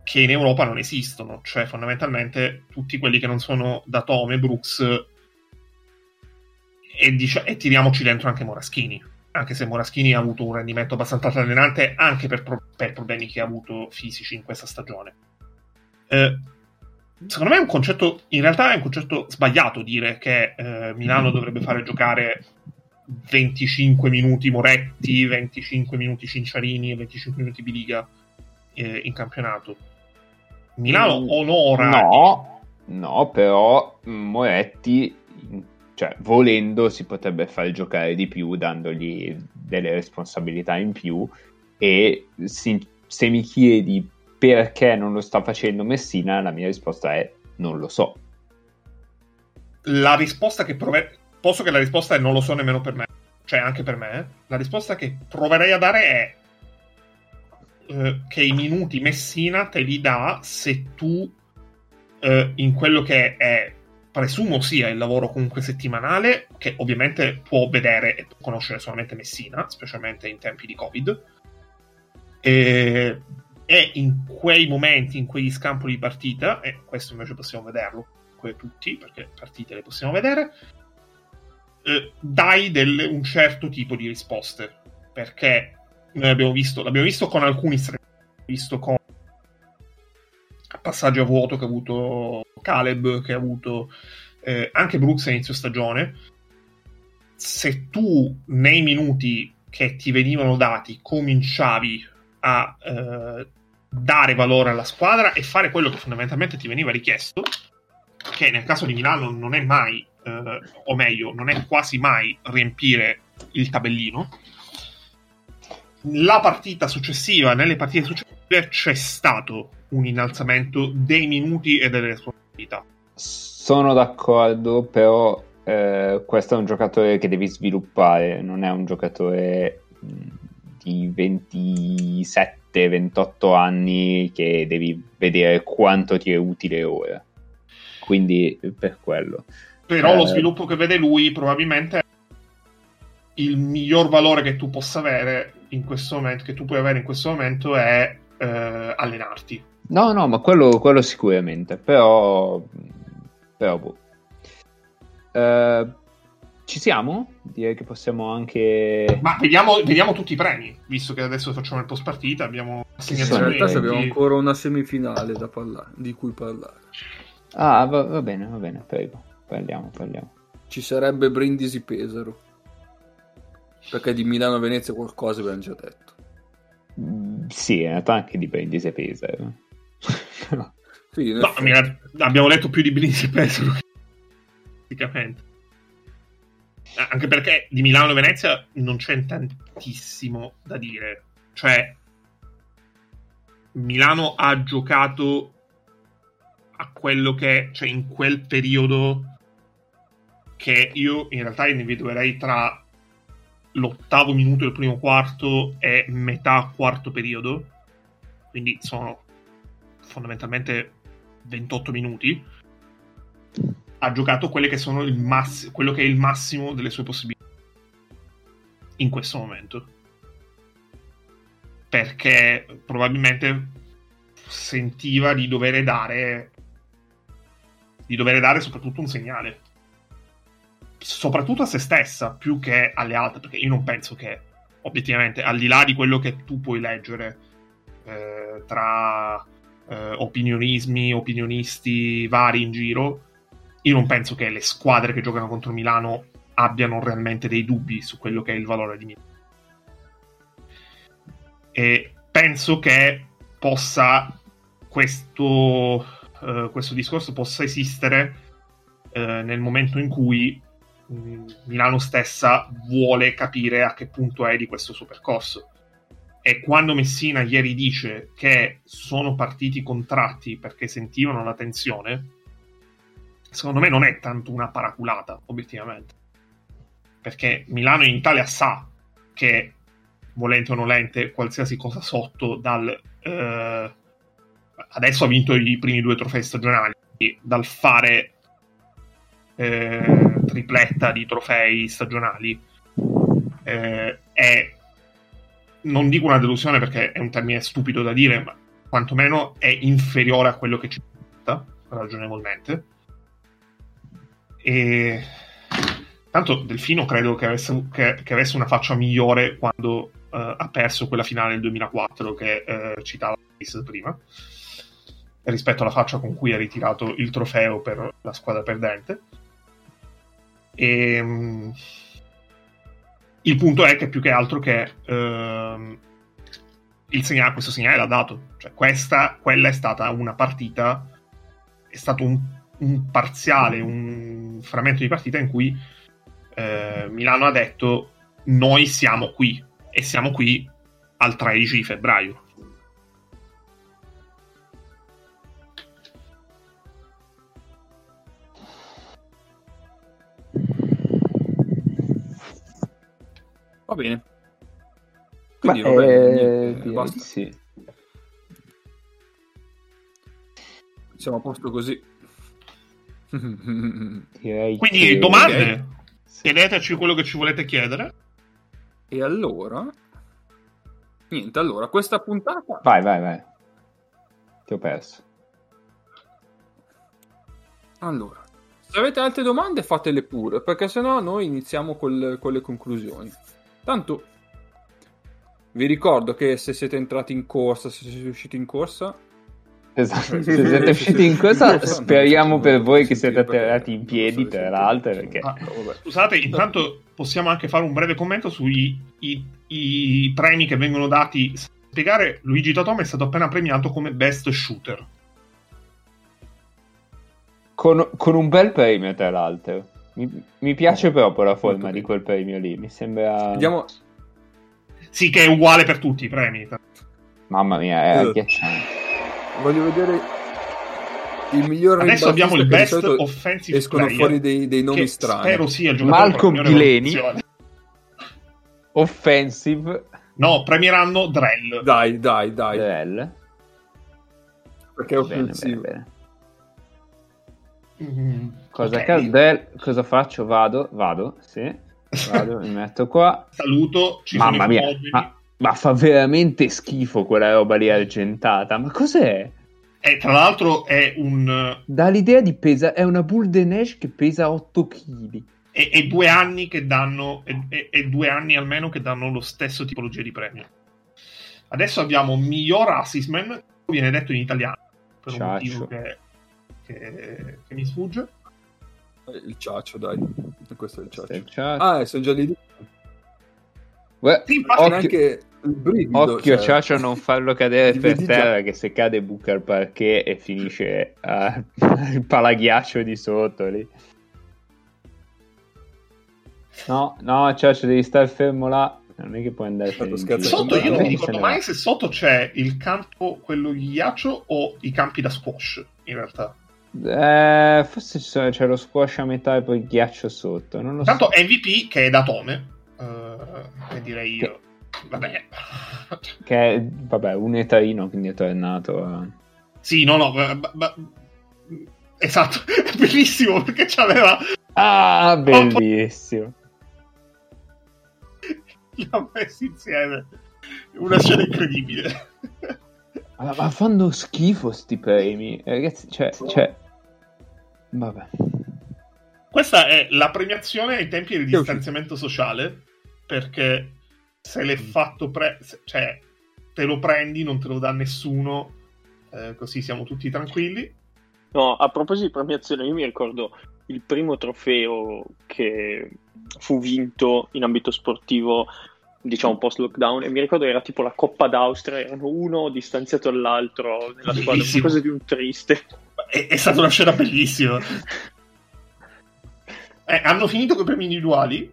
che in Europa non esistono, cioè fondamentalmente tutti quelli che non sono da Tome, Brooks e, dic- e tiriamoci dentro anche Moraschini anche se Moraschini ha avuto un rendimento abbastanza allenante anche per, pro- per, problemi che ha avuto fisici in questa stagione. Eh, secondo me è un concetto, in realtà è un concetto sbagliato dire che eh, Milano dovrebbe fare giocare 25 minuti Moretti, 25 minuti Cinciarini e 25 minuti Biliga eh, in campionato. Milano mm, onora... No, no, però Moretti cioè, volendo si potrebbe far giocare di più dandogli delle responsabilità in più e si, se mi chiedi perché non lo sta facendo Messina la mia risposta è non lo so. La risposta che proverei posso che la risposta è non lo so nemmeno per me cioè anche per me la risposta che proverei a dare è eh, che i minuti Messina te li dà se tu eh, in quello che è presumo sia il lavoro comunque settimanale, che ovviamente può vedere e conoscere solamente Messina, specialmente in tempi di Covid. E, e in quei momenti, in quegli scampoli di partita, e questo invece possiamo vederlo tutti, perché partite le possiamo vedere, eh, dai del, un certo tipo di risposte. Perché noi abbiamo visto, l'abbiamo visto con alcuni streaming, visto con passaggio a vuoto che ha avuto Caleb, che ha avuto eh, anche Brooks a inizio stagione. Se tu nei minuti che ti venivano dati cominciavi a eh, dare valore alla squadra e fare quello che fondamentalmente ti veniva richiesto, che nel caso di Milano non è mai, eh, o meglio, non è quasi mai riempire il tabellino. La partita successiva, nelle partite successive, c'è stato un innalzamento dei minuti e delle responsabilità. Sono d'accordo, però eh, questo è un giocatore che devi sviluppare, non è un giocatore di 27-28 anni che devi vedere quanto ti è utile ora. Quindi per quello. Però eh, lo sviluppo che vede lui probabilmente è il miglior valore che tu possa avere in questo momento, che tu puoi avere in questo momento è eh, allenarti No, no, ma quello, quello sicuramente, però... però boh. Uh, ci siamo? Direi che possiamo anche... Ma vediamo, vediamo, tutti i premi, visto che adesso facciamo il post partita, abbiamo. In realtà abbiamo ancora una semifinale da parlare, di cui parlare. Ah, va, va bene, va bene, prego, parliamo, parliamo. Ci sarebbe Brindisi Pesaro. Perché di Milano-Venezia qualcosa abbiamo già detto. Sì, in realtà anche di Brindisi e Pesaro. No. sì, no, abbiamo letto più di Brindisi e Pesaro. Praticamente. Anche perché di Milano e Venezia non c'è tantissimo da dire. Cioè, Milano ha giocato a quello che, cioè in quel periodo che io in realtà individuerei tra l'ottavo minuto del primo quarto e metà quarto periodo, quindi sono fondamentalmente 28 minuti, ha giocato che sono il mass- quello che è il massimo delle sue possibilità in questo momento. Perché probabilmente sentiva di dover dare di dover dare soprattutto un segnale soprattutto a se stessa più che alle altre, perché io non penso che obiettivamente, al di là di quello che tu puoi leggere eh, tra eh, opinionismi, opinionisti vari in giro, io non penso che le squadre che giocano contro Milano abbiano realmente dei dubbi su quello che è il valore di Milano. E penso che possa questo, eh, questo discorso possa esistere eh, nel momento in cui Milano stessa vuole capire a che punto è di questo suo percorso. E quando Messina ieri dice che sono partiti contratti perché sentivano la tensione, secondo me non è tanto una paraculata, obiettivamente. Perché Milano in Italia sa che, volente o nolente, qualsiasi cosa sotto dal... Eh, adesso ha vinto i primi due trofei stagionali, dal fare eh, tripletta di trofei stagionali eh, è non dico una delusione perché è un termine stupido da dire ma quantomeno è inferiore a quello che ci porta ragionevolmente. E tanto Delfino credo che avesse, che, che avesse una faccia migliore quando uh, ha perso quella finale del 2004 che uh, citava prima rispetto alla faccia con cui ha ritirato il trofeo per la squadra perdente. E, ehm, il punto è che più che altro che il segnale, questo segnale l'ha dato. Cioè, questa, quella è stata una partita, è stato un, un parziale, un frammento di partita in cui uh, Milano ha detto noi siamo qui e siamo qui al 13 di febbraio. Va bene. Quindi, Ma, vabbè, eh, niente, basta. Sì. Siamo a posto così. Quindi che... domande? Chiedeteci quello che ci volete chiedere. E allora... Niente, allora, questa puntata... Vai, vai, vai. Ti ho perso. Allora, se avete altre domande fatele pure, perché sennò noi iniziamo col, con le conclusioni. Tanto vi ricordo che se siete entrati in corsa, se siete usciti in corsa, Esatto, se siete usciti in corsa speriamo per voi che siete atterrati in piedi tra l'altro perché... ah, scusate intanto possiamo anche fare un breve commento sui i, i premi che vengono dati. Spiegare Luigi Tatome è stato appena premiato come best shooter. Con, con un bel premio tra l'altro mi, mi piace proprio la forma di quel premio lì. Mi sembra. Vediamo. Sì, che è uguale per tutti i premi. Mamma mia, è esatto. agghiacciante. Voglio vedere il miglior Adesso abbiamo il best offensive escono player, fuori dei, dei nomi strani. Spero sia il Malcolm Pileni. Offensive. No, premieranno Drell. Dai, dai, dai. Drell. Perché è offensivo. Bene, bene. Mm, cosa, okay. Del, cosa faccio? Vado, vado, sì, vado, mi metto qua. Saluto, ci Mamma mia, ma, ma, fa veramente schifo quella roba lì argentata, ma cos'è? E tra l'altro è un... Dà l'idea di pesa, è una Bull de Neige che pesa 8 kg. E, e due anni che danno, e, e, due anni almeno che danno lo stesso tipologia di premio. Adesso abbiamo miglior assistman, viene detto in italiano, per Ciaccio. un motivo che che, che mi sfugge. Il ciaccio, dai. Questo è il ciaccio. Il ciaccio. Ah, sono già lì. Beh, sì, occhio, anche... brivido, Occhio, cioè... Ciacio, non farlo cadere per terra, che se cade buca il parquet e finisce uh, il palaghiaccio di sotto lì. No, no, Ciacio, devi stare fermo là. Non è che puoi andare per Sotto io non mi ricordo mai se sotto c'è il campo, quello di ghiaccio, o i campi da squash, in realtà. Eh, forse c'è lo squash a metà e poi il ghiaccio sotto. Non lo Tanto so. MVP che è da Tome, uh, che direi io. Che Vabbè. Che è, vabbè, un etarino, quindi è tornato a... Sì, no, no, ma, ma... esatto, è bellissimo perché c'aveva... Ah, bellissimo. Li ha messi insieme. Una scena incredibile. Ma, ma fanno schifo sti premi, eh, ragazzi, cioè, cioè... Vabbè. Questa è la premiazione ai tempi del distanziamento sociale, perché se l'è mm. fatto pre- cioè te lo prendi, non te lo dà nessuno, eh, così siamo tutti tranquilli. No, a proposito di premiazione, io mi ricordo il primo trofeo che fu vinto in ambito sportivo, diciamo post lockdown, e mi ricordo era tipo la Coppa d'Austria, erano uno distanziato dall'altro nella squadra, qualcosa di un triste. È, è stata una scena bellissima. eh, hanno finito con i premi individuali.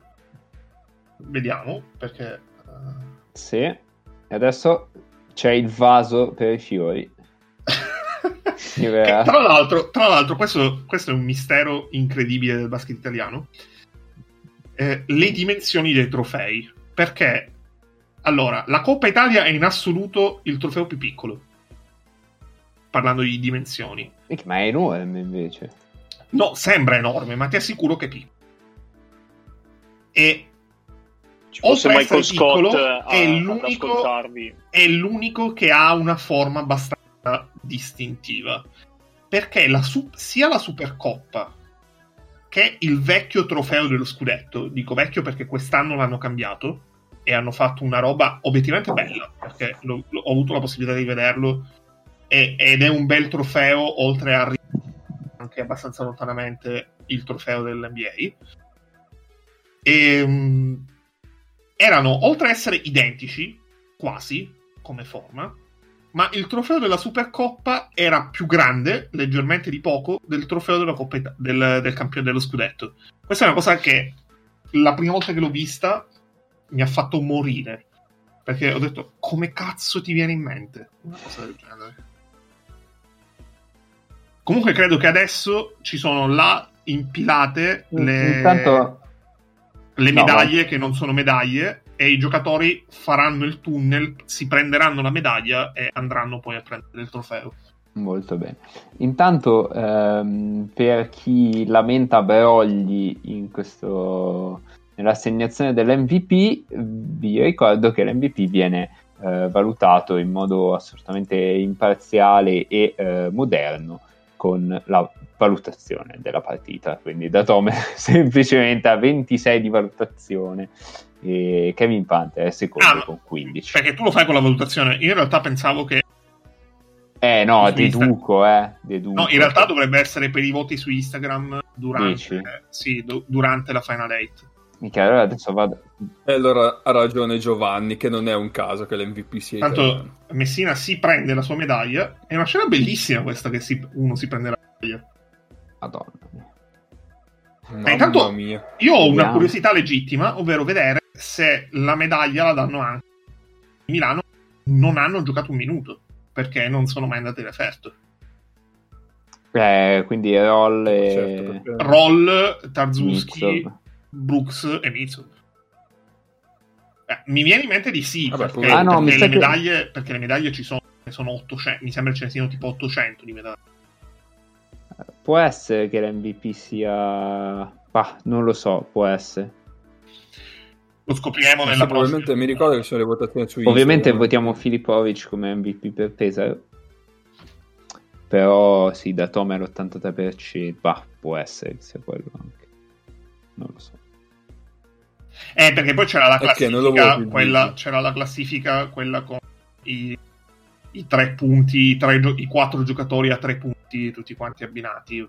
Vediamo, perché sì. E adesso c'è il vaso per i fiori. tra, l'altro, tra l'altro questo, questo, è un mistero incredibile del basket italiano. Eh, le dimensioni dei trofei. Perché, allora, la Coppa Italia è in assoluto il trofeo più piccolo. Parlando di dimensioni. Ma è enorme invece. No, sembra enorme, ma ti assicuro che è piccolo. E oltre a essere piccolo, a, è, l'unico, è l'unico che ha una forma abbastanza distintiva. Perché la, sia la Supercoppa che il vecchio trofeo dello scudetto, dico vecchio perché quest'anno l'hanno cambiato e hanno fatto una roba obiettivamente bella, perché lo, lo, ho avuto la possibilità di vederlo e, ed è un bel trofeo, oltre a anche abbastanza lontanamente il trofeo dell'NBA. E, ehm, erano, oltre a essere identici, quasi, come forma, ma il trofeo della Supercoppa era più grande, leggermente di poco, del trofeo della Coppa, del, del campione dello scudetto. Questa è una cosa che la prima volta che l'ho vista mi ha fatto morire. Perché ho detto, come cazzo ti viene in mente una cosa del genere? Comunque credo che adesso ci sono là impilate le... Intanto le medaglie no, che non sono medaglie e i giocatori faranno il tunnel, si prenderanno la medaglia e andranno poi a prendere il trofeo. Molto bene. Intanto, ehm, per chi lamenta brogli in questo, nell'assegnazione dell'MVP, vi ricordo che l'MVP viene eh, valutato in modo assolutamente imparziale e eh, moderno con la valutazione della partita. Quindi da Tome semplicemente a 26 di valutazione e Kevin Panther è secondo ah, con 15. Perché tu lo fai con la valutazione. Io in realtà pensavo che. Eh no, deduco, eh, deduco. No, in realtà dovrebbe essere per i voti su Instagram durante, eh, sì, do, durante la Final 8. Mica, allora adesso vado. E allora ha ragione Giovanni, che non è un caso che l'MVP sia. Tanto italiano. Messina si prende la sua medaglia. È una scena bellissima questa che si, uno si prende la medaglia. Madonna mia. Mamma intanto mia. io ho una curiosità legittima, ovvero vedere se la medaglia la danno anche. In Milano non hanno giocato un minuto perché non sono mai andati all'aperto. Eh, quindi Roll e... Certo, Roll, Tarzuski, Brooks e Mitsu. Eh, mi viene in mente di sì, Vabbè, perché, ah, no, perché, le medaglie, che... perché, le medaglie, ci sono, sono 800, mi sembra ce ne siano tipo 800 di medaglie. Può essere che l'MVP sia... Bah, non lo so, può essere. Lo scopriremo nella probabilmente prossima. mi ricordo che sono le votazioni su Ovviamente Instagram. votiamo Filippovic come MVP per Pesaro. Però sì, da Tom è l'83%. Bah, può essere che sia quello anche. Non lo so. Eh, perché poi c'era la classifica, okay, quella, c'era la classifica, quella con i, i tre punti, i, tre, i quattro giocatori a tre punti, tutti quanti abbinati.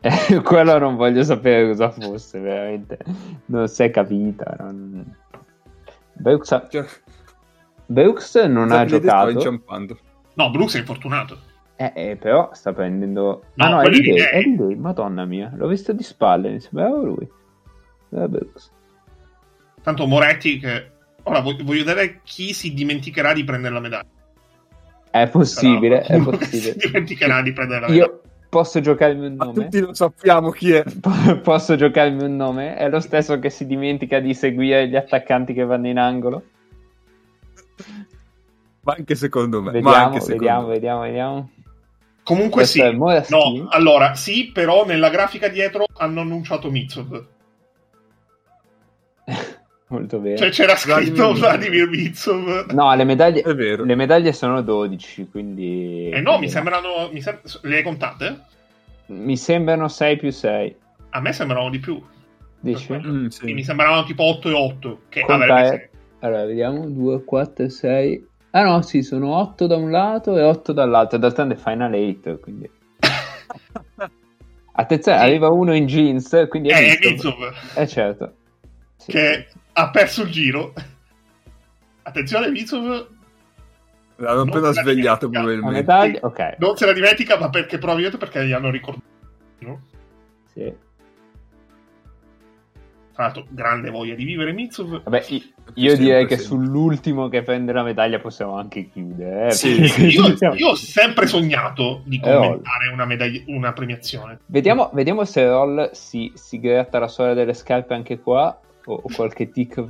Eh, quello non voglio sapere cosa fosse, veramente. Non si è capita. Non... Beuxa... Cioè... Brooks non ha giocato. Inciampando. No, Brooks è infortunato. Eh, eh, però sta prendendo... No, ah no, è lì, è lì, madonna mia. L'ho visto di spalle, mi sembrava lui. Era Brooks. Tanto Moretti che... Ora voglio vedere chi si dimenticherà di prendere la medaglia. È possibile, è possibile. si dimenticherà di prendere la medaglia. Io posso giocare il mio nome. Ma tutti lo sappiamo chi è. posso giocare il mio nome? È lo stesso che si dimentica di seguire gli attaccanti che vanno in angolo? Ma anche secondo me. Vediamo, secondo vediamo, me. vediamo, vediamo. Comunque Questo sì. No, allora, sì, però nella grafica dietro hanno annunciato Mitsov. Molto bene. Cioè c'era scritto Vladimir Mitsov. No, le medaglie, le medaglie sono 12, quindi... Eh no, mi sembrano... Mi sem- le hai contate? Mi sembrano 6 più 6. A me sembrano di più. Dici? Mm, sì. Mi sembravano tipo 8 e 8. Che è... Allora, vediamo. 2, 4, 6... Ah no, sì, sono 8 da un lato e 8 dall'altro. D'altronde è Final 8, quindi... Attenzione, sì. arriva uno in jeans, quindi è, è Mitsov. Eh certo. Sì. Che ha perso il giro. Attenzione, Mitsov. L'hanno appena svegliato probabilmente. Okay. Non se la dimentica, ma perché probabilmente perché gli hanno ricordato. Sì. Tra l'altro, grande voglia di vivere Mitsov. Vabbè, io direi che sull'ultimo che prende la medaglia possiamo anche chiudere. Eh? Sì, io, io, ho sempre sognato di commentare una, medaglia, una premiazione. Vediamo, vediamo se Roll si, si gratta la suola delle scarpe anche qua o, o qualche tic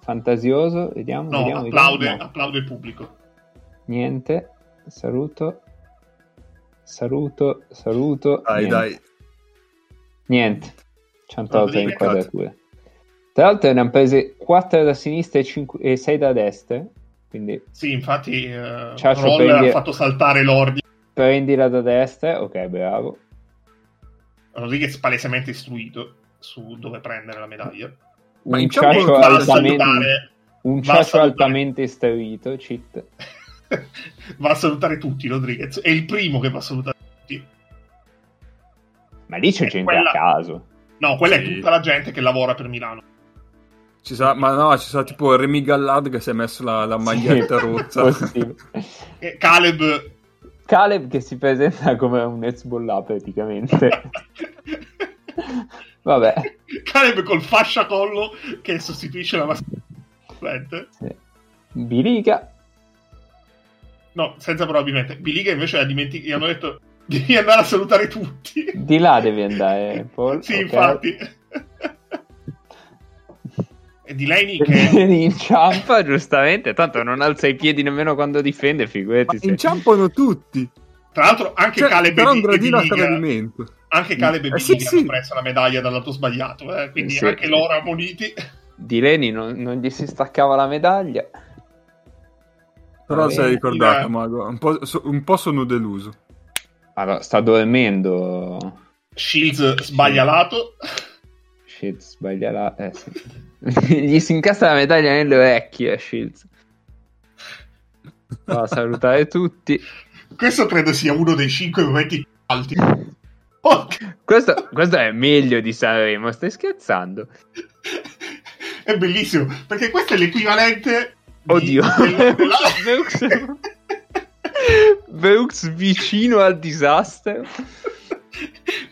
fantasioso. Vediamo. No, vediamo, applaude, vediamo. No. applaude il pubblico. Niente, saluto. Saluto, saluto. Dai, niente. dai. Niente. 108 inquadrature. Tra l'altro ne hanno prese 4 da sinistra e, 5, e 6 da destra. Quindi... Sì, infatti uh, Roller prendi... ha fatto saltare l'ordine. Prendila da destra, ok, bravo. Rodriguez palesemente istruito su dove prendere la medaglia. Ma un ciaccio altamente, un ciaccio altamente istruito, cheat. va a salutare tutti Rodriguez. È il primo che va a salutare tutti. Ma lì c'è gente quella... a caso. No, quella sì. è tutta la gente che lavora per Milano. Ci sa, ma no, ci sarà tipo Remy Gallad che si è messo la, la maglietta sì, rossa. Caleb. Caleb che si presenta come un Hezbollah praticamente. Vabbè. Caleb col fasciacollo che sostituisce la maschera. Sì. Biliga. No, senza probabilmente. Biliga invece ha dimenticato. Gli hanno detto devi andare a salutare tutti. Di là devi andare, Paul. sì, okay. infatti di Leni che inciampa giustamente tanto non alza i piedi nemmeno quando difende figurati se... inciampano tutti tra l'altro anche cioè, Caleb però un gradino a tradimento anche Caleb e eh, sì, sì. hanno preso la medaglia dal lato sbagliato eh? quindi sì. anche loro ammoniti di Leni non, non, gli si staccava la medaglia però si è ricordato Mago un po', un po' sono deluso allora, sta dormendo Shields sbaglia lato Shields sbaglia lato eh sì Gli si incassa la medaglia nelle orecchie a Shields. Va a salutare tutti. Questo credo sia uno dei cinque momenti alti. Questo, questo, è meglio di Sanremo, stai scherzando? È bellissimo, perché questo è l'equivalente. Oddio, Veux vicino al disastro.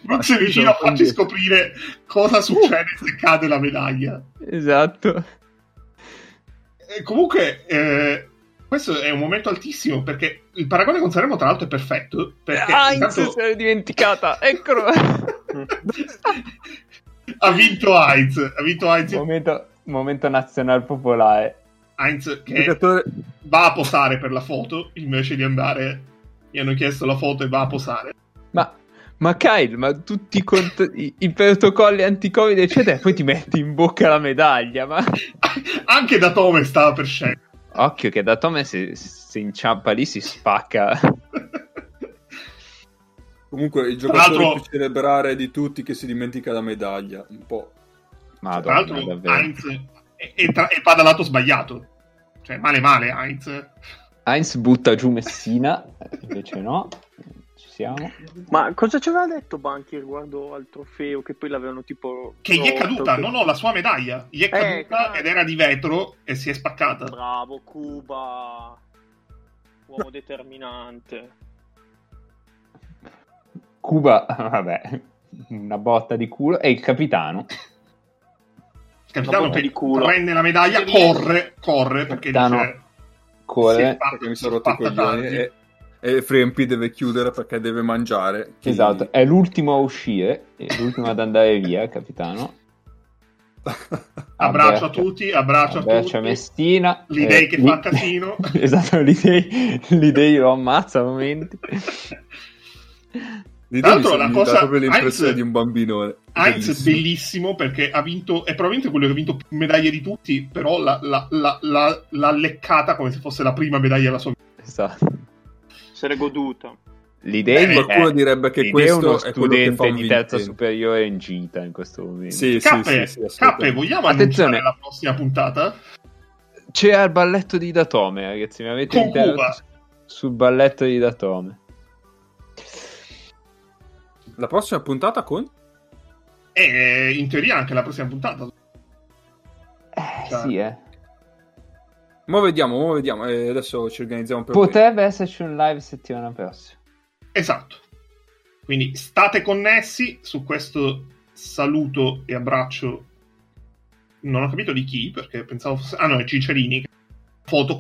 Brooks vicino a farci scoprire cosa succede se cade la medaglia. Esatto. E comunque, eh, questo è un momento altissimo perché il paragone con Sanremo, tra l'altro, è perfetto. Perché ah, intanto... se l'è dimenticata, eccolo. ha vinto Heinz. Ha vinto Heinz. Momento, momento nazionale popolare. Heinz che Giocatore... va a posare per la foto invece di andare. Gli hanno chiesto la foto e va a posare. Ma ma Kyle, ma tutti i, cont- i, i protocolli anti-covid, eccetera, e poi ti metti in bocca la medaglia. Ma... Anche da Tome stava per scendere. Occhio che da Tome se, se inciampa lì si spacca. Comunque il giocatore più celebrare di tutti che si dimentica la medaglia, un po'. Madonna, tra l'altro Heinz entra, e va dal lato sbagliato. Cioè, male male Heinz. Heinz butta giù Messina, invece no. Siamo. Ma cosa ci aveva detto Banchi riguardo al trofeo che poi l'avevano tipo... Che gli è caduta, che... no no, la sua medaglia. Gli è eh, caduta ed era di vetro e si è spaccata. Bravo Cuba, uomo determinante. Cuba, vabbè, una botta di culo. E il capitano. Il capitano che prende la medaglia, corre, corre perché capitano dice... Corre. Perché mi sono rotto i coglioni e, Frempi deve chiudere perché deve mangiare. Che... Esatto, è l'ultimo a uscire, è l'ultimo ad andare via, capitano. abbraccio a tutti, abbraccio, abbraccio a tutti. a Messina. L'idea eh, che fa casino. esatto, l'idea, l'idea lo ammazza a momenti. Tra l'altro la cosa proprio l'impressione Heinz, di un bambino Heinz bellissimo. bellissimo perché ha vinto è probabilmente quello che ha vinto più medaglie di tutti però l'ha, l'ha, l'ha, l'ha leccata come se fosse la prima medaglia della sua vita esatto se l'è goduta L'idea eh, qualcuno è, direbbe che questo è uno studente di terza superiore in gita in questo momento. Sì, Cappe, sì, sì, Cappe vogliamo Attenzione. la prossima puntata? C'è il balletto di Datome, ragazzi. Mi avete interrotto sul balletto di Datome. La prossima puntata con? Eh, in teoria anche la prossima puntata. Eh, cioè... sì, eh. Mo vediamo, mo vediamo. Eh, adesso ci organizziamo per Potrebbe bene. esserci un live settimana prossima. Esatto. Quindi state connessi su questo saluto e abbraccio. Non ho capito di chi, perché pensavo fosse... Ah no, è Cicerini. Foto.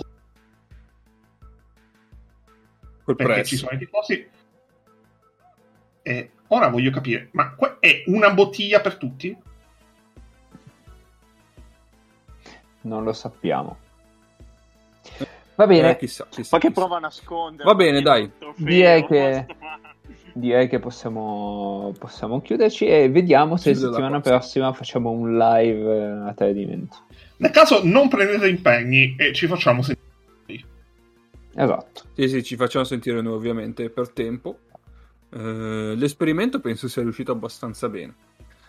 Col perché prezzo. ci sono i tifosi. E Ora voglio capire, ma è una bottiglia per tutti? Non lo sappiamo. Va bene. Eh, chissà, chissà, ma che chissà. prova a nascondere. Va bene, dai. Direi che, direi che possiamo, possiamo chiuderci e vediamo se la settimana prossima facciamo un live eh, a tradimento. Nel caso non prendete impegni e ci facciamo sentire. Esatto. Sì, sì, ci facciamo sentire noi ovviamente per tempo. Eh, l'esperimento penso sia riuscito abbastanza bene.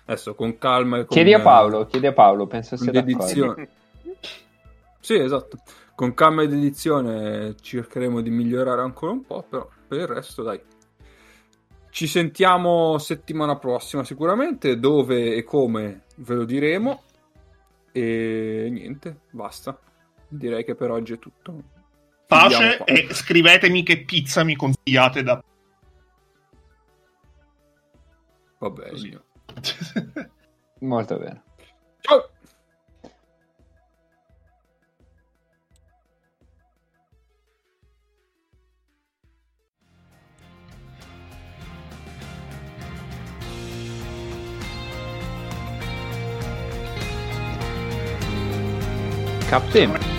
Adesso con calma e con, Chiedi a Paolo, chiedi a Paolo, penso sia dedizione. sì, esatto. Con calma ed edizione cercheremo di migliorare ancora un po', però per il resto dai. Ci sentiamo settimana prossima sicuramente, dove e come ve lo diremo. E niente, basta. Direi che per oggi è tutto. Pace e scrivetemi che pizza mi consigliate da Va bene. Molto bene. Ciao. Captain.